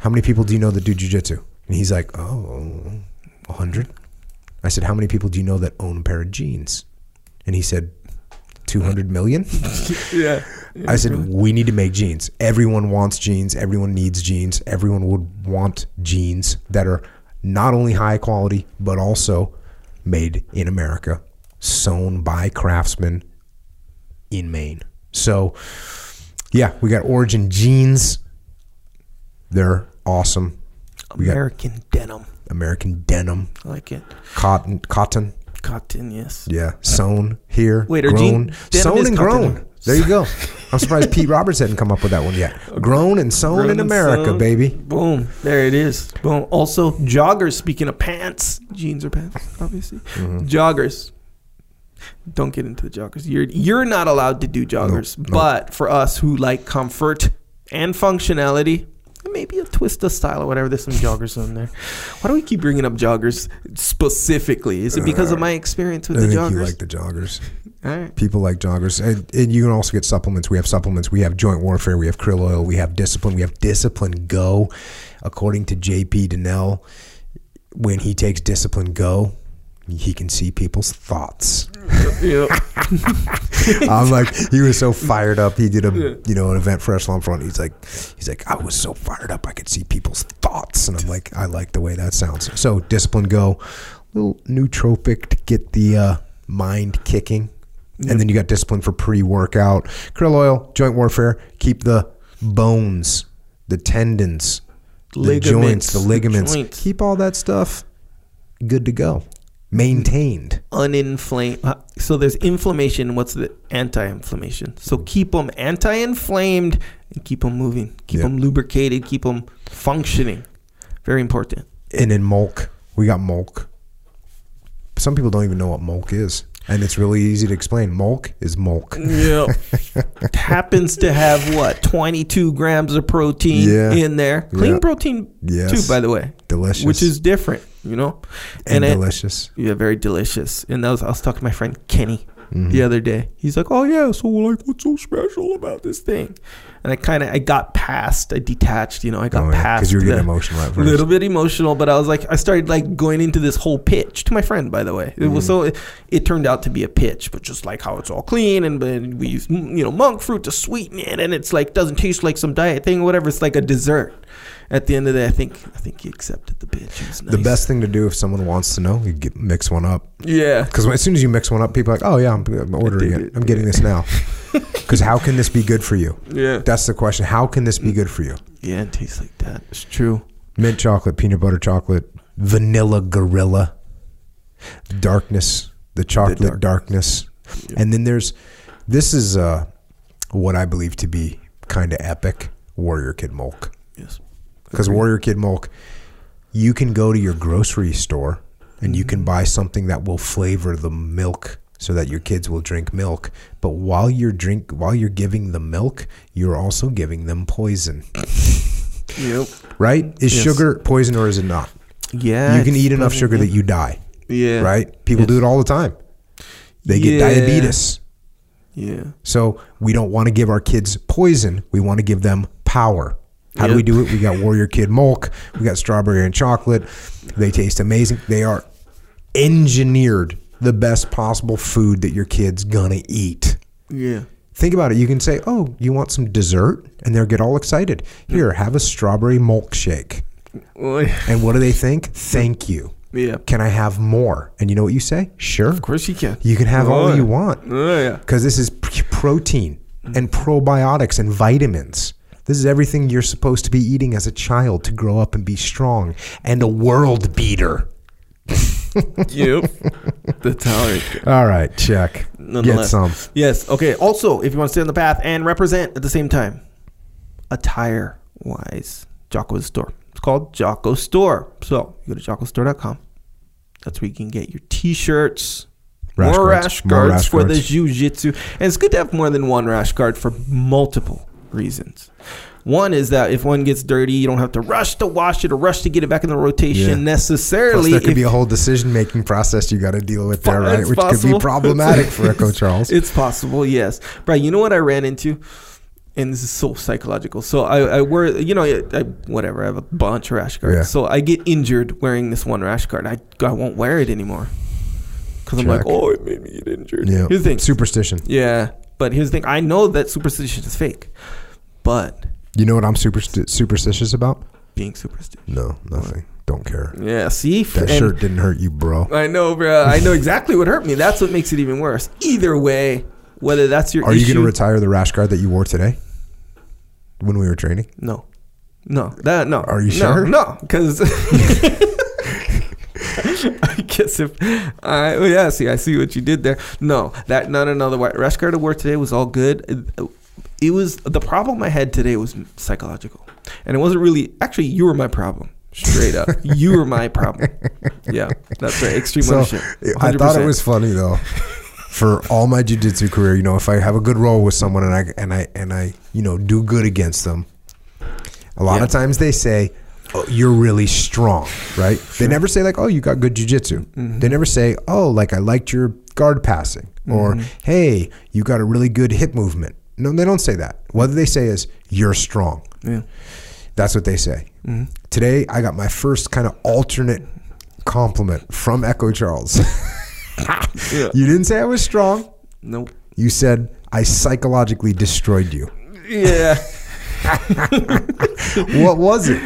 how many people do you know that do jujitsu? And he's like, oh, 100. I said, how many people do you know that own a pair of jeans? And he said, 200 million? Yeah. I said, we need to make jeans. Everyone wants jeans. Everyone needs jeans. Everyone would want jeans that are not only high quality, but also made in America, sewn by craftsmen in Maine. So, yeah, we got Origin jeans. They're awesome. We got- American denim. American denim, I like it. cotton, cotton. Cotton, yes. Yeah, sewn here. Wait, are grown, jean- sewn and cotton. grown. There you go. I'm surprised Pete Roberts hadn't come up with that one yet. Grown and sewn Grown in America, sewn. baby. Boom. There it is. Boom. Also, joggers. Speaking of pants, jeans or pants, obviously. Mm-hmm. Joggers. Don't get into the joggers. You're you're not allowed to do joggers. nope. But for us who like comfort and functionality, maybe a twist of style or whatever. There's some joggers on there. Why do we keep bringing up joggers specifically? Is it because of my experience with I the think joggers? you like the joggers. All right. People like joggers, and, and you can also get supplements. We have supplements. We have joint warfare. We have krill oil. We have discipline. We have discipline go. According to JP Dinnell, when he takes discipline go, he can see people's thoughts. Yeah. I'm like, he was so fired up. He did a, you know, an event for Echelon Front. He's like, he's like, I was so fired up. I could see people's thoughts, and I'm like, I like the way that sounds. So discipline go, little nootropic to get the uh, mind kicking, and then you got discipline for pre-workout. Krill oil, joint warfare, keep the bones, the tendons, the joints, the the ligaments, joints. keep all that stuff good to go, maintained. uninflamed. Uh, so there's inflammation. What's the anti-inflammation? So keep them anti-inflamed and keep them moving. Keep Yeah. them lubricated. Keep them functioning. Very important. And in Mulk, we got Mulk. Some people don't even know what Mulk is. And it's really easy to explain. Mulk is Mulk. Yeah. Happens to have what 22 grams of protein Yeah. in there. Clean protein Yes. too, by the way, Delicious. which is different. You know, and, it- delicious. Yeah, very delicious. And that was I was talking to my friend Kenny Mm-hmm. the other day. He's like, "Oh yeah, so like, what's so special about this thing?" And I kind of I got past, I detached. You know, I got Oh, yeah, past Because you were getting emotional at a little bit emotional, but I was like, I started like going into this whole pitch to my friend. By the way, it was so it, it turned out to be a pitch, but just like how it's all clean and then we use you know monk fruit to sweeten it, and it's like doesn't taste like some diet thing, or whatever. It's like a dessert. At the end of the day, I think I think he accepted the. It was The best thing to do if someone wants to know, you get, mix one up. yeah. Because as soon as you mix one up, people are like, oh, yeah, I'm, I'm ordering it. it. I'm getting this now. Because how can this be good for you? Yeah. That's the question. How can this be good for you? Yeah, it tastes like that. It's true. Mint chocolate, peanut butter chocolate, vanilla gorilla, darkness, the chocolate darkness. And then there's, this is uh, what I believe to be kind of epic Warrior Kid Mulk. Yes. Because Warrior Kid Mulk, you can go to your grocery store and you can buy something that will flavor the milk so that your kids will drink milk. But while you're drink while you're giving them milk, you're also giving them poison. Yep. Right? Is Yes. sugar poison or is it not? Yeah. you can eat enough sugar yeah. that you die. Yeah. Right? People do it all the time. They get Yeah. diabetes. Yeah. So we don't want to give our kids poison. We want to give them power. How do we do it? We got Warrior Kid Mulk. We got strawberry and chocolate. They taste amazing. They are engineered the best possible food that your kid's gonna eat. Yeah. Think about it. You can say, "Oh, you want some dessert?" and they'll get all excited. Here, have a strawberry milkshake. Well, And what do they think? Thank you. yeah. Can I have more? And you know what you say? Sure. Of course you can. You can have all you want Oh yeah. because this is protein and probiotics and vitamins. This is everything you're supposed to be eating as a child to grow up and be strong and a world beater. Yep. The how. All right, check. Get some. Yes. Okay. Also, if you want to stay on the path and represent at the same time, attire wise, Jocko's store. It's called Jocko Store. So you go to jockostore.com. That's where you can get your t-shirts, Rash more guards. rash More guards rash for the guards. jiu-jitsu. And it's good to have more than one rash guard for multiple reasons. One is that if one gets dirty, you don't have to rush to wash it or rush to get it back in the rotation Yeah. Plus, necessarily. there could if- be a whole decision-making process you got to deal with there, right? Which could be problematic for Echo Charles. It's possible, yes. Right. You know what I ran into? And this is so psychological. So I, I wear, you know, I, I, whatever. I have a bunch of rash guards. Yeah. So I get injured wearing this one rash guard. I, I won't wear it anymore. Because I'm like, oh, it made me get injured. yeah, Here's the thing. superstition. Yeah. But here's the thing. I know that superstition is fake. But You know what I'm supersti- superstitious about? being superstitious. No, nothing. Don't care. Yeah. See? That And- shirt didn't hurt you, bro. I know, bro. I know exactly what hurt me. That's what makes it even worse. Either way, whether that's your Are you going to retire the rash guard that you wore today when we were training? No. No, that no. Are you sure? No, because I guess if I well, yeah, see, I see what you did there. No, that no, no, no. The wa- rash guard I wore today was all good. It, was the problem I had today was psychological, and it wasn't really. Actually, you were my problem. Straight up, you were my problem. Yeah, that's right. Extreme So ownership. I thought it was funny though. For all my jujitsu career, you know, if I have a good roll with someone and I and I and I, you know, do good against them, a lot Yeah. of times they say, oh, "You're really strong," right? They never say like, "Oh, you got good jujitsu." Mm-hmm. They never say, "Oh, like I liked your guard passing," or Mm-hmm. "Hey, you got a really good hip movement." No, they don't say that. What they say is, "You're strong." Yeah. That's what they say. Mm-hmm. Today, I got my first kind of alternate compliment from Echo Charles. Yeah. you didn't say I was strong. Nope. You said I psychologically destroyed you. Yeah. What was it?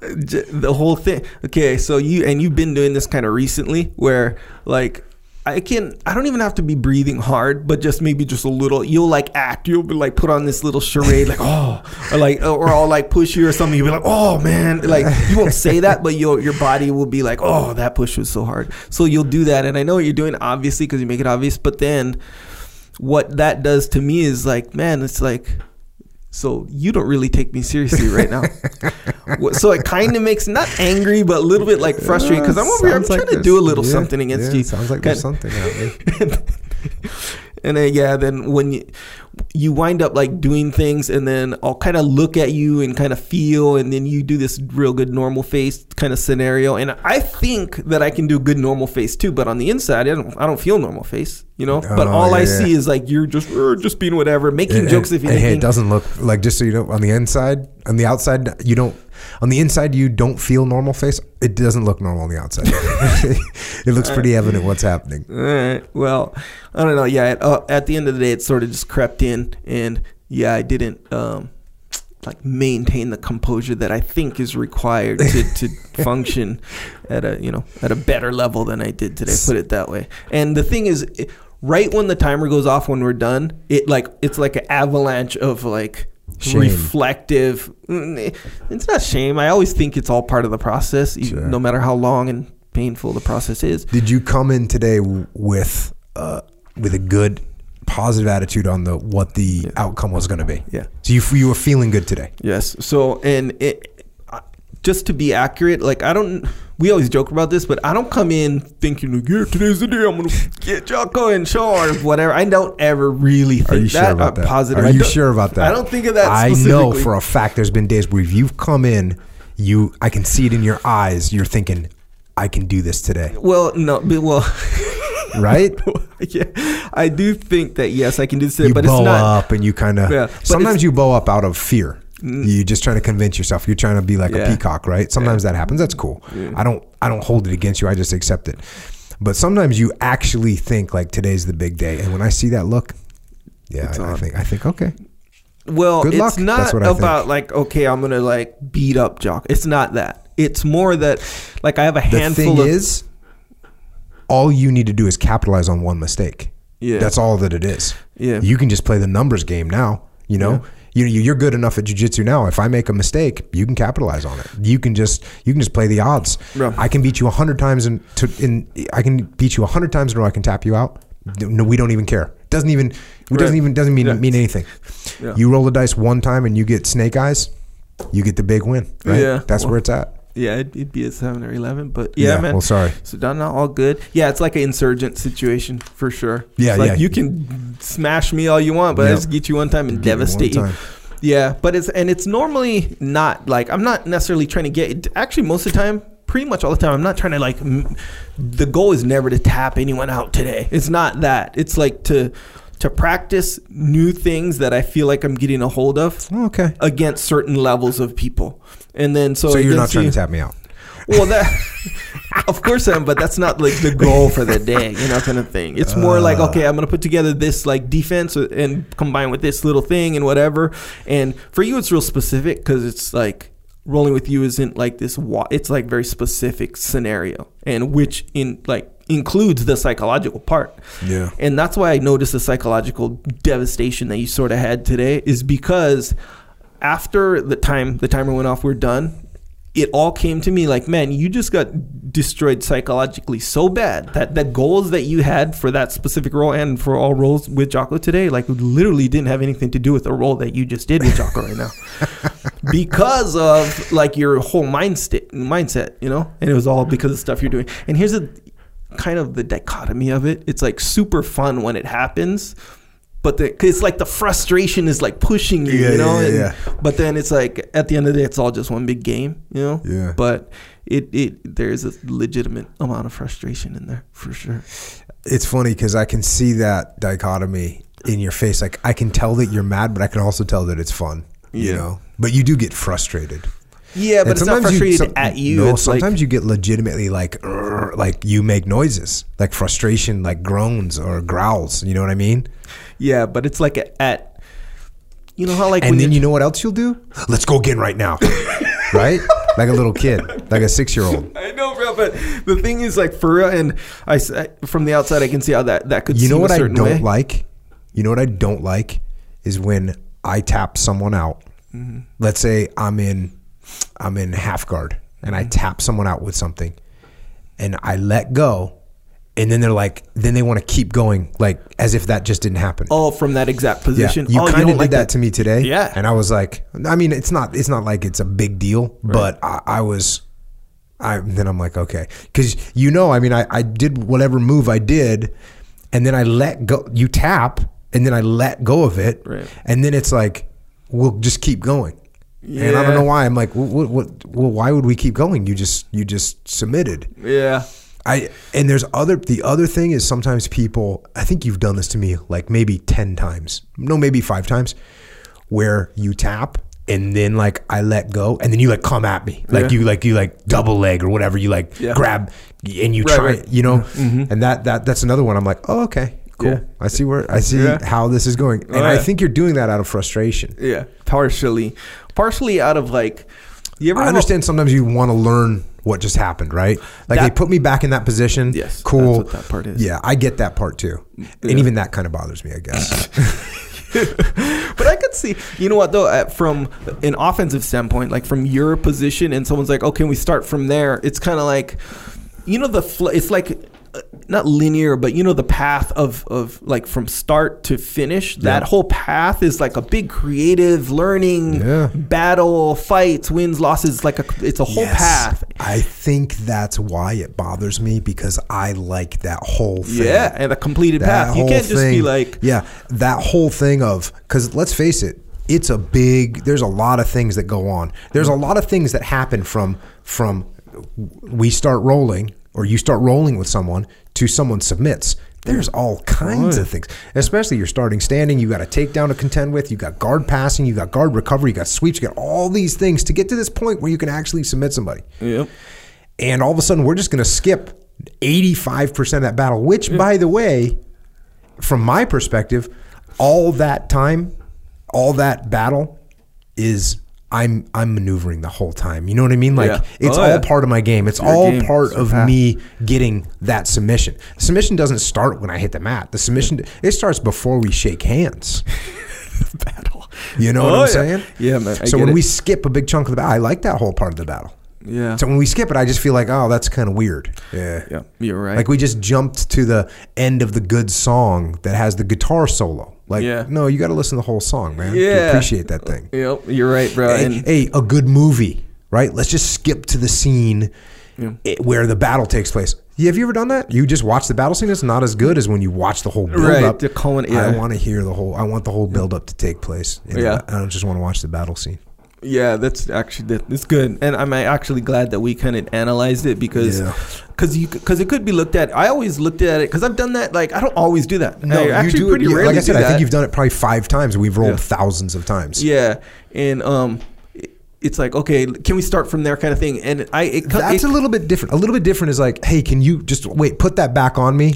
The whole thing. Okay, so you and you've been doing this kind of recently, where like I can't. I don't even have to be breathing hard, but just maybe just a little. You'll like act. You'll be like put on this little charade, like oh, or like or I'll like push you or something. You'll be like oh man, like you won't say that, but your your body will be like oh that push was so hard. So you'll do that, and I know what you're doing obviously because you make it obvious, but then what that does to me is like man, it's like. So you don't really take me seriously right now. So it kind of makes not angry, but a little bit like frustrated because I'm over here. I'm like trying to do a little yeah, something against yeah, you. Sounds like there's something. and then yeah, then when you you wind up like doing things, and then I'll kind of look at you and kind of feel, and then you do this real good normal face kind of scenario, and I think that I can do good normal face too, but on the inside, I don't I don't feel normal face, you know. but Oh, all yeah, I yeah. see is like you're just uh, just being whatever, making And- jokes and- if and hey, it doesn't look like just so you know on the inside, on the outside, you don't. On the inside, you don't feel normal face. It doesn't look normal on the outside. it looks pretty evident what's happening. All right. Well, I don't know. Yeah. At, uh, at the end of the day, it sort of just crept in, and yeah, I didn't um, like maintain the composure that I think is required to, to function at a you know at a better level than I did today. Put it that way. And the thing is, right when the timer goes off when we're done, it like it's like an avalanche of like. Shame. Reflective. mm, It's not shame. I always think it's all part of the process, Sure. no matter how long and painful the process is. Did you come in today with uh, with a good, positive attitude on the what the outcome was going to be? Yeah. So you you were feeling good today. Yes. So, and it, just to be accurate, like I don't. We always joke about this, but I don't come in thinking "Yeah, today's the day I'm gonna get Jocko and show or whatever." I don't ever really think Are you that. sure about that? Positive. Are I you don't- sure about that? I don't think of that. I know for a fact there's been days where you've come in, you I can see it in your eyes. You're thinking, I can do this today, Well, no, but well, right? yeah, I do think that yes, I can do this, today, you but bow it's not. up and you kind of. Yeah, sometimes you bow up out of fear. Mm. You're just trying to convince yourself. You're trying to be like a peacock, right? Sometimes that happens. That's cool. I don't. I don't hold it against you. I just accept it. But sometimes you actually think like today's the big day, and when I see that look, yeah, I, I think I think okay. Well, Good it's luck. not That's what I about think. like okay, I'm gonna like beat up Jock. It's not that. It's more that like I have a The handful thing of is, all you need to do is capitalize on one mistake. Yeah. That's all that it is. Yeah. You can just play the numbers game now. You know, you you you're good enough at jujitsu now. If I make a mistake, you can capitalize on it. You can just you can just play the odds. I can beat you a hundred times in, to, in I can beat you a hundred times in a row. I can tap you out. No, we don't even care. Doesn't even it doesn't even doesn't mean Yeah. mean anything. Yeah. You roll the dice one time and you get snake eyes. You get the big win. Right? Yeah. That's Well, where it's at. Yeah, it'd, it'd be a seven or eleven, but yeah, man. Well, sorry. So done now, all good. Yeah, it's like an insurgent situation for sure. Yeah, It's like yeah. You can smash me all you want, but I Yep. just get you one time and Give you one devastate you. Yeah, but it's and it's normally not like I'm not necessarily trying to get. Actually, most of the time, pretty much all the time, I'm not trying to like. m- The goal is never to tap anyone out today. It's not that. It's like to to practice new things that I feel like I'm getting a hold of Oh, okay. against certain levels of people, and then so So you're not trying you- to tap me out. well, that of course I am, but that's not like the goal for the day, you know, kind of thing. It's more like Uh. okay, I'm gonna put together this like defense and combine with this little thing and whatever. And for you, it's real specific because it's like rolling with you isn't like this. Wa- it's like very specific scenario, and which in like includes the psychological part. Yeah. And that's why I noticed the psychological devastation that you sort of had today is because after the time the timer went off, we're done. It all came to me like, man, you just got destroyed psychologically so bad that the goals that you had for that specific roll and for all rolls with Jocko today, like literally didn't have anything to do with the roll that you just did with Jocko right now, because of like your whole mindset, mindset, you know, and it was all because of stuff you're doing. And here's a kind of the dichotomy of it. It's like super fun when it happens, but the, it's like the frustration is like pushing you, Yeah, you know. yeah, and- yeah. But then it's like at the end of the day, it's all just one big game, you know. Yeah. But it it there's a legitimate amount of frustration in there for sure. It's funny because I can see that dichotomy in your face. Like I can tell that you're mad, but I can also tell that it's fun. You know, but you do get frustrated. Yeah, but And it's not sometimes you- some- at you. No, it's sometimes like you get legitimately like, like you make noises, like frustration, like groans or growls. You know what I mean? yeah, but it's like at you know how like And then you know what else you'll do? Let's go again right now, right? Like a little kid, like a six year old. I know, bro, but the thing is, like, for real, and I, from the outside, I can see how that that could. You know what I don't way. like? You know what I don't like is when I tap someone out. Mm-hmm. Let's say I'm in I'm in half guard and. I tap someone out with something and I let go and then they're like then they want to keep going like as if that just didn't happen. Oh, from that exact Yeah, position. you oh, kind of did like that to me today. Yeah. and I was like, I mean, it's not, it's not like it's a big deal, but I, I was, I then I'm like, okay, because you know, I mean, I, I did whatever move I did, and then I let go. You tap, and then I let go of it, Right. and then it's like, we'll just keep going. And I don't know why. I'm like, what, what, well, why would we keep going? You just, you just submitted. Yeah. I and there's other the other thing is sometimes people I think you've done this to me like maybe 10 times. No, maybe 5 times where you tap and then like I let go and then you like come at me. Like Yeah. you like you like double leg or whatever you like Yeah. grab and you Right, try, right. Mm-hmm. you know. And that that that's another one I'm like, "Oh, okay. Cool. Yeah. I see where I see Yeah. how this is going." And Oh, I think you're doing that out of frustration. Yeah. Partially, partially out of like, you ever I have a- understand sometimes you want to learn what just happened, right? Like they put me back in that position. Yes, cool. that's what that part is. Yeah, I get that part too, Yeah. and even that kind of bothers me. I guess. but I could see, you know what though, uh, from an offensive standpoint, like from your position, and someone's like, "Oh, can we start from there?" It's kind of like, you know, the fl- it's like not linear, but you know, the path of of like from start to finish. That Yeah. whole path is like a big creative learning Yeah. battle, fights, wins, losses. Like a, it's a whole Yes. path. I think that's why it bothers me because I like that whole thing. Yeah, and a completed That path. You can't just be like, yeah, that whole thing of because let's face it, it's a big. There's a lot of things that go on. There's a lot of things that happen from from we start rolling or you start rolling with someone to someone submits. There's all kinds of things, especially you're starting standing. You got a takedown to contend with. You got guard passing. You got guard recovery. You got sweeps. You got all these things to get to this point where you can actually submit somebody yep. and all of a sudden we're just going to skip 85% of that battle which by the way from my perspective all that time all that battle is i'm i'm maneuvering the whole time you know what i mean like Yeah. it's Oh, all yeah. part of my game it's your all game. part It's of path. me getting that submission submission doesn't start when i hit the mat the submission it starts before we shake hands Battle. you know what Oh, i'm yeah. saying Yeah, man. I so when it. we skip a big chunk of the battle i like that whole part of the battle yeah. so when we skip it i just feel like oh that's kind of weird yeah yeah, you're right. like we just jumped to the end of the good song that has the guitar solo. Like, Yeah. no, you got to listen to the whole song, man. Yeah. appreciate that thing. Yep, you're right, bro. Hey, and hey, a good movie, right? Let's just skip to the scene Yeah. i- where the battle takes place. Yeah, have you ever done that? You just watch the battle scene. It's not as good as when you watch the whole build up. Right, up. the Coen- I want to hear the whole. I want the whole build up to take place. Yeah. I don't just want to watch the battle scene. Yeah, that's actually that, it's good, and I'm actually glad that we kind of analyzed it because Yeah. because you because it could be looked at. I always looked at it because I've done that. Like I don't always do that. No, I actually pretty yeah, rarely Like I said, I think you've done it probably five times. We've rolled Yeah. thousands of times. Yeah, and um, it's like okay, can we start from there, kind of thing. And I it, That's it, a little bit different. A little bit different is like, hey, can you just wait, put that back on me?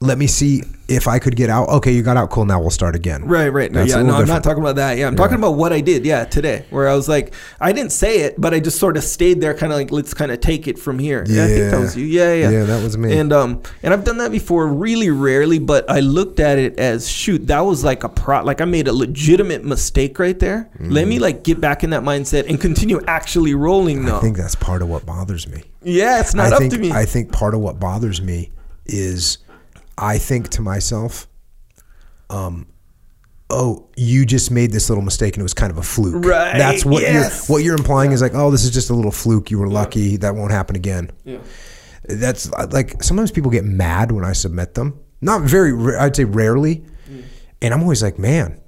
Let me see. if I could get out, okay, you got out, cool. Now we'll start again. Right, right. No, That's yeah, no, I'm not talking about that. Yeah, I'm talking about what I did. Yeah, today, where I was like, I didn't say it, but I just sort of stayed there, kind of like, let's kind of take it from here. Yeah, I think that Yeah. was you. Yeah, yeah, Yeah, that was me. And um, and I've done that before, really rarely, but I looked at it as shoot, that was like a pro, like I made a legitimate mistake right there. Let me like get back in that mindset and continue actually rolling. Mm-hmm. I think that's part of what bothers me. yeah, it's not I up think to me. I think part of what bothers me is I think to myself, um, oh, you just made this little mistake and it was kind of a fluke. Right, That's what yes. you're what you're implying is like, oh, this is just a little fluke. You were lucky. That won't happen again. yeah. That's like sometimes people get mad when I submit them. Not very. I'd say rarely. Mm. And I'm always like, man,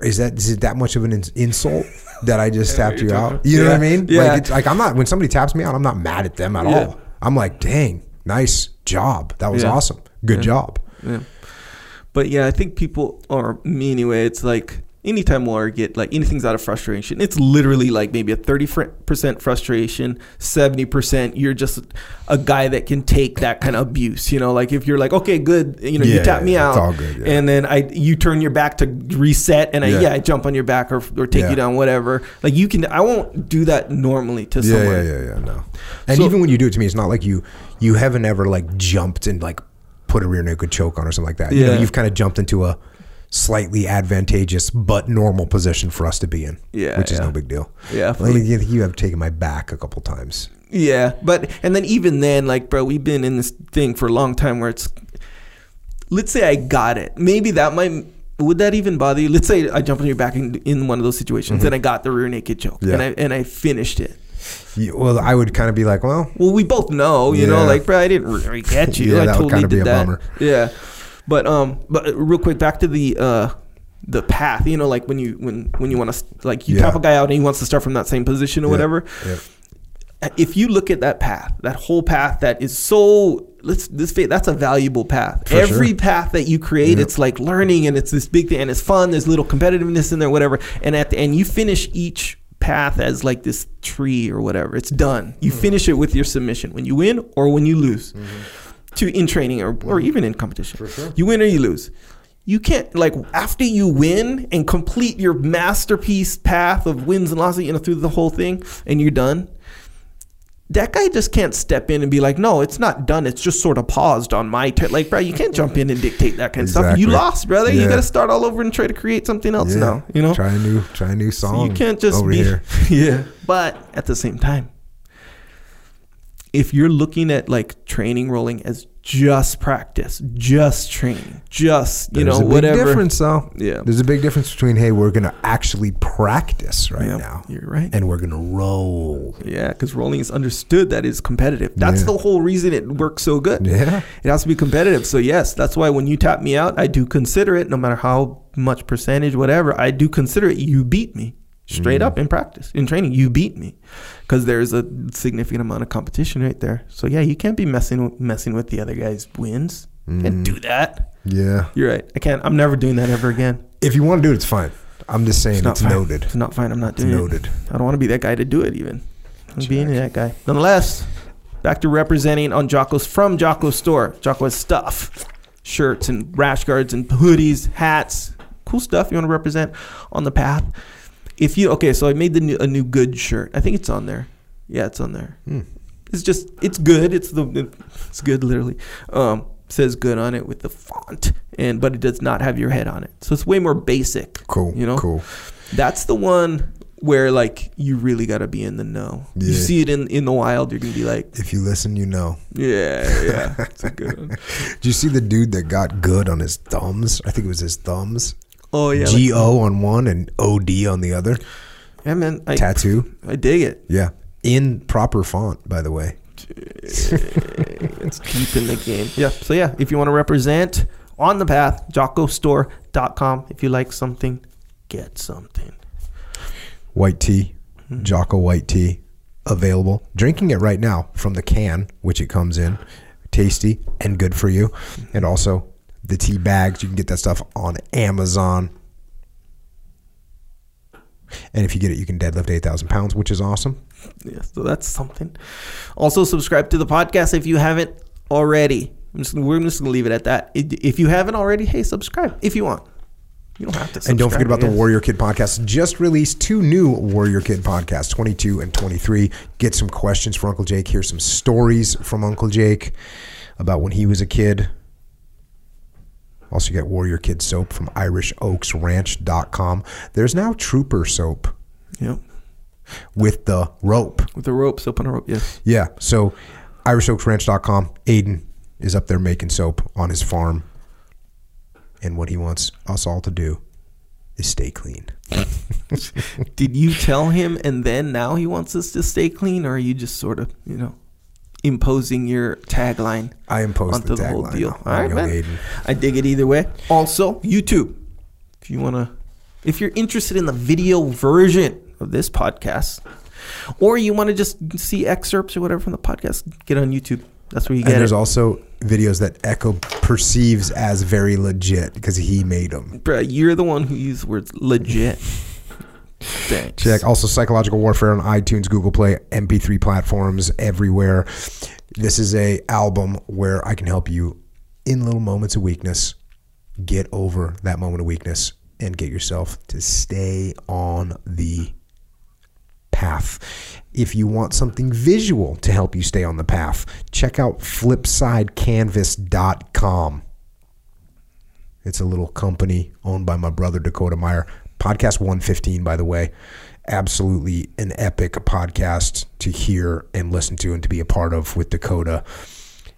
is that is it that much of an insult that I just tapped you out? talking- You know what I mean? yeah. Like, it's, like I'm not when somebody taps me out, I'm not mad at them at Yeah. all. I'm like, dang, nice job. That was Yeah. awesome. Good job. Yeah. But yeah, I think people, or me anyway, it's like anytime we'll get like anything's out of frustration, it's literally like maybe a 30% frustration, 70% you're just a guy that can take that kind of abuse. You know, like if you're like, okay, good, you know, you Yeah, tap me out. good, yeah. And then I, you turn your back to reset and I, Yeah. I jump on your back or, or take you down, whatever. Like you can, I won't do that normally to Yeah, someone. yeah, yeah, yeah. No. And So- even when you do it to me, it's not like you you haven't ever like jumped and like put a rear naked choke on or something like that. You know, Yeah. you've kind of jumped into a slightly advantageous but normal position for us to be in. Yeah, which is yeah. no big deal. Yeah, Like, you, you have taken my back a couple times. Yeah, but and then even then, like, bro, we've been in this thing for a long time where it's. Let's say I got it. Maybe that might. Would that even bother you? Let's say I jump on your back in, in one of those situations and I got the rear naked choke Mm-hmm. Yeah. and I and I finished it. You- well, I would kind of be like, well, Well, we both know, you know, like, bro, I didn't really get you. Yeah, I that would totally kinda be a that. bummer. Yeah, but um, but uh, real quick, back to the uh, the path. You know, like when you when when you want to like you Yeah. tap a guy out and he wants to start from that same position or Yeah, whatever. yeah. If you look at that path, that whole path that is so let's this that's a valuable path. For Every sure. path that you create, it's like learning and it's this big thing and it's fun. There's little competitiveness in there, whatever. And at the end, you finish each path as like this tree or whatever. It's done. You finish it with your submission when you win or when you lose. To in training or, or mm-hmm. even in competition. For sure. You win or you lose. You can't like after you win and complete your masterpiece path of wins and losses, you know, through the whole thing, and you're done that guy just can't step in and be like, no, it's not done. It's just sort of paused on my turn. Like, bro, you can't jump in and dictate that kind of stuff. You lost, brother. You got to start all over and try to create something else Yeah. now. You know, try a new try a new So song. you can't just over be here. yeah. But at the same time, if you're looking at like training rolling as just practice, just training, just you There's know a big whatever. difference though. Yeah. There's a big difference between hey, we're gonna actually practice right Yeah, now, You're right. and we're gonna roll. Yeah, because rolling is understood that is competitive. That's Yeah. the whole reason it works so good. Yeah. It has to be competitive. So yes, that's why when you tap me out, I do consider it, no matter how much percentage, whatever, I do consider it. You beat me straight mm-hmm. up in practice, in training. You beat me because there's a significant amount of competition right there. So yeah, you can't be messing with, messing with the other guy's wins. Can't mm-hmm. do that. Yeah. You're right. I can't. I'm never doing that ever again. If you want to do it, it's fine. I'm just saying it's, fine. noted. It's not fine. I'm not It's doing noted. it. I don't want to be that guy to do it even. I'm being that guy. Nonetheless, back to representing on Jocko's from Jocko's store. Jocko has stuff, shirts and rash guards and hoodies, hats, cool stuff you want to represent on the path. If you okay, so I made the new, a new good shirt. I think it's on there. Yeah, it's on there. Hmm. It's just it's good. It's the it's good literally. Um, says good on it with the font and but it does not have your head on it. So it's way more basic. Cool. You know? Cool. That's the one where like you really got to be in the know. You see it in in the wild, you're gonna be like, If you listen, you know. yeah, yeah, it's a good one. Did you see the dude that got good on his thumbs? I think it was his thumbs. Oh yeah, G like, O on one and O D on the other. yeah, man, I, Tattoo. I dig it. Yeah. In proper font, by the way. It's deep in the game. Yeah. So yeah, if you want to represent on the path, jockostore.com. If you like something, get something. White tea. Hmm. Jocko white tea. Available. Drinking it right now from the can, which it comes in. Tasty and good for you. And also the tea bags. You can get that stuff on Amazon. And if you get it, you can deadlift 8,000 pounds, which is awesome. Yeah, so that's something. Also, subscribe to the podcast if you haven't already. I'm just, we're just gonna leave it at that. If you haven't already, hey, subscribe if you want. You don't have to. And don't forget about the. Warrior Kid podcast. Just released two new Warrior Kid podcasts, 22 and 23. Get some questions for Uncle Jake. Hear some stories from Uncle Jake about when he was a kid. Also, get Warrior Kid soap from IrishOaksRanch.com. There's now Trooper soap Yep. with the rope. With the ropes, open a rope. Yes. Yeah. So, IrishOaksRanch.com. Aiden is up there making soap on his farm. And what he wants us all to do is stay clean. Did you tell him, and then now he wants us to stay clean, or are you just sort of, you know, imposing your tagline I impose onto the the, whole deal? All right, man. Aiden. I dig it either way. Also, YouTube. If you want to, if you're interested in the video version of this podcast, or you want to just see excerpts or whatever from the podcast, get on YouTube. That's where you get. And there's it. also videos that Echo perceives as very legit because he made them. Bruh, you're the one who used the words legit. Thanks. Check also psychological warfare on iTunes, Google Play, MP3 platforms everywhere. This is a album where I can help you in little moments of weakness get over that moment of weakness and get yourself to stay on the path. If you want something visual to help you stay on the path, check out flipsidecanvas.com. It's a little company owned by my brother Dakota Meyer. Podcast 115, by the way. Absolutely an epic podcast to hear and listen to and to be a part of with Dakota.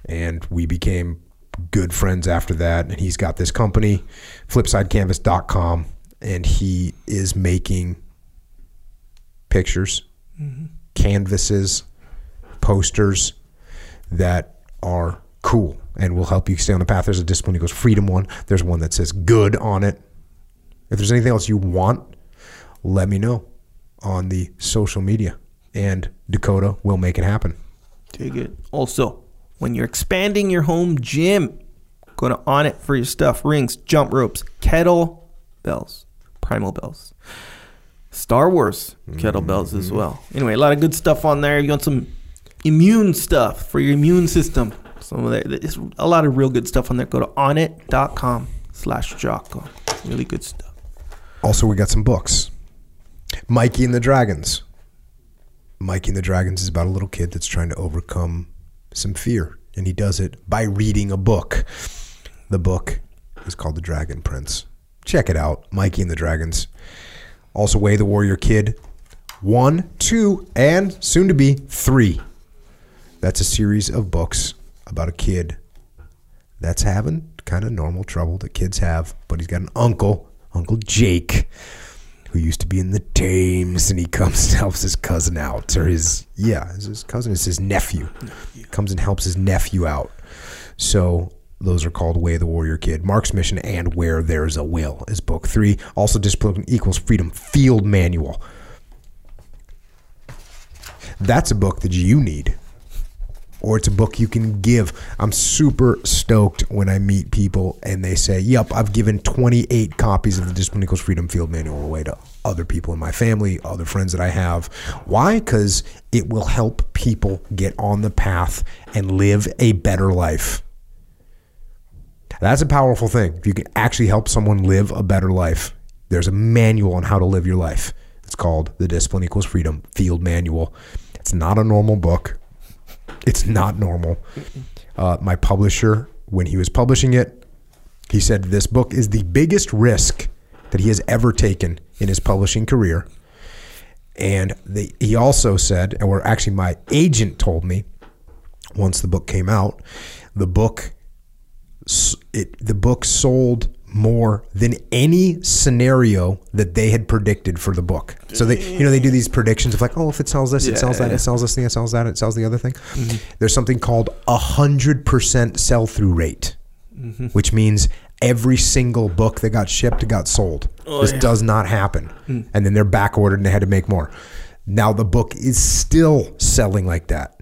And we became good friends after that. And he's got this company, flipsidecanvas.com, and he is making pictures, mm-hmm. canvases, posters that are cool and will help you stay on the path. There's a discipline He goes freedom one. There's one that says good on it. If there's anything else you want, let me know on the social media, and Dakota will make it happen. Dig it. Also, when you're expanding your home gym, go to Onnit for your stuff rings, jump ropes, kettle bells, primal bells, Star Wars kettlebells as mm-hmm. well. Anyway, a lot of good stuff on there. If You want some immune stuff for your immune system. Some of that, there's a lot of real good stuff on there. Go to onnit.com slash Jocko. Really good stuff. Also, we got some books. Mikey and the Dragons. Mikey and the Dragons is about a little kid that's trying to overcome some fear, and he does it by reading a book. The book is called The Dragon Prince. Check it out, Mikey and the Dragons. Also, Way the Warrior Kid. One, two, and soon to be three. That's a series of books about a kid that's having kind of normal trouble that kids have, but he's got an uncle, Uncle Jake, who used to be in the Teams, and he comes and helps his cousin out, or his yeah, his- his cousin is his nephew. Comes and helps his nephew out. So those are called Way of the Warrior Kid, Marc's Mission, and Where There's a Will is book three. Also, Discipline Equals Freedom Field Manual. That's a book that you need or it's a book you can give. I'm super stoked when I meet people and they say, Yep, I've given 28 copies of the Discipline Equals Freedom Field Manual away to other people in my family, other friends that I have. Why? Because it will help people get on the path and live a better life. That's a powerful thing. If you can actually help someone live a better life, there's a manual on how to live your life. It's called the Discipline Equals Freedom Field Manual. It's not a normal book. It's not normal. Uh, my publisher, when he was publishing it, he said this book is the biggest risk that he has ever taken in his publishing career. And they, he also said, or actually, my agent told me once the book came out, the book it the book sold more than any scenario that they had predicted for the book. So they you know they do these predictions of like, oh, if it sells this, it sells that, it sells this thing, it sells that, it sells the other thing. Mm-hmm. There's something called a hundred percent sell through rate, mm-hmm. which means every single book that got shipped got sold. Oh, this does not happen, mm. and then they're back ordered and they had to make more. Now the book is still selling like that.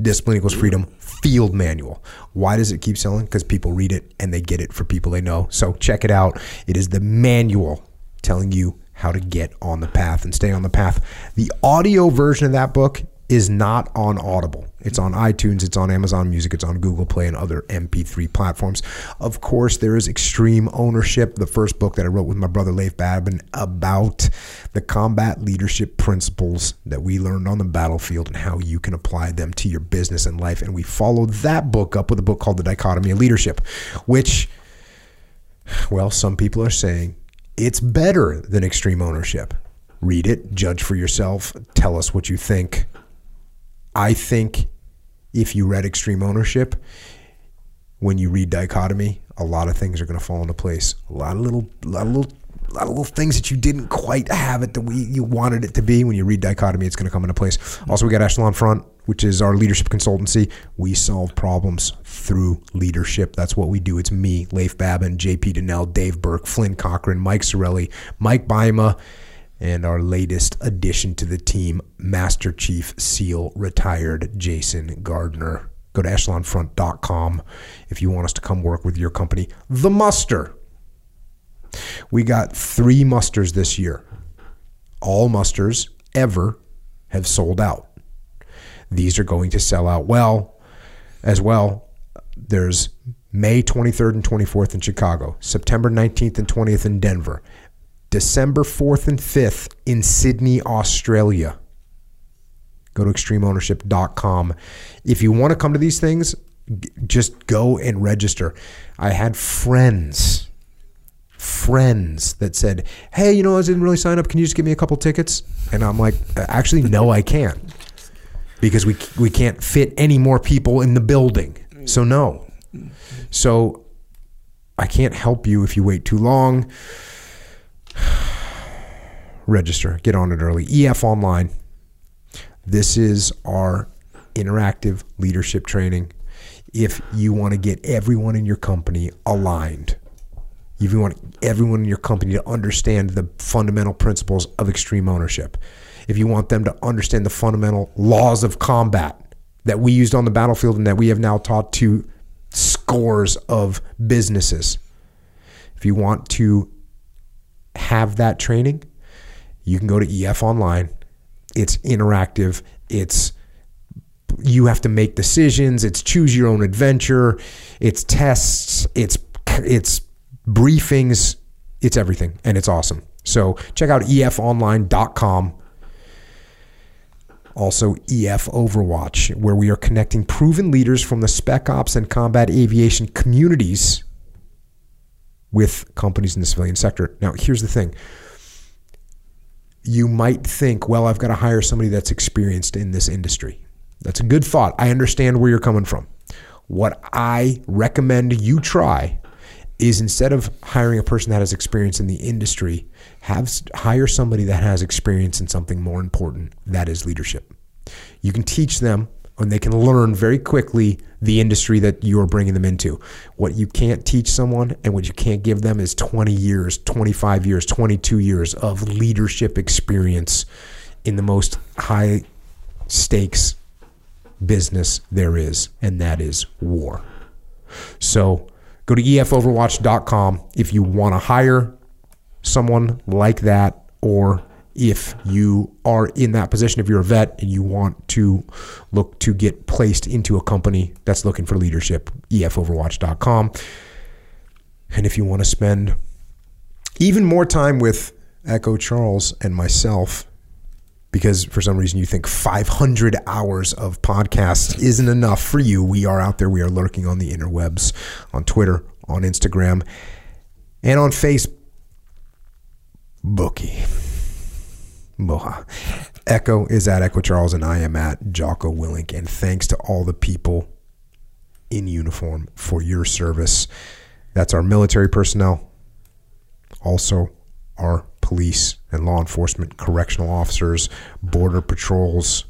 Discipline equals freedom field manual. Why does it keep selling? Because people read it and they get it for people they know. So check it out. It is the manual telling you how to get on the path and stay on the path. The audio version of that book is not on Audible. It's on iTunes, it's on Amazon Music, it's on Google Play and other MP3 platforms. Of course, there is Extreme Ownership, the first book that I wrote with my brother Leif Babin about the combat leadership principles that we learned on the battlefield and how you can apply them to your business and life. And we followed that book up with a book called The Dichotomy of Leadership, which, well, some people are saying it's better than Extreme Ownership. Read it, judge for yourself, tell us what you think. I think if you read Extreme Ownership, when you read Dichotomy, a lot of things are going to fall into place. A lot of little, lot of little, lot of little things that you didn't quite have it the way you wanted it to be. When you read Dichotomy, it's going to come into place. Also, we got Echelon Front, which is our leadership consultancy. We solve problems through leadership. That's what we do. It's me, Leif Babin, JP Dinnell, Dave Berke, Flynn Cochran, Mike Sarraille, Mike Bajema and our latest addition to the team, Master Chief SEAL retired Jason Gardner. Go to echelonfront.com if you want us to come work with your company. The Muster. We got three musters this year. All musters ever have sold out. These are going to sell out well as well. There's May 23rd and 24th in Chicago, September 19th and 20th in Denver, December 4th and 5th in Sydney, Australia. Go to extremeownership.com. If you want to come to these things, just go and register. I had friends, friends that said, Hey, you know, I didn't really sign up. Can you just give me a couple tickets? And I'm like, Actually, no, I can't. Because we, we can't fit any more people in the building. So, no. So, I can't help you if you wait too long register, get on it early. EF Online. This is our interactive leadership training. If you want to get everyone in your company aligned, if you want everyone in your company to understand the fundamental principles of extreme ownership, if you want them to understand the fundamental laws of combat that we used on the battlefield and that we have now taught to scores of businesses, if you want to have that training, you can go to EF Online. It's interactive. It's you have to make decisions. It's choose your own adventure. It's tests. It's it's briefings. It's everything, and it's awesome. So check out efonline.com. Also, EF Overwatch, where we are connecting proven leaders from the spec ops and combat aviation communities with companies in the civilian sector. Now, here's the thing you might think, well, I've got to hire somebody that's experienced in this industry. That's a good thought. I understand where you're coming from. What I recommend you try is instead of hiring a person that has experience in the industry, have hire somebody that has experience in something more important. That is leadership. You can teach them and they can learn very quickly the industry that you're bringing them into. What you can't teach someone and what you can't give them is 20 years, 25 years, 22 years of leadership experience in the most high stakes business there is, and that is war. So go to efoverwatch.com if you want to hire someone like that or if you are in that position, if you're a vet and you want to look to get placed into a company that's looking for leadership, efoverwatch.com. And if you want to spend even more time with Echo Charles and myself, because for some reason you think 500 hours of podcast isn't enough for you, we are out there. We are lurking on the interwebs, on Twitter, on Instagram, and on Facebook. Bookie. Moha. Echo is at Echo Charles, and I am at Jocko Willink. And thanks to all the people in uniform for your service. That's our military personnel, also our police and law enforcement, correctional officers, border patrols,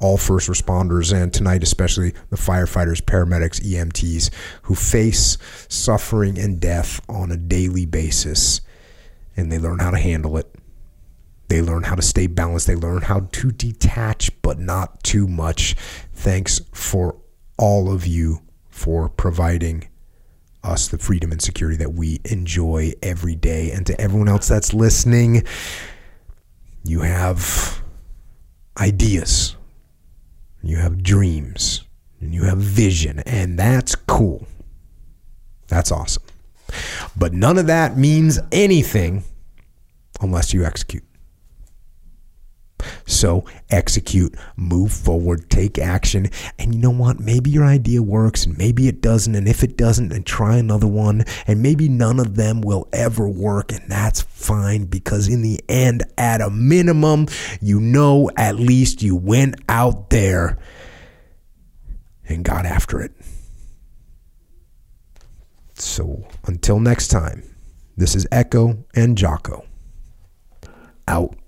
all first responders, and tonight, especially the firefighters, paramedics, EMTs who face suffering and death on a daily basis and they learn how to handle it they learn how to stay balanced. They learn how to detach, but not too much. Thanks for all of you for providing us the freedom and security that we enjoy every day. And to everyone else that's listening, you have ideas you have dreams, and you have vision, and that's cool. That's awesome. But none of that means anything unless you execute. So execute, move forward, take action. And you know what? Maybe your idea works and maybe it doesn't. And if it doesn't, then try another one. And maybe none of them will ever work. And that's fine because in the end, at a minimum, you know at least you went out there and got after it. So until next time, this is Echo and Jocko out.